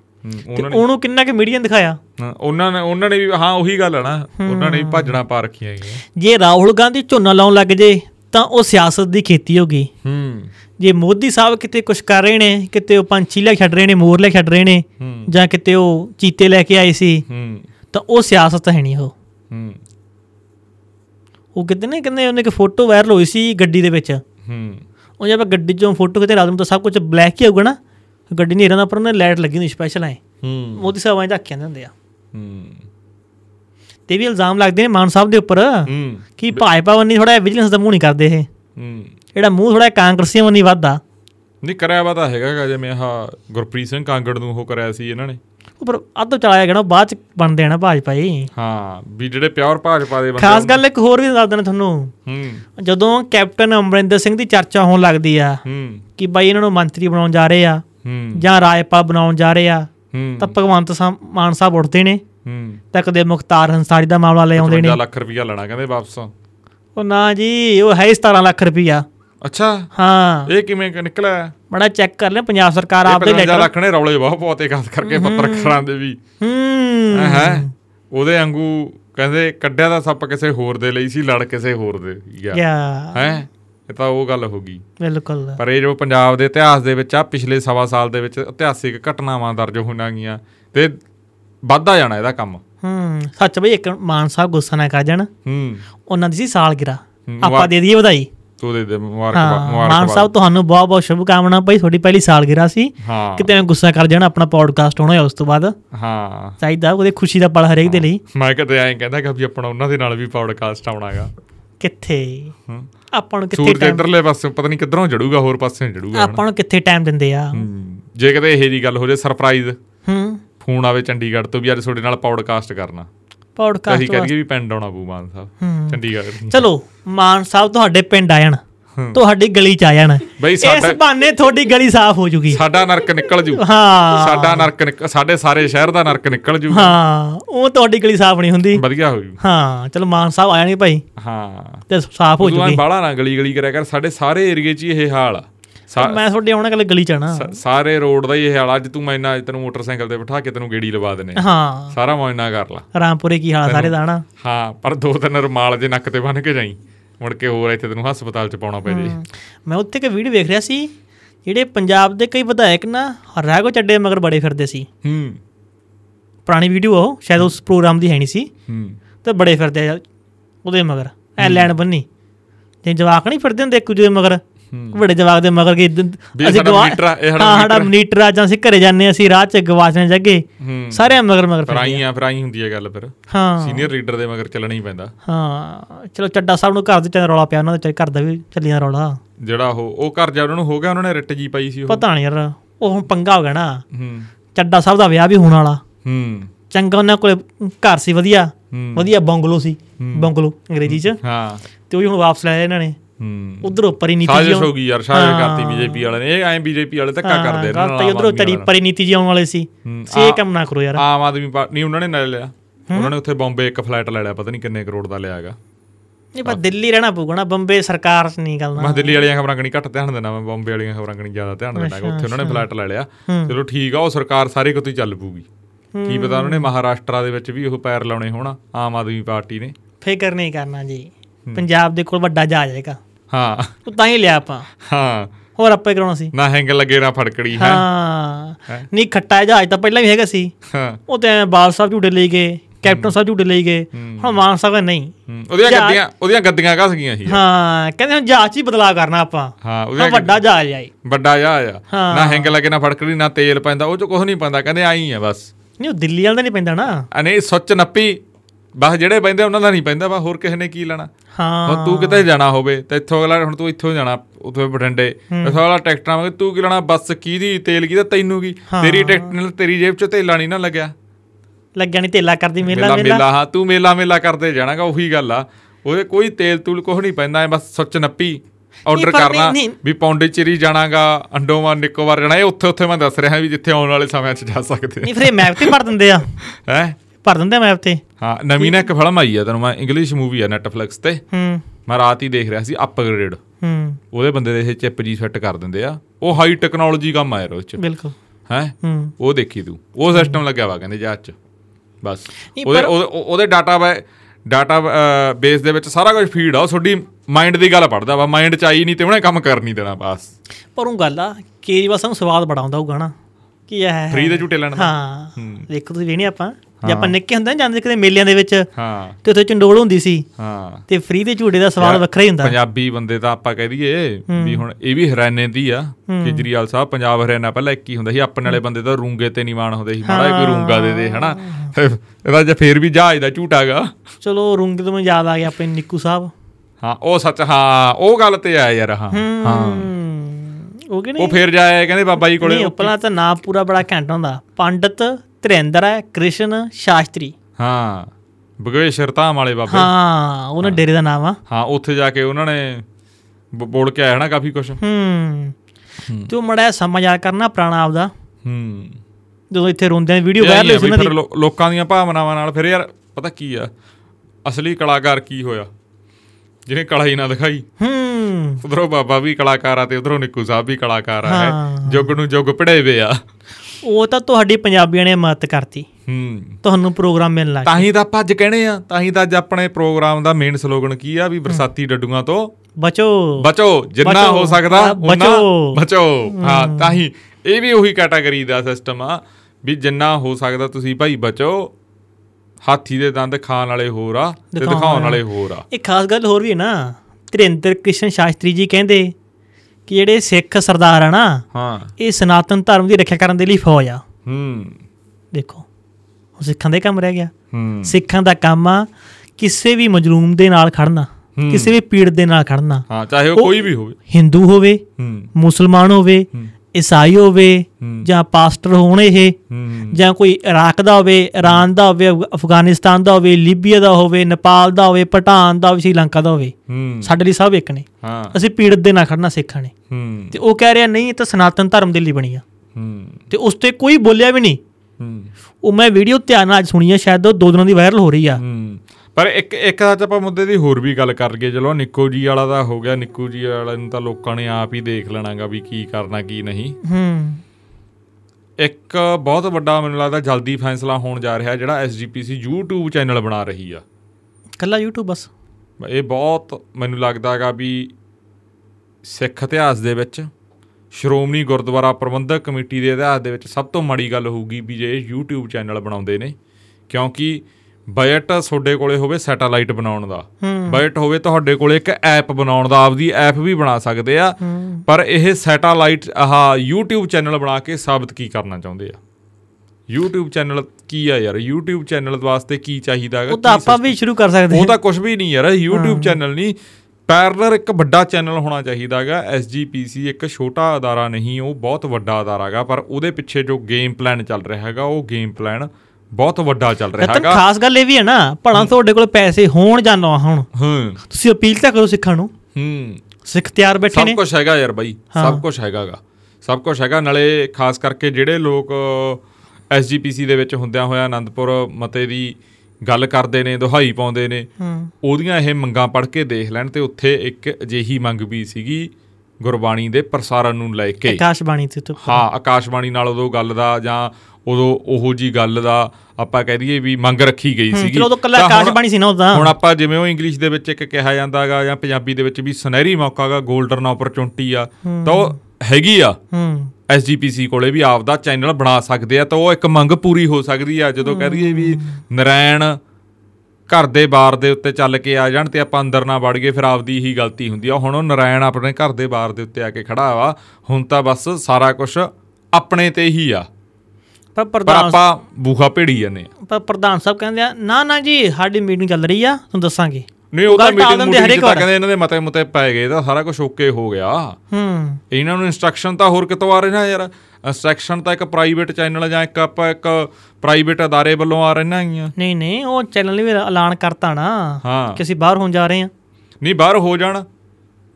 ਤੇ ਉਹਨਾਂ ਕਿੰਨਾ ਕਿ ਮੀਡੀਆ ਦਿਖਾਇਆ? ਉਹਨਾਂ ਨੇ ਉਹਨਾਂ ਨੇ ਵੀ ਹਾਂ ਉਹੀ ਗੱਲ ਹੈ ਨਾ। ਉਹਨਾਂ ਨੇ ਵੀ ਭਾਜਣਾ ਪਾ ਰੱਖੀਆਂ ਹੈਗੀਆਂ। ਜੇ ਰਾਹੁਲ ਗਾਂਧੀ ਝੋਨਾ ਲਾਉਣ ਲੱਗ ਜੇ ਤਾਂ ਉਹ ਸਿਆਸਤ ਦੀ ਖੇਤੀ ਹੋ ਗਈ। ਹੂੰ। ਜੇ ਮੋਦੀ ਸਾਹਿਬ ਕਿਤੇ ਕੁਝ ਕਰ ਰਹੇ ਨੇ ਕਿਤੇ ਉਹ ਪੰਛੀ ਲੈ ਛੱਡ ਰਹੇ ਨੇ ਮੋਰ ਲੈ ਛੱਡ ਰਹੇ ਨੇ ਜਾਂ ਕਿਤੇ ਉਹ ਚੀਤੇ ਲੈ ਕੇ ਆਏ ਸੀ ਹੂੰ। ਤਾਂ ਉਹ ਸਿਆਸਤ ਹੈ ਨਹੀਂ ਉਹ। ਹੂੰ। ਉਹ ਕਿਤੇ ਨੇ ਕਹਿੰਦੇ ਉਹਨੇ ਇੱਕ ਫੋਟੋ ਵਾਇਰਲ ਹੋਈ ਸੀ ਗੱਡੀ ਦੇ ਵਿੱਚ। ਹੂੰ। ਉਹ ਜੇ ਆਪਾਂ ਗੱਡੀ ਚੋਂ ਫੋਟੋ ਕਿਤੇ ਰਾਤ ਨੂੰ ਤਾਂ ਸਭ ਕੁਝ ਬਲੈਕ ਹੀ ਹੋਊਗਾ ਨਾ। ਗੱਡੀ ਨਹੀਂ ਰਹਿਣਾ ਪਰ ਉਹਨੇ ਲਾਈਟ ਲੱਗੀ ਹੁੰਦੀ ਸਪੈਸ਼ਲ ਐ। ਹੂੰ। ਮੋਦੀ ਸਾਹਿਬ ਐਂ ਝਾਕੀਆਂ ਹੁੰਦੇ ਆ। ਹੂੰ। ਤੇ ਵੀ ਇਲਜ਼ਾਮ ਲੱਗਦੇ ਨੇ ਮਾਨ ਸਾਹਿਬ ਦੇ ਉੱਪਰ ਹੂੰ। ਕਿ ਭਾਜਪਾ ਵੰਨੀ ਥੋੜਾ ਵਿਜੀਲੈਂਸ ਦਾ ਮੂੰਹ ਨਹੀਂ ਕਰਦੇ ਇਹ। ਹੂੰ। ਜਿਹੜਾ ਮੂੰਹ ਥੋੜਾ ਕਾਂਗਰਸੀਆਂ ਵੰਨੀ ਵੱਧਦਾ। ਨਹੀਂ ਕਰਿਆ ਵਾ ਤਾਂ ਹੈਗਾ ਗਾ, ਜਿਵੇਂ ਆਹ ਗੁਰਪ੍ਰੀਤ ਸਿੰਘ ਕਾਂਗੜ ਨੂੰ ਉਹ ਕਰਿਆ ਸੀ ਇਹਨਾਂ ਨੇ। ਉੱਪਰ ਅੱਧ ਚਲਾਇਆ ਗਿਆ ਨਾ ਬਾਅਦ ਚ ਬਣਦੇ ਆ ਨਾ ਭਾਜਪਾ ਹੀ। ਹਾਂ ਵੀ ਜਿਹੜੇ ਪਿਓਰ ਭਾਜਪਾ ਦੇ ਬੰਦੇ ਖਾਸ ਗੱਲ ਇੱਕ ਹੋਰ ਵੀ ਦੱਸ ਦੇਣਾ ਤੁਹਾਨੂੰ। ਹੂੰ। ਜਦੋਂ ਕੈਪਟਨ ਅਮਰਿੰਦਰ ਸਿੰਘ ਦੀ ਚਰਚਾ ਹੋਣ ਲੱਗਦੀ ਆ ਹੂੰ। ਕਿ ਬਾਈ ਇਹਨਾਂ ਨੂੰ ਮੰਤਰੀ ਬਣਾਉਣ ਜਾ ਰਹੇ ਆ ਹੂੰ। ਜਾਂ ਰਾਜਪਾਲ ਬਣਾਉਣ ਜਾ ਰਹੇ ਆ ਹੂੰ। ਤਾਂ ਭਗਵੰਤ ਮਾਨ ਸਾਹਿਬ ਉੱਠਦੇ ਨੇ। ਹੂੰ। ਤਾਂ ਕਦੇ ਮੁਖਤਾਰ ਹੰਸਾਰੀ ਦਾ ਮਾਮਲਾ ਲੈ ਆਉਂਦੇ ਨੇ। 55 ਲੱਖ ਰੁਪਇਆ ਲੈਣਾ ਕਹਿੰਦੇ ਵਾਪਸ। ਉਹ ਨਾ ਜੀ ਉਹ ਹੈ ਹੀ 17 ਲੱਖ ਰੁਪਈਆ। ਅੱਛਾ। ਹਾਂ। ਇਹ ਕਿਵੇਂ ਨਿਕਲਿਆ? ਬੜਾ ਚੈੱਕ ਕਰ ਲੈ ਪੰਜਾਬ ਸਰਕਾਰ ਆਪਦੇ 55 ਲੈਟਰ ਲੱਖ ਨੇ ਰੌਲੇ ਬਹੁਤ ਬਹੁਤੇ ਖਾਸ ਕਰਕੇ ਪੱਤਰਕਾਰਾਂ ਦੇ ਵੀ। ਹੂੰ। ਹੈ ਉਹਦੇ ਵਾਂਗੂ ਕਹਿੰਦੇ ਕੱਢਿਆ ਦਾ ਸੱਪ ਕਿਸੇ ਹੋਰ ਦੇ ਲਈ ਸੀ ਲੜ ਕਿਸੇ ਹੋਰ ਦੇ ਗਿਆ ਯਾ। ਹੈ? ਇਹ ਤਾਂ ਉਹ ਗੱਲ ਹੋ ਗਈ। ਬਿਲਕੁਲ। ਪਰ ਇਹ ਜੋ ਪੰਜਾਬ ਦੇ ਇਤਿਹਾਸ ਦੇ ਵਿੱਚ ਆ ਪਿਛਲੇ ਸਵਾ ਸਾਲ ਦੇ ਵਿੱਚ ਇਤਿਹਾਸਿਕ ਘਟਨਾਵਾਂ ਦਰਜ ਹੋਣਾਂ ਗਈਆਂ। ਤੇ ਵੱਧਦਾ ਜਾਣਾ ਇਹਦਾ ਕੰਮ। ਹੂੰ ਸੱਚ ਬਈ ਇੱਕ ਮਾਨ ਸਾਹਿਬ ਗੁੱਸਾ ਨਾ ਕਰ ਜਾਣ। ਹੂੰ। ਉਹਨਾਂ ਦੀ ਸੀ ਸਾਲਗਿਰਾ। ਆਪਾਂ ਦੇ ਦਈਏ ਵਧਾਈ। ਤੂੰ ਦੇ ਦੇ ਮੁਬਾਰਕ ਮੁਬਾਰਕ ਮਾਨ ਸਾਹਿਬ ਤੁਹਾਨੂੰ ਬਹੁਤ ਬਹੁਤ ਸ਼ੁਭ ਕਾਮਨਾ ਭਾਈ ਤੁਹਾਡੀ ਪਹਿਲੀ ਸਾਲਗਿਰਾ ਸੀ। ਕਿਤੇ ਐਵੇਂ ਗੁੱਸਾ ਕਰ ਜਾਣਾ ਆਪਣਾ ਪੌਡਕਾਸਟ ਹੋਣਾ ਉਸ ਤੋਂ ਬਾਅਦ। ਹਾਂ। ਚਾਹੀਦਾ ਉਹਦੇ ਖੁਸ਼ੀ ਦਾ ਪਲ ਹਰੇਕ ਦੇ ਲਈ। ਮੈਂ ਕਿਤੇ ਐਂ ਕਹਿੰਦਾ ਕਿ ਵੀ ਆਪਣਾ ਉਹਨਾਂ ਦੇ ਨਾਲ ਵੀ ਪੌਡਕਾਸਟ ਆਉਣਾਗਾ ਕਿੱਥੇ? ਆਪਾਂ ਨੂੰ ਕਿੱਥੇ ਟਾਈਮ ਇਧਰਲੇ ਪਾਸੇ ਪਤਾ ਨਹੀਂ ਕਿੱਧਰੋਂ ਜੜੂਗਾ ਹੋਰ ਪਾਸੇ ਜੜੂਗਾ ਆਪਾਂ ਨੂੰ ਕਿੱਥੇ ਟਾਈਮ ਦਿੰਦੇ ਆ। ਜੇ ਕਿਤੇ ਇਹੋ ਜੀ ਗੱਲ ਹੋ ਜੇ ਸਰਪ੍ਰਾਈਜ਼ ਫੋਨ ਆਵੇ ਚੰਡੀਗੜ੍ਹ ਤੋਂ ਵੀ ਅੱਜ ਤੁਹਾਡੇ ਨਾਲ ਪੌਡਕਾਸਟ ਕਰਨਾ। ਪੌਡਕਾਸਟ ਅਸੀਂ ਕਰੀਏ ਵੀ ਪਿੰਡ ਆਉਣਾ ਪਊ ਮਾਨ ਸਾਹਿਬ। ਚੰਡੀਗੜ੍ਹ। ਚਲੋ ਮਾਨ ਸਾਹਿਬ ਤੁਹਾਡੇ ਪਿੰਡ ਆ ਜਾਣ। ਤੁਹਾਡੀ ਗਲੀ ਚ ਆ ਜਾਣ ਇਸ ਬਹਾਨੇ ਤੁਹਾਡੀ ਗਲੀ ਸਾਫ਼ ਹੋ ਜੂਗੀ। ਸਾਡਾ ਨਰਕ ਨਿਕਲ ਜੂ। ਹਾਂ। ਸਾਡਾ ਨਰਕ ਸਾਡੇ ਸਾਰੇ ਸ਼ਹਿਰ ਦਾ ਨਰਕ ਨਿਕਲ ਜੂ। ਹਾਂ ਉਹ ਤੁਹਾਡੀ ਗਲੀ ਸਾਫ਼ ਨਹੀਂ ਹੁੰਦੀ। ਵਧੀਆ ਹੋ ਜੂ ਹਾਂ ਚਲੋ ਮਾਨ ਸਾਹਿਬ ਆ ਜਾਣਗੇ ਭਾਈ। ਹਾਂ। ਤੇ ਸਾਫ਼ ਹੋ ਜੂਗੀ। ਬਾਹਲਾ ਨਾ ਗਲੀ ਗਲੀ ਕਰਿਆ ਕਰ ਸਾਡੇ ਸਾਰੇ ਏਰੀਏ 'ਚ ਇਹ ਹਾਲ ਆ। ਮੈਂ ਤੁਹਾਡੇ ਆਉਣਾ ਕੱਲ ਗਲੀ ਚ ਆਣਾ ਸਾਰੇ ਰੋਡ ਦਾ ਹੀ ਇਹ ਹਾਲ। ਅੱਜ ਤੂੰ ਮੈਨਾਂ ਅੱਜ ਤੈਨੂੰ ਮੋਟਰਸਾਈਕਲ ਤੇ ਬਿਠਾ ਕੇ ਤੈਨੂੰ ਗੇੜੀ ਲਵਾ ਦੇਣੇ ਹਾਂ। ਸਾਰਾ ਮੌਜਨਾ ਕਰ ਲਾ। ਰਾਮਪੁਰੇ ਕੀ ਹਾਲ ਸਾਰੇ ਦਾ ਨਾ ਹਾਂ ਪਰ ਦੋ ਤਿੰਨ ਰੁਮਾਲ ਜੇ ਨੱਕ ਤੇ ਬੰਨ ਕੇ ਜਾਈ ਮੁੜ ਕੇ ਹੋਰ ਇੱਥੇ ਤੈਨੂੰ ਹਸਪਤਾਲ 'ਚ ਪਾਉਣਾ ਪੈ ਜੇ। ਮੈਂ ਉੱਥੇ ਇੱਕ ਵੀਡੀਓ ਵੇਖ ਰਿਹਾ ਸੀ ਜਿਹੜੇ ਪੰਜਾਬ ਦੇ ਕਈ ਵਿਧਾਇਕ ਨਾ ਰਹਿਗੋ ਚੱਡੇ ਮਗਰ ਬੜੇ ਫਿਰਦੇ ਸੀ। ਹੂੰ। ਪੁਰਾਣੀ ਵੀਡੀਓ ਉਹ ਸ਼ਾਇਦ ਉਸ ਪ੍ਰੋਗਰਾਮ ਦੀ ਹੈ ਨਹੀਂ ਸੀ। ਹੂੰ। ਤੇ ਬੜੇ ਫਿਰਦੇ ਉਹਦੇ ਮਗਰ ਐ ਲੈਣ ਬੰਨੀ। ਤੇ ਜਵਾਕ ਨਹੀਂ ਫਿਰਦੇ ਹੁੰਦੇ ਇੱਕ ਦੂਜੇ ਮਗਰ ਵੱਡੇ ਜਵਾਕ ਦੇ ਮਗਰ ਕਿ ਵੀ ਇਹ ਸਾਡਾ ਮਨੀਟਰ ਆ, ਇਹ ਸਾਡਾ ਹਾਂ ਸਾਡਾ ਮਨੀਟਰ ਜਾਂ ਅਸੀਂ ਘਰੇ ਜਾਂਦੇ ਅਸੀਂ ਰਾਹ 'ਚ ਗਵਾਚਣੇ ਜੱਗੇ ਸਾਰੇ ਮਗਰ ਮਗਰ ਫਿਰਦੇ ਆਈ ਆ। ਫਿਰ ਆਈ ਹੁੰਦੀ ਹੈ ਗੱਲ ਫਿਰ। ਹਾਂ। ਸੀਨੀਅਰ ਲੀਡਰ ਦੇ ਮਗਰ ਚੱਲਣਾ ਹੀ ਪੈਂਦਾ। ਹਾਂ। ਚਲੋ ਚੱਡਾ ਸਾਹਿਬ ਨੂੰ ਘਰ ਦੇ ਚ ਰੌਲਾ ਪਿਆ ਉਹਨਾਂ ਦੇ ਘਰ ਦਾ ਵੀ ਚੱਲੀਆਂ ਰੌਲਾ। ਜਿਹੜਾ ਉਹ ਉਹ ਘਰ ਜਾ ਉਹਨਾਂ ਨੂੰ ਹੋ ਗਿਆ ਉਹਨਾਂ ਨੇ ਰਿੱਟ ਜੀ ਪਾਈ ਸੀ ਉਹ? ਪਤਾ ਨਹੀਂ ਯਾਰ ਉਹ ਹੁਣ ਪੰਗਾ ਹੋ ਗਿਆ ਨਾ। ਹੂੰ। ਚੱਡਾ ਸਾਹਿਬ ਦਾ ਵਿਆਹ ਵੀ ਹੋਣ ਵਾਲਾ। ਹੂੰ। ਚੰਗਾ ਉਹਨਾਂ ਕੋਲੇ ਘਰ ਸੀ ਵਧੀਆ। ਵਧੀਆ ਬੰਗਲੋ ਸੀ। ਬੰਗਲੋ ਅੰਗਰੇਜ਼ੀ ਚ। ਹਾਂ। ਤੇ ਉਹ ਹੁਣ ਵਾਪਸ ਲੈ ਇਹਨਾਂ ਨੇ। ਉਧਰ ਉੱਪਰ ਹੀ। ਨੀਤੀ ਜੀ ਸਾਜ਼ਿਸ਼ ਹੋ ਗਈ ਯਾਰ ਸਾਜ਼ਿਸ਼। ਕਰਤੀ ਬੀਜੇਪੀ ਵਾਲੇ ਨੇ। ਇਹ ਐਂ ਬੀਜੇਪੀ ਵਾਲੇ ਧੱਕਾ ਕਰਦੇ ਗੱਲ ਤਾਂ ਉਧਰੋਂ ਤੇਰੀ ਪਰੀ ਨੀਤੀ ਜੀ ਆਉਣ ਵਾਲੇ ਸੀ। ਸੇ ਕੰਮ ਨਾ ਕਰੋ ਯਾਰ। ਆਮ ਆਦਮੀ ਪਾਰਟੀ ਨਹੀਂ ਉਹਨਾਂ ਨੇ ਲੈ ਲਿਆ। ਉਹਨਾਂ ਨੇ ਉੱਥੇ ਬੰਬੇ ਇੱਕ ਫਲੈਟ ਲੈ ਲਿਆ ਪਤਾ ਨਹੀਂ ਕਿੰਨੇ ਕਰੋੜ ਦਾ ਲਿਆ ਹੈਗਾ। ਇਹ ਬਸ ਦਿੱਲੀ ਰਹਿਣਾ ਪਊਗਾ ਨਾ ਬੰਬੇ ਸਰਕਾਰ ਚ ਨਹੀਂ ਗੱਲ ਮੈਂ ਨਾ ਦਿੱਲੀ ਵਾਲੀਆਂ ਖਬਰਾਂ ਕਣੀ ਘੱਟ ਧਿਆਨ ਦਿੰਦਾ ਮੈਂ ਬੰਬੇ ਵਾਲੀਆਂ ਖਬਰਾਂ ਕਣੀ ਜ਼ਿਆਦਾ ਧਿਆਨ ਦਿੰਦਾ ਉੱਥੇ ਉਹਨਾਂ ਨੇ ਫਲੈਟ ਲੈ ਲਿਆ। ਚਲੋ ਠੀਕ ਆ ਉਹ ਸਰਕਾਰ ਸਾਰੇ ਕਿਤੇ ਚੱਲ ਪੂਗੀ ਕੀ ਪਤਾ ਉਹਨਾਂ ਨੇ ਮਹਾਰਾਸ਼ਟਰ ਦੇ ਵਿੱਚ ਵੀ ਉਹ ਪੈਰ ਲਾਉਣੇ ਹੋਣ ਆਮ ਆਦਮੀ ਪਾਰਟੀ ਨੇ। ਫਿਕਰ ਨਹੀਂ ਕਰਨਾ ਜੀ। ਪੰਜਾਬ ਦੇ ਕੋਲ ਵੱਡਾ ਜਹਾਜ਼ ਹੈਗਾ। ਹਾਂ। ਤਾਂ ਹੀ ਲਿਆ ਆਪਾਂ। ਹਾਂ। ਹੋਰ ਆਪਾਂ ਕਰਾਉਣਾ ਸੀ। ਨਾ ਹੈਂਗ ਲੱਗੇ ਨਾ ਫੜਕੜੀ ਹੈ। ਹਾਂ? ਨਹੀਂ ਖੱਟਾ ਜਹਾਜ਼ ਤਾਂ ਪਹਿਲਾਂ ਵੀ ਹੈਗਾ ਸੀ। ਹਾਂ। ਉਹ ਤੇ ਐਂ ਬਾਲ ਸਾਹਿਬ ਝੂਟੇ ਲਈ ਗਏ ਕੈਪਟਨ ਸਾਹਿਬ ਝੂਟੇ ਲਈ ਗਏ। ਹੁਣ ਮਾਨ ਸਾਹਿਬ ਨਹੀਂ। ਉਹਦੀਆਂ ਜਹਾਜ਼- ਗੱਡੀਆਂ ਉਹਦੀਆਂ ਗੱਡੀਆਂ ਘਸ ਗਈਆਂ ਸੀ। ਹਾਂ ਕਹਿੰਦੇ ਹੁਣ ਜਹਾਜ਼ 'ਚ ਹੀ ਬਦਲਾਅ ਕਰਨਾ ਆਪਾਂ। ਹਾਂ ਉਹਦੀਆਂ ਵੱਡਾ ਜਹਾਜ਼ ਆਈ ਵੱਡਾ ਜਾ ਆ। ਨਾ ਹੈਂਗ ਲੱਗੇ ਨਾ ਫੜਕੜੀ ਨਾ ਤੇਲ ਪੈਂਦਾ। ਉਹ ਚ ਕੁਝ ਨਹੀਂ ਪੈਂਦਾ। ਕਹਿੰਦੇ ਆਈ ਆ ਬਸ। ਨਹੀਂ ਉਹ ਦਿੱਲੀ ਵਾਲਾ ਨਹੀਂ ਪੈਂਦਾ ਨਾ। ਅਨੇ ਸੁੱਚ ਨੱਪੀ। ਬਸ ਜਿਹੜੇ ਪੈਂਦੇ ਉਹਨਾਂ ਦਾ ਨਹੀਂ ਪੈਂਦਾ ਬਸ ਹੋਰ ਕਿਸੇ ਨੇ ਕੀ ਲੈਣਾ? ਹਾਂ। ਹੁਣ ਤੂੰ ਕਿਤੇ ਜਾਣਾ ਹੋਵੇ ਤੇ ਇੱਥੋਂ ਅਗਲਾ ਹੁਣ ਤੂੰ ਇੱਥੋਂ ਜਾਣਾ ਉੱਥੇ ਬਠਿੰਡੇ। ਇੱਥੋਂ ਅਗਲਾ ਟਿਕਟਾਂ ਮੰਗੇ ਤੂੰ ਕੀ ਲੈਣਾ? ਬੱਸ ਕਿਹਦੀ ਤੇਲ ਕੀ ਦਾ ਤੈਨੂੰ ਕੀ? ਤੇਰੀ ਟਿਕਟ ਨਾਲ ਤੇਰੀ ਜੇਬ 'ਚ ਤੇਲਾ ਨਹੀਂ ਨਾ ਲੱਗਿਆ। ਲੱਗਿਆ ਨਹੀਂ ਤੇਲਾ ਕਰਦੀ ਮੇਲਾ ਮੇਲਾ ਮੇਲਾ। ਹਾਂ ਤੂੰ ਮੇਲਾ ਮੇਲਾ ਕਰਦੇ ਜਾਣਾਗਾ ਉਹੀ ਗੱਲ ਆ। ਉਹਦੇ ਕੋਈ ਤੇਲ ਤੂਲ ਕੁਛ ਨਹੀਂ ਪੈਂਦਾ ਐ ਬਸ ਸੁੱਚ ਨੱਪੀ ਆਰਡਰ ਕਰਨਾ ਵੀ ਪੌਂਡੀਚੇਰੀ ਜਾਣਾਗਾ ਅੰਡੋਮਾਨ ਨਿਕੋਬਾਰ ਜਾਣਾ ਇਹ ਉੱਥੇ ਉੱਥੇ ਮੈਂ ਦੱਸ ਰਿਹਾ ਵੀ ਜਿੱਥੇ ਆਉਣ ਵਾਲੇ ਸਮਿਆਂ 'ਚ ਜਾ ਸਕਦੇ ਨਹੀਂ ਫਿਰ ਮੈਪ ਤੇ ਭਰ ਦਿੰਦੇ ਆ। ਹੈ? ਭਰ ਦਿੰਦੇ ਮੈਪ ਤੇ? ਹਾਂ ਨਵੀਂ ਨਾ ਇੱਕ ਫਿਲਮ ਆਈ ਆ ਤੈਨੂੰ ਮੈਂ ਇੰਗਲਿਸ਼ ਮੂਵੀ ਆ ਨੈਟਫਲਿਕਸ ਤੇ। ਹੂੰ। ਮੈਂ ਰਾਤ ਹੀ ਦੇਖ ਰਿਹਾ ਸੀ ਅਪਗ੍ਰੇਡ ਹੂੰ। ਉਹਦੇ ਬੰਦੇ ਦੇ ਇਹ ਚਿਪ ਜੀ ਫਿੱਟ ਕਰ ਦਿੰਦੇ ਆ। ਉਹ ਹਾਈ ਟੈਕਨੋਲੋਜੀ ਕੰਮ ਆਇਆ ਉਹ ਚ। ਬਿਲਕੁਲ। ਹੈ? ਉਹ ਦੇਖੀ ਤੂੰ। ਉਹ ਸਿਸਟਮ ਲੱਗਿਆ ਵਾ ਕਹਿੰਦੇ ਜਹਾਜ਼ ਚ। ਬਸ। ਉਹਦੇ ਉਹਦੇ- ਡਾਟਾ ਡਾਟਾ ਬੇਸ ਦੇ ਵਿੱਚ ਸਾਰਾ ਕੁਝ ਫੀਡ ਆ। ਉਹ ਤੁਹਾਡੀ ਮਾਈਂਡ ਦੀ ਗੱਲ ਪੜਦਾ ਵਾ। ਮਾਈਂਡ ਚ ਆਈ ਨਹੀਂ ਤੇ ਉਹਨੇ ਕੰਮ ਕਰ ਨਹੀਂ ਦੇਣਾ ਬਸ। ਪਰ ਉਹ ਗੱਲ ਆ ਕੇਜਰੀਵਾਲ ਸਾਨੂੰ ਸਵਾਦ ਬੜਾ ਆਉਂਦਾ ਹੋਊਗਾ ਨਾ। ਕੀ ਹੈ ਫ੍ਰੀ ਦੇ ਝੂਟੇ ਲੈਣ ਦਾ। ਹਾਂ। ਦੇਖੋ ਤੁਸੀਂ ਵੇਖਣੇ ਆਪਾਂ। ਜੇ ਆਪਾਂ ਨਿੱਕੇ ਹੁੰਦੇ ਨਾ ਜਾਂਦੇ ਕਿਤੇ ਮੇਲਿਆਂ ਦੇ ਵਿੱਚ ਹਾਂ। ਤੇ ਉੱਥੇ ਚੰਡੋਲ ਹੁੰਦੀ ਸੀ। ਹਾਂ। ਤੇ ਫ੍ਰੀ ਦੇ ਝੂਟੇ ਦਾ ਸਵਾਦ ਵੱਖਰਾ ਹੀ ਹੁੰਦਾ। ਪੰਜਾਬੀ ਬੰਦੇ ਤਾਂ ਆਪਾਂ ਕਹਿ ਦਈਏ ਵੀ ਹੁਣ ਇਹ ਵੀ ਹਰਿਆਣੇ ਦੀ ਆ ਕੇਜਰੀਵਾਲ ਸਾਹਿਬ ਪੰਜਾਬ ਹਰਿਆਣਾ ਪਹਿਲਾਂ ਇੱਕ ਹੀ ਹੁੰਦਾ ਸੀ। ਆਪਣੇ ਵਾਲੇ ਬੰਦੇ ਤਾਂ ਰੂੰਗੇ ਤੇ ਨਿਵਾਨ ਹੁੰਦੇ ਸੀ। ਮਾੜਾ ਕੋਈ ਰੂੰਗਾ ਦੇ ਦੇ ਹਨਾ? ਇਹਦਾ ਜੇ ਫੇਰ ਵੀ ਜਹਾਜ਼ ਦਾ ਝੂਟਾਗਾ ਚਲੋ ਰੁੰਗ ਤੋਂ ਮੈਨੂੰ ਯਾਦ ਆ ਗਿਆ ਆਪਣੇ ਨਿੱਕੂ ਸਾਹਿਬ। ਹਾਂ ਉਹ ਸੱਚ ਹਾਂ ਉਹ ਗੱਲ ਤੇ ਆਇਆ ਯਾਰ ਹਾਂ। ਹਾਂ। ਉਹ ਕਿ ਉਹ ਨਹੀਂ ਫੇਰ ਜਾਇਆ ਕਹਿੰਦੇ ਬਾਬਾ ਜੀ ਕੋਲੇ ਨਹੀਂ ਪਹਿਲਾਂ ਤਾਂ ਨਾਮ ਪੂਰਾ ਬੜਾ ਘੈਂਟ ਹੁੰਦਾ। ਪੰਡਤ ਧਿਰੇਂਦਰ ਹੈ ਕ੍ਰਿਸ਼ਨ ਸ਼ਾਸਤਰੀ। ਹਾਂ ਬਗਵੇਸ਼ਰ ਧਾਮ ਵਾਲੇ ਬਾਬੇ। ਹਾਂ ਉਹਨਾਂ ਡੇਰੇ ਦਾ ਨਾਮ ਆ। ਹਾਂ ਉੱਥੇ ਜਾ ਕੇ ਉਹਨਾਂ ਨੇ ਬੋਲ ਕੇ ਆਇਆ ਨਾ ਕਾਫੀ ਕੁਝ ਹੂੰ। ਤੇ ਮੜਾ ਸਮਾਂ ਯਾਦ ਕਰਨਾ ਪੁਰਾਣਾ ਆਪਦਾ। ਹੂੰ। ਜਦੋਂ ਇੱਥੇ ਰੋਂਦਿਆਂ ਦੀ ਵੀਡੀਓ ਵਾਇਰਲ ਆ ਹੋਈ ਸੀ ਲੋ- ਲੋਕਾਂ ਦੀਆਂ ਭਾਵਨਾਵਾਂ ਨਾਲ ਫਿਰ ਯਾਰ ਪਤਾ ਕੀ ਆ? ਅਸਲੀ ਕਲਾਕਾਰ ਕੀ ਹੋਇਆ? ਜਿਹਨੇ ਕਲਾ ਹੀ ਨਾ ਦਿਖਾਈ। ਹੂੰ। ਉਧਰੋਂ ਬਾਬਾ ਵੀ ਕਲਾਕਾਰ ਆ ਤੇ ਉਧਰੋਂ ਨਿੱਕੂ ਸਾਹਿਬ ਵੀ ਕਲਾਕਾਰ ਆ ਹਾਂ। ਜੁਗ ਨੂੰ ਜੁਗ ਪੜੇਵੇ ਆ। ਉਹ ਤਾਂ ਤੁਹਾਡੀ ਪੰਜਾਬੀਆਂ ਨੇ ਮਦਦ ਕਰਤੀ। ਹੂੰ। ਤੁਹਾਨੂੰ ਪ੍ਰੋਗਰਾਮ ਮਿਲਣ ਲੱਗ ਤਾਂ ਹੀ ਤਾਂ ਆਪਾਂ ਅੱਜ ਕਹਿਣੇ ਆ ਤਾਂ ਹੀ ਤਾਂ ਅੱਜ ਆਪਣੇ ਪ੍ਰੋਗਰਾਮ ਦਾ ਮੇਨ ਸਲੋਗਨ ਕੀ ਆ ਵੀ ਬਰਸਾਤੀ ਡੱਡੂਆਂ ਤੋਂ ਬਚੋ। ਬਚੋ ਜਿੰਨਾ ਹੋ ਸਕਦਾ ਉਨਾ ਬਚੋ। ਹਾਂ। ਤਾਂ ਹੀ ਇਹ ਵੀ ਉਹੀ ਕੈਟਾਗਰੀ ਦਾ ਸਿਸਟਮ ਆ ਵੀ ਜਿੰਨਾ ਹੋ ਸਕਦਾ ਤੁਸੀਂ ਭਾਈ ਬਚੋ। ਹਾਥੀ ਦੇ ਦੰਦ ਖਾਣ ਵਾਲੇ ਹੋਰ ਆ ਤੇ ਦਿਖਾਉਣ ਵਾਲੇ ਹੋਰ ਆ। ਇੱਕ ਖਾਸ ਗੱਲ ਹੋਰ ਵੀ ਹੈ ਨਾ ਧਿਰੇਂਦਰ ਕ੍ਰਿਸ਼ਨ ਸ਼ਾਸਤਰੀ ਜੀ ਕਹਿੰਦੇ ਕਿ ਜਿਹੜੇ ਸਿੱਖ ਸਰਦਾਰ ਆ ਨਾ ਹਾਂ। ਇਹ ਸਨਾਤਨ ਧਰਮ ਦੀ ਰੱਖਿਆ ਕਰਨ ਦੇ ਲਈ ਫੌਜ ਆ। ਹੂੰ। ਦੇਖੋ ਉਹ ਸਿੱਖਾਂ ਦੇ ਕੰਮ ਰਹਿ ਗਿਆ। ਹੂੰ। ਸਿੱਖਾਂ ਦਾ ਕੰਮ ਆ ਕਿਸੇ ਵੀ ਮਜਲੂਮ ਦੇ ਨਾਲ ਖੜਨਾ। ਕਿਸੇ ਵੀ ਪੀੜ ਦੇ ਨਾਲ ਖੜਨਾ। ਹਾਂ ਚਾਹੇ ਉਹ ਕੋਈ ਵੀ ਹੋਵੇ। ਹਿੰਦੂ ਹੋਵੇ ਹੂੰ। ਮੁਸਲਮਾਨ ਹੋਵੇ ਹੂੰ। ਈਸਾਈ ਹੋਵੇ। ਜਾਂ ਪਾਸਟਰ ਹੋਣ ਇਹ ਹੂੰ। ਜਾਂ ਕੋਈ ਇਰਾਕ ਦਾ ਹੋਵੇ ਇਰਾਨ ਦਾ ਹੋਵੇ ਅਫਗ- ਅਫਗਾਨਿਸਤਾਨ ਦਾ ਹੋਵੇ ਲੀਬੀਆ ਦਾ ਹੋਵੇ ਨੇਪਾਲ ਦਾ ਹੋਵੇ ਭੂਟਾਨ ਦਾ ਹੋਵੇ ਸ਼੍ਰੀਲੰਕਾ ਦਾ ਹੋਵੇ। ਸਾਡੇ ਲਈ ਸਭ ਇੱਕ ਨੇ। ਅਸੀਂ ਪੀੜਤ ਦੇ ਨਾਲ ਖੜਨਾ ਸਿੱਖਾਂ ਨੇ। ਹੂੰ। ਤੇ ਉਹ ਕਹਿ ਰਿਹਾ ਨਹੀਂ ਇਹ ਤਾਂ ਸਨਾਤਨ ਧਰਮ ਦੇ ਲਈ ਬਣੀ ਆ। ਹੂੰ। ਤੇ ਉਸ ਤੇ ਕੋਈ ਬੋਲਿਆ ਵੀ ਨਹੀਂ। ਹੂੰ। ਉਹ ਮੈਂ ਵੀਡੀਓ ਧਿਆਨ ਨਾਲ ਅੱਜ ਸੁਣੀ ਆ ਸ਼ਾਇਦ ਉਹ ਦੋ ਦਿਨਾਂ ਦੀ ਵਾਇਰਲ ਹੋ ਰਹੀ ਆ। ਹੂੰ। ਪਰ ਇੱਕ ਇੱਕ ਅੱਜ ਆਪਾਂ ਮੁੱਦੇ ਦੀ ਹੋਰ ਵੀ ਗੱਲ ਕਰ ਗਏ ਚਲੋ ਨਿੱਕੂ ਜੀ ਵਾਲਾ ਦਾ ਹੋ ਗਿਆ ਨਿੱਕੂ ਜੀ ਵਾਲਾ ਨੂੰ ਤਾਂ ਲੋਕਾਂ ਨੇ ਆਪ ਹੀ ਦੇਖ ਲੈਣਾਗਾ ਵੀ ਕੀ ਕਰਨਾ ਕੀ ਨਹੀਂ। ਹੂੰ। ਇੱਕ ਬਹੁਤ ਵੱਡਾ ਮੈਨੂੰ ਲੱਗਦਾ ਜਲਦੀ ਫੈਸਲਾ ਹੋਣ ਜਾ ਰਿਹਾ ਜਿਹੜਾ ਐਸਜੀਪੀਸੀ YouTube ਚੈਨਲ ਬਣਾ ਰਹੀ ਆ। ਕੱਲਾ YouTube ਬਸ। ਇਹ ਬਹੁਤ ਮੈਨੂੰ ਲੱਗਦਾ ਹੈਗਾ ਵੀ ਸਿੱਖ ਇਤਿਹਾਸ ਦੇ ਵਿੱਚ ਸ਼੍ਰੋਮਣੀ ਗੁਰਦੁਆਰਾ ਪ੍ਰਬੰਧਕ ਕਮੇਟੀ ਦੇ ਇਤਿਹਾਸ ਦੇ ਵਿੱਚ ਸਭ ਤੋਂ ਮਾੜੀ ਗੱਲ ਹੋਊਗੀ ਵੀ ਜੇ YouTube ਚੈਨਲ ਬਣਾਉਂਦੇ ਨੇ ਕਿਉਂਕਿ ਬਜਟ ਤੁਹਾਡੇ ਕੋਲੇ ਹੋਵੇ ਸੈਟੇਲਾਈਟ ਬਣਾਉਣ ਦਾ। ਬਜਟ ਹੋਵੇ ਤੁਹਾਡੇ ਕੋਲੇ ਇੱਕ ਐਪ ਬਣਾਉਣ ਦਾ ਆਪਦੀ ਐਪ ਵੀ ਬਣਾ ਸਕਦੇ ਆ। ਪਰ ਇਹ ਸੈਟੇਲਾਈਟ ਆਹ YouTube ਚੈਨਲ ਬਣਾ ਕੇ ਸਾਬਤ ਕੀ ਕਰਨਾ ਚਾਹੁੰਦੇ ਆ? YouTube ਚੈਨਲ ਕੀ ਆ ਯਾਰ? YouTube ਚੈਨਲ ਵਾਸਤੇ ਕੀ ਚਾਹੀਦਾ ਹੈਗਾ? ਉਹ ਤਾਂ ਆਪਾਂ? ਵੀ ਸ਼ੁਰੂ ਕਰ ਸਕਦੇ ਉਹ ਤਾਂ ਕੁਝ ਵੀ ਨਹੀਂ ਯਾਰ YouTube ਚੈਨਲ ਨਹੀਂ। ਪੈਰਲਰ ਇੱਕ ਵੱਡਾ ਚੈਨਲ ਹੋਣਾ ਚਾਹੀਦਾ ਹੈਗਾ SGPC ਇੱਕ ਛੋਟਾ ਅਦਾਰਾ ਨਹੀਂ ਉਹ ਬਹੁਤ ਵੱਡਾ ਅਦਾਰਾ ਹੈਗਾ ਪਰ ਉਹਦੇ ਪਿੱਛੇ ਜੋ ਗੇਮ ਪਲਾਨ ਚੱਲ ਰਿਹਾ ਹੈਗਾ ਉਹ ਗੇਮ ਪਲਾਨ ਬਹੁਤ ਵੱਡਾ ਚੱਲ ਰਿਹਾ ਹੈਗਾ ਖਾਸ ਗੱਲ ਇਹ ਵੀ ਹੈ ਨਾ ਭਲਾ ਤੁਹਾਡੇ ਕੋਲ ਪੈਸੇ ਹੋਣ ਜਾਂ ਨਾ ਹੋਣ ਹੂੰ। ਤੁਸੀਂ ਅਪੀਲ ਤਾਂ ਕਰੋ ਸਿੱਖਾਂ ਨੂੰ। ਹੂੰ। ਸਿੱਖ ਤਿਆਰ ਬੈਠੇ ਸਭ ਨੇ। ਕੁਝ ਹੈਗਾ ਯਾਰ ਬਾਈ। ਸਭ ਕੁਝ ਹੈਗਾਗਾ ਸਭ ਕੁਝ ਹੈਗਾ ਨਾਲੇ ਖਾਸ ਕਰਕੇ ਜਿਹੜੇ ਲੋਕ ਐਸਜੀਪੀਸੀ ਦੇ ਵਿੱਚ ਹੁੰਦਿਆਂ ਹੋਇਆ ਆਨੰਦਪੁਰ ਮਤੇ ਦੀ ਗੱਲ ਕਰਦੇ ਨੇ ਦੁਹਾਈ ਪਾਉਂਦੇ ਨੇ। ਉਹਦੀਆਂ ਇਹ ਮੰਗਾਂ ਪੜ੍ਹ ਕੇ ਦੇਖ ਲੈਣ ਤੇ ਉੱਥੇ ਇੱਕ ਅਜਿਹੀ ਮੰਗ ਵੀ ਸੀਗੀ ਗੁਰਬਾਣੀ ਦੇ ਪ੍ਰਸਾਰਣ ਨੂੰ ਲੈ ਕੇ। ਆਕਾਸ਼ਬਾਣੀ ਤੇ ਤੋਂ ਹਾਂ ਆਕਾਸ਼ਬਾਣੀ ਨਾਲ ਉਦੋਂ ਗੱਲ ਦਾ ਜਾਂ ਉਦੋਂ ਉਹੋ ਜੀ ਗੱਲ ਦਾ ਆਪਾਂ ਕਹਿ ਦਈਏ ਵੀ ਮੰਗ ਰੱਖੀ ਗਈ ਸੀਗੀ। ਚਲੋ ਉਦੋਂ ਕੱਲਾ ਆਕਾਸ਼ਬਾਣੀ ਸੀ ਨਾ ਉਦੋਂ। ਹੁਣ ਆਪਾਂ ਜਿਵੇਂ ਉਹ ਇੰਗਲਿਸ਼ ਦੇ ਵਿੱਚ ਇੱਕ ਕਿਹਾ ਜਾਂਦਾਗਾ ਜਾਂ ਪੰਜਾਬੀ ਦੇ ਵਿੱਚ ਵੀ ਸੁਨਹਿਰੀ ਮੌਕਾਗਾ 골ਡਨ ਓਪਰਚੁਨਿਟੀ ਆ ਤਾਂ ਉਹ ਹੈਗੀ ਆ। ਹੂੰ। ਐਸਜੀਪੀਸੀ ਕੋਲੇ ਵੀ ਆਪਦਾ ਚੈਨਲ ਬਣਾ ਸਕਦੇ ਆ ਤਾਂ ਉਹ ਇੱਕ ਮੰਗ ਪੂਰੀ ਹੋ ਸਕਦੀ ਆ ਜਦੋਂ ਕਹਿ ਦਈਏ ਵੀ ਨਰਾਇਣ ਘਰ ਦੇ ਬਾਰ ਦੇ ਉੱਤੇ ਚੱਲ ਕੇ ਆ ਜਾਣ ਤੇ ਆਪਾਂ ਅੰਦਰ ਨਾ ਵੜ ਗਏ ਫਿਰ ਆਪਦੀ ਹੀ ਗਲਤੀ ਹੁੰਦੀ ਆ। ਹੁਣ ਉਹ ਨਰਾਇਣ ਆਪਣੇ ਘਰ ਦੇ ਬਾਰ ਦੇ ਉੱਤੇ ਆ ਕੇ ਖੜਾ ਵਾ ਹੁਣ ਤਾਂ ਬਸ ਸਾਰਾ ਕੁਝ ਆਪਣੇ ਤੇ ਹੀ ਆ। ਪਰ ਪਰ ਪ੍ਰਧਾਨ ਆਪਾਂ ਬੂਖਾ ਭੇੜੀ ਜਾਂਦੇ ਆ। ਪਰ ਪ੍ਰਧਾਨ ਸਾਹਿਬ ਕਹਿੰਦੇ ਆ ਨਾ ਨਾ ਜੀ ਸਾਡੀ ਮੀਟਿੰਗ ਚੱਲ ਰਹੀ ਆ ਤੁਹਾਨੂੰ ਦੱਸਾਂਗੇ। ਨਹੀਂ ਉਹ ਤਾਂ ਮੀਟਿੰਗ ਮੂਟਿੰਗ ਤਾਂ। ਕਹਿੰਦੇ ਇਹਨਾਂ ਦੇ ਮਤੇ ਮੁਤੇ ਪੈ ਗਏ ਤਾਂ ਸਾਰਾ ਕੁਝ ਓਕੇ ਹੋ ਗਿਆ। ਹੂੰ। ਇਹਨਾਂ ਨੂੰ ਇਨਸਟਰਕਸ਼ਨ ਤਾਂ ਹੋਰ ਕਿਤੋਂ ਆ ਰਹੇ ਨਾ ਯਾਰ? ਇਨਸਟਰਕਸ਼ਨ ਤਾਂ ਇੱਕ ਪ੍ਰਾਈਵੇਟ ਚੈਨਲ ਜਾਂ ਇੱਕ ਆਪਾਂ ਇੱਕ ਪ੍ਰਾਈਵੇਟ ਅਦਾਰੇ ਵੱਲੋਂ ਆ ਰਹੀਆਂ ਹੈਗੀਆਂ। ਨਹੀਂ ਨਹੀਂ ਉਹ ਚੈਨਲ ਨੇ ਵੀ ਐਲਾਨ ਕਰਤਾ ਨਾ ਹਾਂ। ਕਿ ਅਸੀਂ ਬਾਹਰ ਹੋਣ ਜਾ ਰਹੇ ਆ ਨਹੀਂ ਬਾਹਰ ਹੋ ਜਾਣ।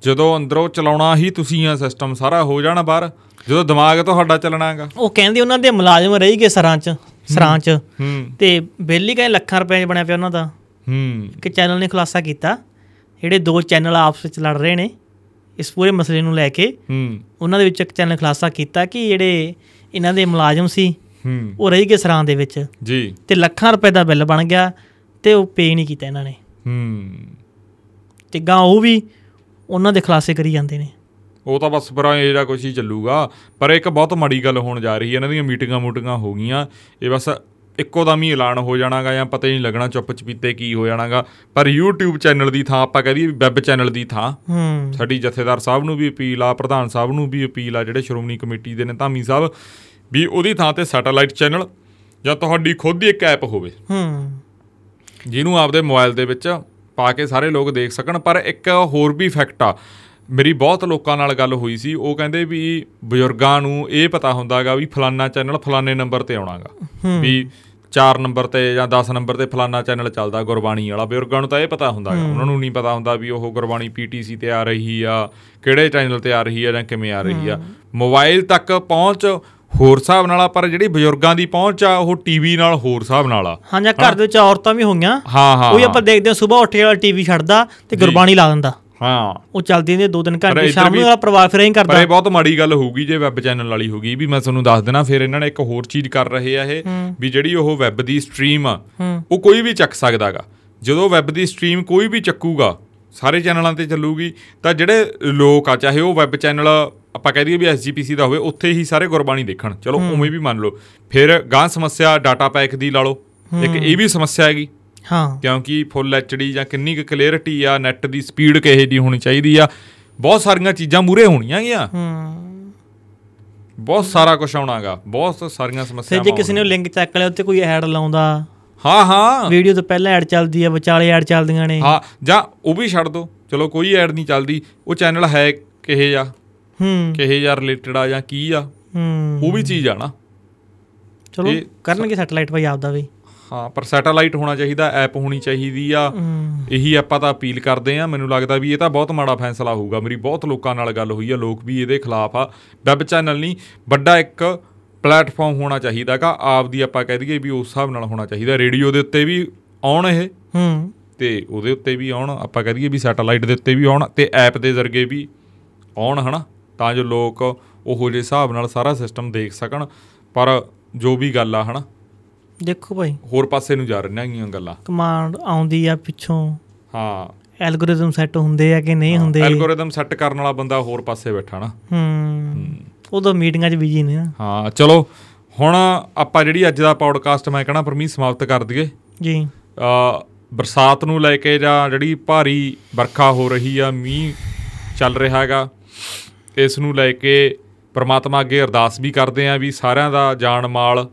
ਜਦੋਂ ਅੰਦਰੋਂ ਚਲਾਉਣਾ ਹੀ ਤੁਸੀਂ ਆ ਸਿਸਟਮ ਸਾਰਾ ਹੋ ਜਾਣਾ ਬਾਹਰ। ਜਦੋਂ ਦਿਮਾਗ ਤੁਹਾਡਾ ਚੱਲਣਾਗਾ ਉਹ ਕਹਿੰਦੇ ਉਹਨਾਂ ਦੇ ਮੁਲਾਜ਼ਮ ਰਹੀ ਗਏ ਸਰਾਂ ਚ ਸਰਾਂ ਚ। ਹੂੰ। ਤੇ ਬਿੱਲ ਹੀ ਕਹਿੰਦੇ ਲੱਖਾਂ ਰੁਪਏ ਬਣਿਆ ਪਿਆ ਉਹਨਾਂ ਦਾ। ਹੂੰ। ਕਿ ਚੈਨਲ ਨੇ ਖੁਲਾਸਾ ਕੀਤਾ ਜਿਹੜੇ ਦੋ ਚੈਨਲ ਆਪਸ ਵਿੱਚ ਲੜ ਰਹੇ ਨੇ ਇਸ ਪੂਰੇ ਮਸਲੇ ਨੂੰ ਲੈ ਕੇ ਹੂੰ। ਉਹਨਾਂ ਦੇ ਵਿੱਚ ਇੱਕ ਚੈਨਲ ਖੁਲਾਸਾ ਕੀਤਾ ਕਿ ਜਿਹੜੇ ਇਹਨਾਂ ਦੇ ਮੁਲਾਜ਼ਮ ਸੀ ਹੂੰ। ਉਹ ਰਹੀ ਗਏ ਸਰਾਂ ਦੇ ਵਿੱਚ। ਜੀ। ਤੇ ਲੱਖਾਂ ਰੁਪਏ ਦਾ ਬਿੱਲ ਬਣ ਗਿਆ ਤੇ ਉਹ ਪੇ ਨਹੀਂ ਕੀਤਾ ਇਹਨਾਂ ਨੇ। ਹੂੰ। ਤੇ ਗਾਂ ਉਹ ਵੀ ਉਹਨਾਂ ਦੇ ਖੁਲਾਸੇ ਕਰੀ ਜਾਂਦੇ ਨੇ। ਉਹ ਤਾਂ ਬਸ ਪਰ ਇਹ ਜਿਹੜਾ ਕੁਛ ਹੀ ਚੱਲੂਗਾ ਪਰ ਇੱਕ ਬਹੁਤ ਮਾੜੀ ਗੱਲ ਹੋਣ ਜਾ ਰਹੀ ਹੈ ਇਹਨਾਂ ਦੀਆਂ ਮੀਟਿੰਗਾਂ ਮੂਟਿੰਗਾਂ ਹੋ ਗਈਆਂ ਇਹ ਬਸ ਇੱਕੋ ਦਮ ਹੀ ਐਲਾਨ ਹੋ ਜਾਣਾਗਾ ਜਾਂ ਪਤਾ ਹੀ ਨਹੀਂ ਲੱਗਣਾ ਚੁੱਪ ਚਪੀਤੇ ਕੀ ਹੋ ਜਾਣਾਗਾ। ਪਰ YouTube ਚੈਨਲ ਦੀ ਥਾਂ ਆਪਾਂ ਕਹਦੀ ਵੈਬ ਚੈਨਲ ਦੀ ਥਾਂ। ਹੂੰ। ਸਾਡੀ ਜਥੇਦਾਰ ਸਾਹਿਬ ਨੂੰ ਵੀ ਅਪੀਲ ਆ ਪ੍ਰਧਾਨ ਸਾਹਿਬ ਨੂੰ ਵੀ ਅਪੀਲ ਆ ਜਿਹੜੇ ਸ਼੍ਰੋਮਣੀ ਕਮੇਟੀ ਦੇ ਨੇ ਧਾਮੀ ਸਾਹਿਬ ਵੀ ਉਹਦੀ ਥਾਂ ਤੇ ਸੈਟੇਲਾਈਟ ਚੈਨਲ ਜਾਂ ਤੁਹਾਡੀ ਖੁਦ ਦੀ ਇੱਕ ਐਪ ਹੋਵੇ। ਹੂੰ। ਜਿਹਨੂੰ ਆਪਦੇ ਮੋਬਾਈਲ ਦੇ ਵਿੱਚ ਪਾ ਕੇ ਸਾਰੇ ਲੋਕ ਦੇਖ ਸਕਣ ਪਰ ਇੱਕ ਹੋਰ ਵੀ ਫੈਕਟ ਆ। ਮੇਰੀ ਬਹੁਤ ਲੋਕਾਂ ਨਾਲ ਗੱਲ ਹੋਈ ਸੀ ਉਹ ਕਹਿੰਦੇ ਵੀ ਬਜ਼ੁਰਗਾਂ ਨੂੰ ਇਹ ਪਤਾ ਹੁੰਦਾਗਾ ਵੀ ਫਲਾਨਾ ਚੈਨਲ ਫਲਾਨੇ ਨੰਬਰ ਤੇ ਆਉਣਾਗਾ। ਵੀ 4 ਨੰਬਰ ਤੇ ਜਾਂ 10 ਨੰਬਰ ਤੇ ਫਲਾਨਾ ਚੈਨਲ ਚੱਲਦਾ ਗੁਰਬਾਣੀ ਵਾਲਾ। ਬਜ਼ੁਰਗਾਂ ਨੂੰ ਤਾਂ ਇਹ ਪਤਾ ਹੁੰਦਾਗਾ ਉਹਨਾਂ ਨੂੰ ਨਹੀਂ ਪਤਾ ਹੁੰਦਾ ਵੀ ਉਹ ਗੁਰਬਾਣੀ ਪੀਟੀਸੀ ਤੇ ਆ ਰਹੀ ਆ ਕਿਹੜੇ ਚੈਨਲ ਤੇ ਆ ਰਹੀ ਆ ਜਾਂ ਕਿਵੇਂ ਆ ਰਹੀ ਆ। ਮੋਬਾਈਲ ਤੱਕ ਪਹੁੰਚ ਹੋਰ ਹਿਸਾਬ ਨਾਲ ਆ ਪਰ ਜਿਹੜੀ ਬਜ਼ੁਰਗਾਂ ਦੀ ਪਹੁੰਚ ਆ ਉਹ ਟੀਵੀ ਨਾਲ ਹੋਰ ਹਿਸਾਬ ਨਾਲ ਆ। ਹਾਂ ਜਾਂ ਘਰ ਦੇ ਵਿੱਚ ਔਰਤਾਂ ਵੀ ਹੋਈਆਂ। ਹਾਂ ਹਾਂ। ਉਹੀ ਆਪਾਂ ਦੇਖਦੇ ਹਾਂ ਸਵੇਰ ਉੱਠ ਕੇ ਟੀਵੀ ਛੱਡਦਾ ਤੇ ਗੁਰਬਾਣੀ ਲਾ ਦਿੰਦਾ। ਹਾਂ। ਉਹ ਚੱਲਦੀ ਨੇ ਦੋ ਦਿਨ ਪਰ ਘੰਟੇ ਸ਼ਾਮ ਨੂੰ ਵਾਲਾ ਪਰਿਵਾਰ ਫਿਰ ਐਂ ਪਰ ਕਰਦਾ ਇਹ ਬਹੁਤ ਮਾੜੀ ਗੱਲ ਹੋਊਗੀ ਜੇ ਵੈਬ ਚੈਨਲ ਵਾਲੀ ਹੋਗੀ ਵੀ ਮੈਂ ਤੁਹਾਨੂੰ ਦੱਸ ਦੇਣਾ ਫਿਰ ਇਹਨਾਂ ਨੇ ਇੱਕ ਹੋਰ ਚੀਜ਼ ਕਰ ਰਹੇ ਆ ਇਹ ਵੀ ਜਿਹੜੀ ਉਹ ਵੈਬ ਦੀ ਸਟ੍ਰੀਮ ਆ। ਉਹ ਕੋਈ ਵੀ ਚੱਕ ਸਕਦਾਗਾ। ਜਦੋਂ ਵੈਬ ਦੀ ਸਟ੍ਰੀਮ ਕੋਈ ਵੀ ਚੱਕੂਗਾ ਸਾਰੇ ਚੈਨਲਾਂ ਤੇ ਚੱਲੂਗੀ ਤਾਂ ਜਿਹੜੇ ਲੋਕ ਆ ਚਾਹੇ ਉਹ ਵੈਬ ਚੈਨਲ ਆਪਾਂ ਕਹਿ ਦਈਏ ਵੀ ਐਸਜੀਪੀਸੀ ਦਾ ਹੋਵੇ ਉੱਥੇ ਹੀ ਸਾਰੇ ਗੁਰਬਾਣੀ ਦੇਖਣ। ਚਲੋ ਉਵੇਂ ਵੀ ਮੰਨ ਲਓ। ਫਿਰ ਗਾਂ ਸਮੱਸਿਆ ਡਾਟਾ ਪੈਕ ਦੀ ਲਾ ਲਓ। ਇੱਕ ਇਹ ਵੀ ਸਮੱਸਿਆ ਹੈਗੀ। ਹਾਂ। ਕਿਉਂਕਿ ਫੁੱਲ ਐਚਡੀ ਜਾਂ ਕਿੰਨੀ ਕੁ ਕਲੀਅਰਿਟੀ ਆ ਨੈਟ ਦੀ ਸਪੀਡ ਕਿਹੇ ਦੀ ਹੋਣੀ ਚਾਹੀਦੀ ਆ। ਬਹੁਤ ਸਾਰੀਆਂ ਚੀਜ਼ਾਂ ਮੂਰੇ ਹੋਣੀਆਂ ਗਿਆ। ਹੂੰ। ਬਹੁਤ ਸਾਰਾ ਕੁਝ ਆਉਣਾਗਾ। ਬਹੁਤ ਸਾਰੀਆਂ ਸਮੱਸਿਆਵਾਂ ਜੇ ਕਿਸੇ ਨੇ ਲਿੰਕ ਚੱਕ ਲਿਆ ਉੱਤੇ ਕੋਈ ਐਡ ਲਾਉਂਦਾ। ਹਾਂ ਹਾਂ। ਵੀਡੀਓ ਤੋਂ ਪਹਿਲਾਂ ਐਡ ਚੱਲਦੀ ਆ ਵਿਚਾਲੇ ਐਡ ਚੱਲਦੀਆਂ ਨੇ। ਹਾਂ ਜਾਂ ਉਹ ਵੀ ਛੱਡ ਦੋ। ਚਲੋ ਕੋਈ ਐਡ ਨਹੀਂ ਚੱਲਦੀ। ਉਹ ਚੈਨਲ ਹੈ ਕਿਹੇ ਜਾਂ ਹੂੰ। ਕਿਹੇ ਜਾਂ ਰਿਲੇਟਡ ਆ ਜਾਂ ਕੀ ਆ? ਹੂੰ। ਉਹ ਵੀ ਚੀਜ਼ ਆ ਨਾ। ਚਲੋ ਕਰਨਗੇ ਸੈਟਲਾਈਟ ਭਾਈ ਆਪਦਾ ਵੀ। ਹਾਂ ਪਰ ਸੈਟੇਲਾਈਟ ਹੋਣਾ ਚਾਹੀਦਾ ਐਪ ਹੋਣੀ ਚਾਹੀਦੀ ਆ। ਇਹੀ ਆਪਾਂ ਤਾਂ ਅਪੀਲ ਕਰਦੇ ਆ। ਮੈਨੂੰ ਲੱਗਦਾ ਵੀ ਇਹ ਤਾਂ ਬਹੁਤ ਮਾੜਾ ਫੈਸਲਾ ਹੋਊਗਾ। ਮੇਰੀ ਬਹੁਤ ਲੋਕਾਂ ਨਾਲ ਗੱਲ ਹੋਈ ਆ ਲੋਕ ਵੀ ਇਹਦੇ ਖਿਲਾਫ ਆ। ਵੈਬ ਚੈਨਲ ਨਹੀਂ ਵੱਡਾ ਇੱਕ ਪਲੇਟਫਾਰਮ ਹੋਣਾ ਚਾਹੀਦਾਗਾ ਆਪ ਦੀ ਆਪਾਂ ਕਹਿ ਦਈਏ ਵੀ ਉਸ ਹਿਸਾਬ ਨਾਲ ਹੋਣਾ ਚਾਹੀਦਾ। ਰੇਡੀਓ ਦੇ ਉੱਤੇ ਵੀ ਆਉਣ ਇਹ। ਹੂੰ। ਤੇ ਉਹਦੇ ਉੱਤੇ ਵੀ ਆਉਣ। ਆਪਾਂ ਕਹਿ ਦਈਏ ਵੀ ਸੈਟੇਲਾਈਟ ਦੇ ਉੱਤੇ ਵੀ ਆਉਣ ਤੇ ਐਪ ਦੇ ਜ਼ਰੀਏ ਵੀ ਆਉਣ ਹਨਾ? ਤਾਂ ਜੋ ਲੋਕ ਉਹੋ ਜਿਹੇ ਹਿਸਾਬ ਨਾਲ ਸਾਰਾ ਸਿਸਟਮ ਦੇਖ ਸਕਣ। ਪਰ ਜੋ ਵੀ ਗੱਲ ਆ ਹਨਾ? ਦੇਖੋ ਭਾਈ। ਹੋਰ ਪਾਸੇ ਨੂੰ ਜਾ ਰਹੀਆਂ ਹੈਗੀਆਂ ਗੱਲਾਂ। ਕਮਾਂਡ ਆਉਂਦੀ ਆ ਪਿੱਛੋਂ। ਹਾਂ। ਐਲਗੋਰਿਦਮ ਸੈੱਟ ਹੁੰਦੇ ਆ ਕਿ ਨਹੀਂ ਹੁੰਦੇ? ਐਲਗੋਰਿਦਮ ਸੈੱਟ ਕਰਨ ਵਾਲਾ ਬੰਦਾ ਹੋਰ ਪਾਸੇ ਬੈਠਾ ਨਾ। ਹੂੰ। ਉਦੋਂ ਮੀਟਿੰਗਾਂ 'ਚ ਬਿਜ਼ੀ ਨੇ ਹਾਂ ਚਲੋ ਹੁਣ ਆਪਾਂ ਜਿਹੜੀ ਅੱਜ ਦਾ ਪੌਡਕਾਸਟ ਮੈਂ ਕਹਣਾ ਪਰਮੀ ਸਮਾਪਤ ਕਰ ਦਈਏ। ਜੀ। ਅ ਬਰਸਾਤ ਨੂੰ ਲੈ ਕੇ ਜਾਂ ਜਿਹੜੀ ਭਾਰੀ ਵਰਖਾ ਹੋ ਰਹੀ ਆ ਮੀਂਹ ਚੱਲ ਰਿਹਾ ਹੈਗਾ ਇਸ ਨੂੰ ਲੈ ਕੇ ਪ੍ਰਮਾਤਮਾ ਅੱਗੇ ਅਰਦਾਸ ਵੀ ਕਰਦੇ ਆ ਵੀ ਸਾਰਿਆਂ ਦਾ ਜਾਨ ਮਾਲ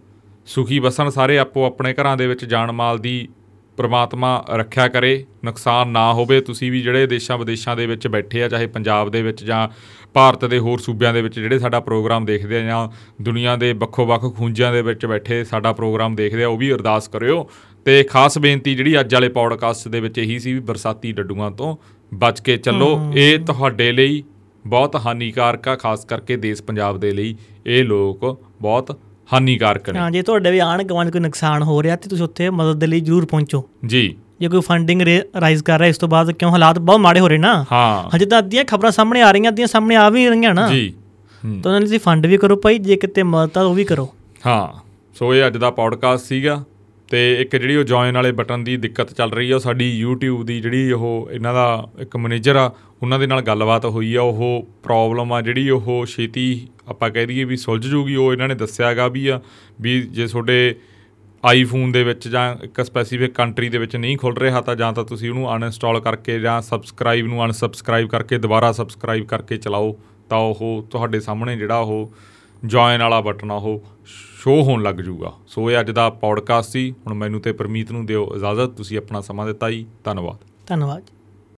ਸੁਖੀ ਵਸਣ ਸਾਰੇ ਆਪੋ ਆਪਣੇ ਘਰਾਂ ਦੇ ਵਿੱਚ ਜਾਨ ਮਾਲ ਦੀ ਪ੍ਰਮਾਤਮਾ ਰੱਖਿਆ ਕਰੇ ਨੁਕਸਾਨ ਨਾ ਹੋਵੇ ਤੁਸੀਂ ਵੀ ਜਿਹੜੇ ਦੇਸ਼ਾਂ ਵਿਦੇਸ਼ਾਂ ਦੇ ਵਿੱਚ ਬੈਠੇ ਆ ਚਾਹੇ ਪੰਜਾਬ ਦੇ ਵਿੱਚ ਜਾਂ ਭਾਰਤ ਦੇ ਹੋਰ ਸੂਬਿਆਂ ਦੇ ਵਿੱਚ ਜਿਹੜੇ ਸਾਡਾ ਪ੍ਰੋਗਰਾਮ ਦੇਖਦੇ ਆ ਜਾਂ ਦੁਨੀਆ ਦੇ ਵੱਖੋ-ਵੱਖ ਖੂੰਜਿਆਂ ਦੇ ਵਿੱਚ ਬੈਠੇ ਸਾਡਾ ਪ੍ਰੋਗਰਾਮ ਦੇਖਦੇ ਆ ਉਹ ਵੀ ਅਰਦਾਸ ਕਰਿਓ। ਤੇ ਖਾਸ ਬੇਨਤੀ ਜਿਹੜੀ ਅੱਜ ਵਾਲੇ ਪੌਡਕਾਸਟ ਦੇ ਵਿੱਚ ਇਹੀ ਸੀ ਵੀ ਬਰਸਾਤੀ ਡੱਡੂਆਂ ਤੋਂ ਬਚ ਕੇ ਚੱਲੋ। ਇਹ ਤੁਹਾਡੇ ਲਈ ਬਹੁਤ ਹਾਨੀਕਾਰਕ ਆ ਖਾਸ ਕਰਕੇ ਦੇਸ਼ ਪੰਜਾਬ ਦੇ ਲਈ। ਇਹ ਲੋਕ ਬਹੁਤ ਹਾਨੀਕਾਰਕ ਨੇ ਹਾਂ ਜੇ ਤੁਹਾਡੇ ਵੀ ਆਣ ਗਵਾਂਢ ਕੋਈ ਨੁਕਸਾਨ ਹੋ ਰਿਹਾ ਤੇ ਤੁਸੀਂ ਉੱਥੇ ਮਦਦ ਦੇ ਲਈ ਜ਼ਰੂਰ ਪਹੁੰਚੋ। ਜੀ। ਜੇ ਕੋਈ ਫੰਡਿੰਗ ਰਾਈਜ਼ ਕਰ ਰਿਹਾ ਇਸ ਤੋਂ ਬਾਅਦ ਕਿਉਂ ਹਾਲਾਤ ਬਹੁਤ ਮਾੜੇ ਹੋ ਰਹੇ ਨਾ? ਹਾਂ। ਹਜੇ ਤਾਂ ਅੱਧੀਆਂ ਖਬਰਾਂ ਸਾਹਮਣੇ ਆ ਰਹੀਆਂ ਅੱਧੀਆਂ ਸਾਹਮਣੇ ਆ ਵੀ ਰਹੀਆਂ ਨਾ। ਜੀ। ਤਾਂ ਉਹਨਾਂ ਲਈ ਫੰਡ ਵੀ ਕਰੋ ਭਾਈ ਜੇ ਕਿਤੇ ਮਦਦ ਆ ਉਹ ਵੀ ਕਰੋ। ਹਾਂ। ਸੋ ਇਹ ਅੱਜ ਦਾ ਪੌਡਕਾਸਟ ਸੀਗਾ। ਤੇ ਇੱਕ ਜਿਹੜੀ ਉਹ ਜੁਆਇਨ ਵਾਲੇ ਬਟਨ ਦੀ ਦਿੱਕਤ ਚੱਲ ਰਹੀ ਆ, ਉਹ ਸਾਡੀ YouTube ਦੀ ਜਿਹੜੀ ਉਹ ਇਹਨਾਂ ਦਾ ਇੱਕ ਮੈਨੇਜਰ ਆ, ਉਹਨਾਂ ਦੇ ਨਾਲ ਗੱਲਬਾਤ ਹੋਈ ਆ, ਉਹ ਪ੍ਰੋਬਲਮ ਆ ਜਿਹੜੀ ਉਹ ਛੇਤੀ ਆਪਾਂ ਕਹਿ ਦਈਏ ਵੀ ਸੁਲਝ ਜੂਗੀ, ਉਹ ਇਹਨਾਂ ਨੇ ਦੱਸਿਆਗਾ ਵੀ ਆ, ਵੀ ਜੇ ਤੁਹਾਡੇ ਆਈਫੋਨ ਦੇ ਵਿੱਚ ਜਾਂ ਇੱਕ ਸਪੈਸੀਫਿਕ ਕੰਟਰੀ ਦੇ ਵਿੱਚ ਨਹੀਂ ਖੁੱਲ ਰਿਹਾ ਤਾਂ ਜਾਂ ਤਾਂ ਤੁਸੀਂ ਉਹਨੂੰ ਅਨਇੰਸਟਾਲ ਕਰਕੇ ਜਾਂ ਸਬਸਕ੍ਰਾਈਬ ਨੂੰ ਅਨਸਬਸਕ੍ਰਾਈਬ ਕਰਕੇ ਦੁਬਾਰਾ ਸਬਸਕ੍ਰਾਈਬ ਕਰਕੇ ਚਲਾਓ, ਤਾਂ ਉਹ ਤੁਹਾਡੇ ਸਾਹਮਣੇ ਜਿਹੜਾ ਉਹ ਜੁਆਇਨ ਵਾਲਾ ਬਟਨ ਆ, ਉਹ ਸ਼ੋਅ ਹੋਣ ਲੱਗ ਜੂਗਾ ਸੋ ਇਹ ਅੱਜ ਦਾ ਪੌਡਕਾਸਟ ਸੀ। ਹੁਣ ਮੈਨੂੰ ਤੇ ਪਰਮੀਤ ਨੂੰ ਦਿਓ ਇਜਾਜ਼ਤ। ਤੁਸੀਂ ਆਪਣਾ ਸਮਾਂ ਦਿੱਤਾ ਜੀ। ਧੰਨਵਾਦ। ਧੰਨਵਾਦ।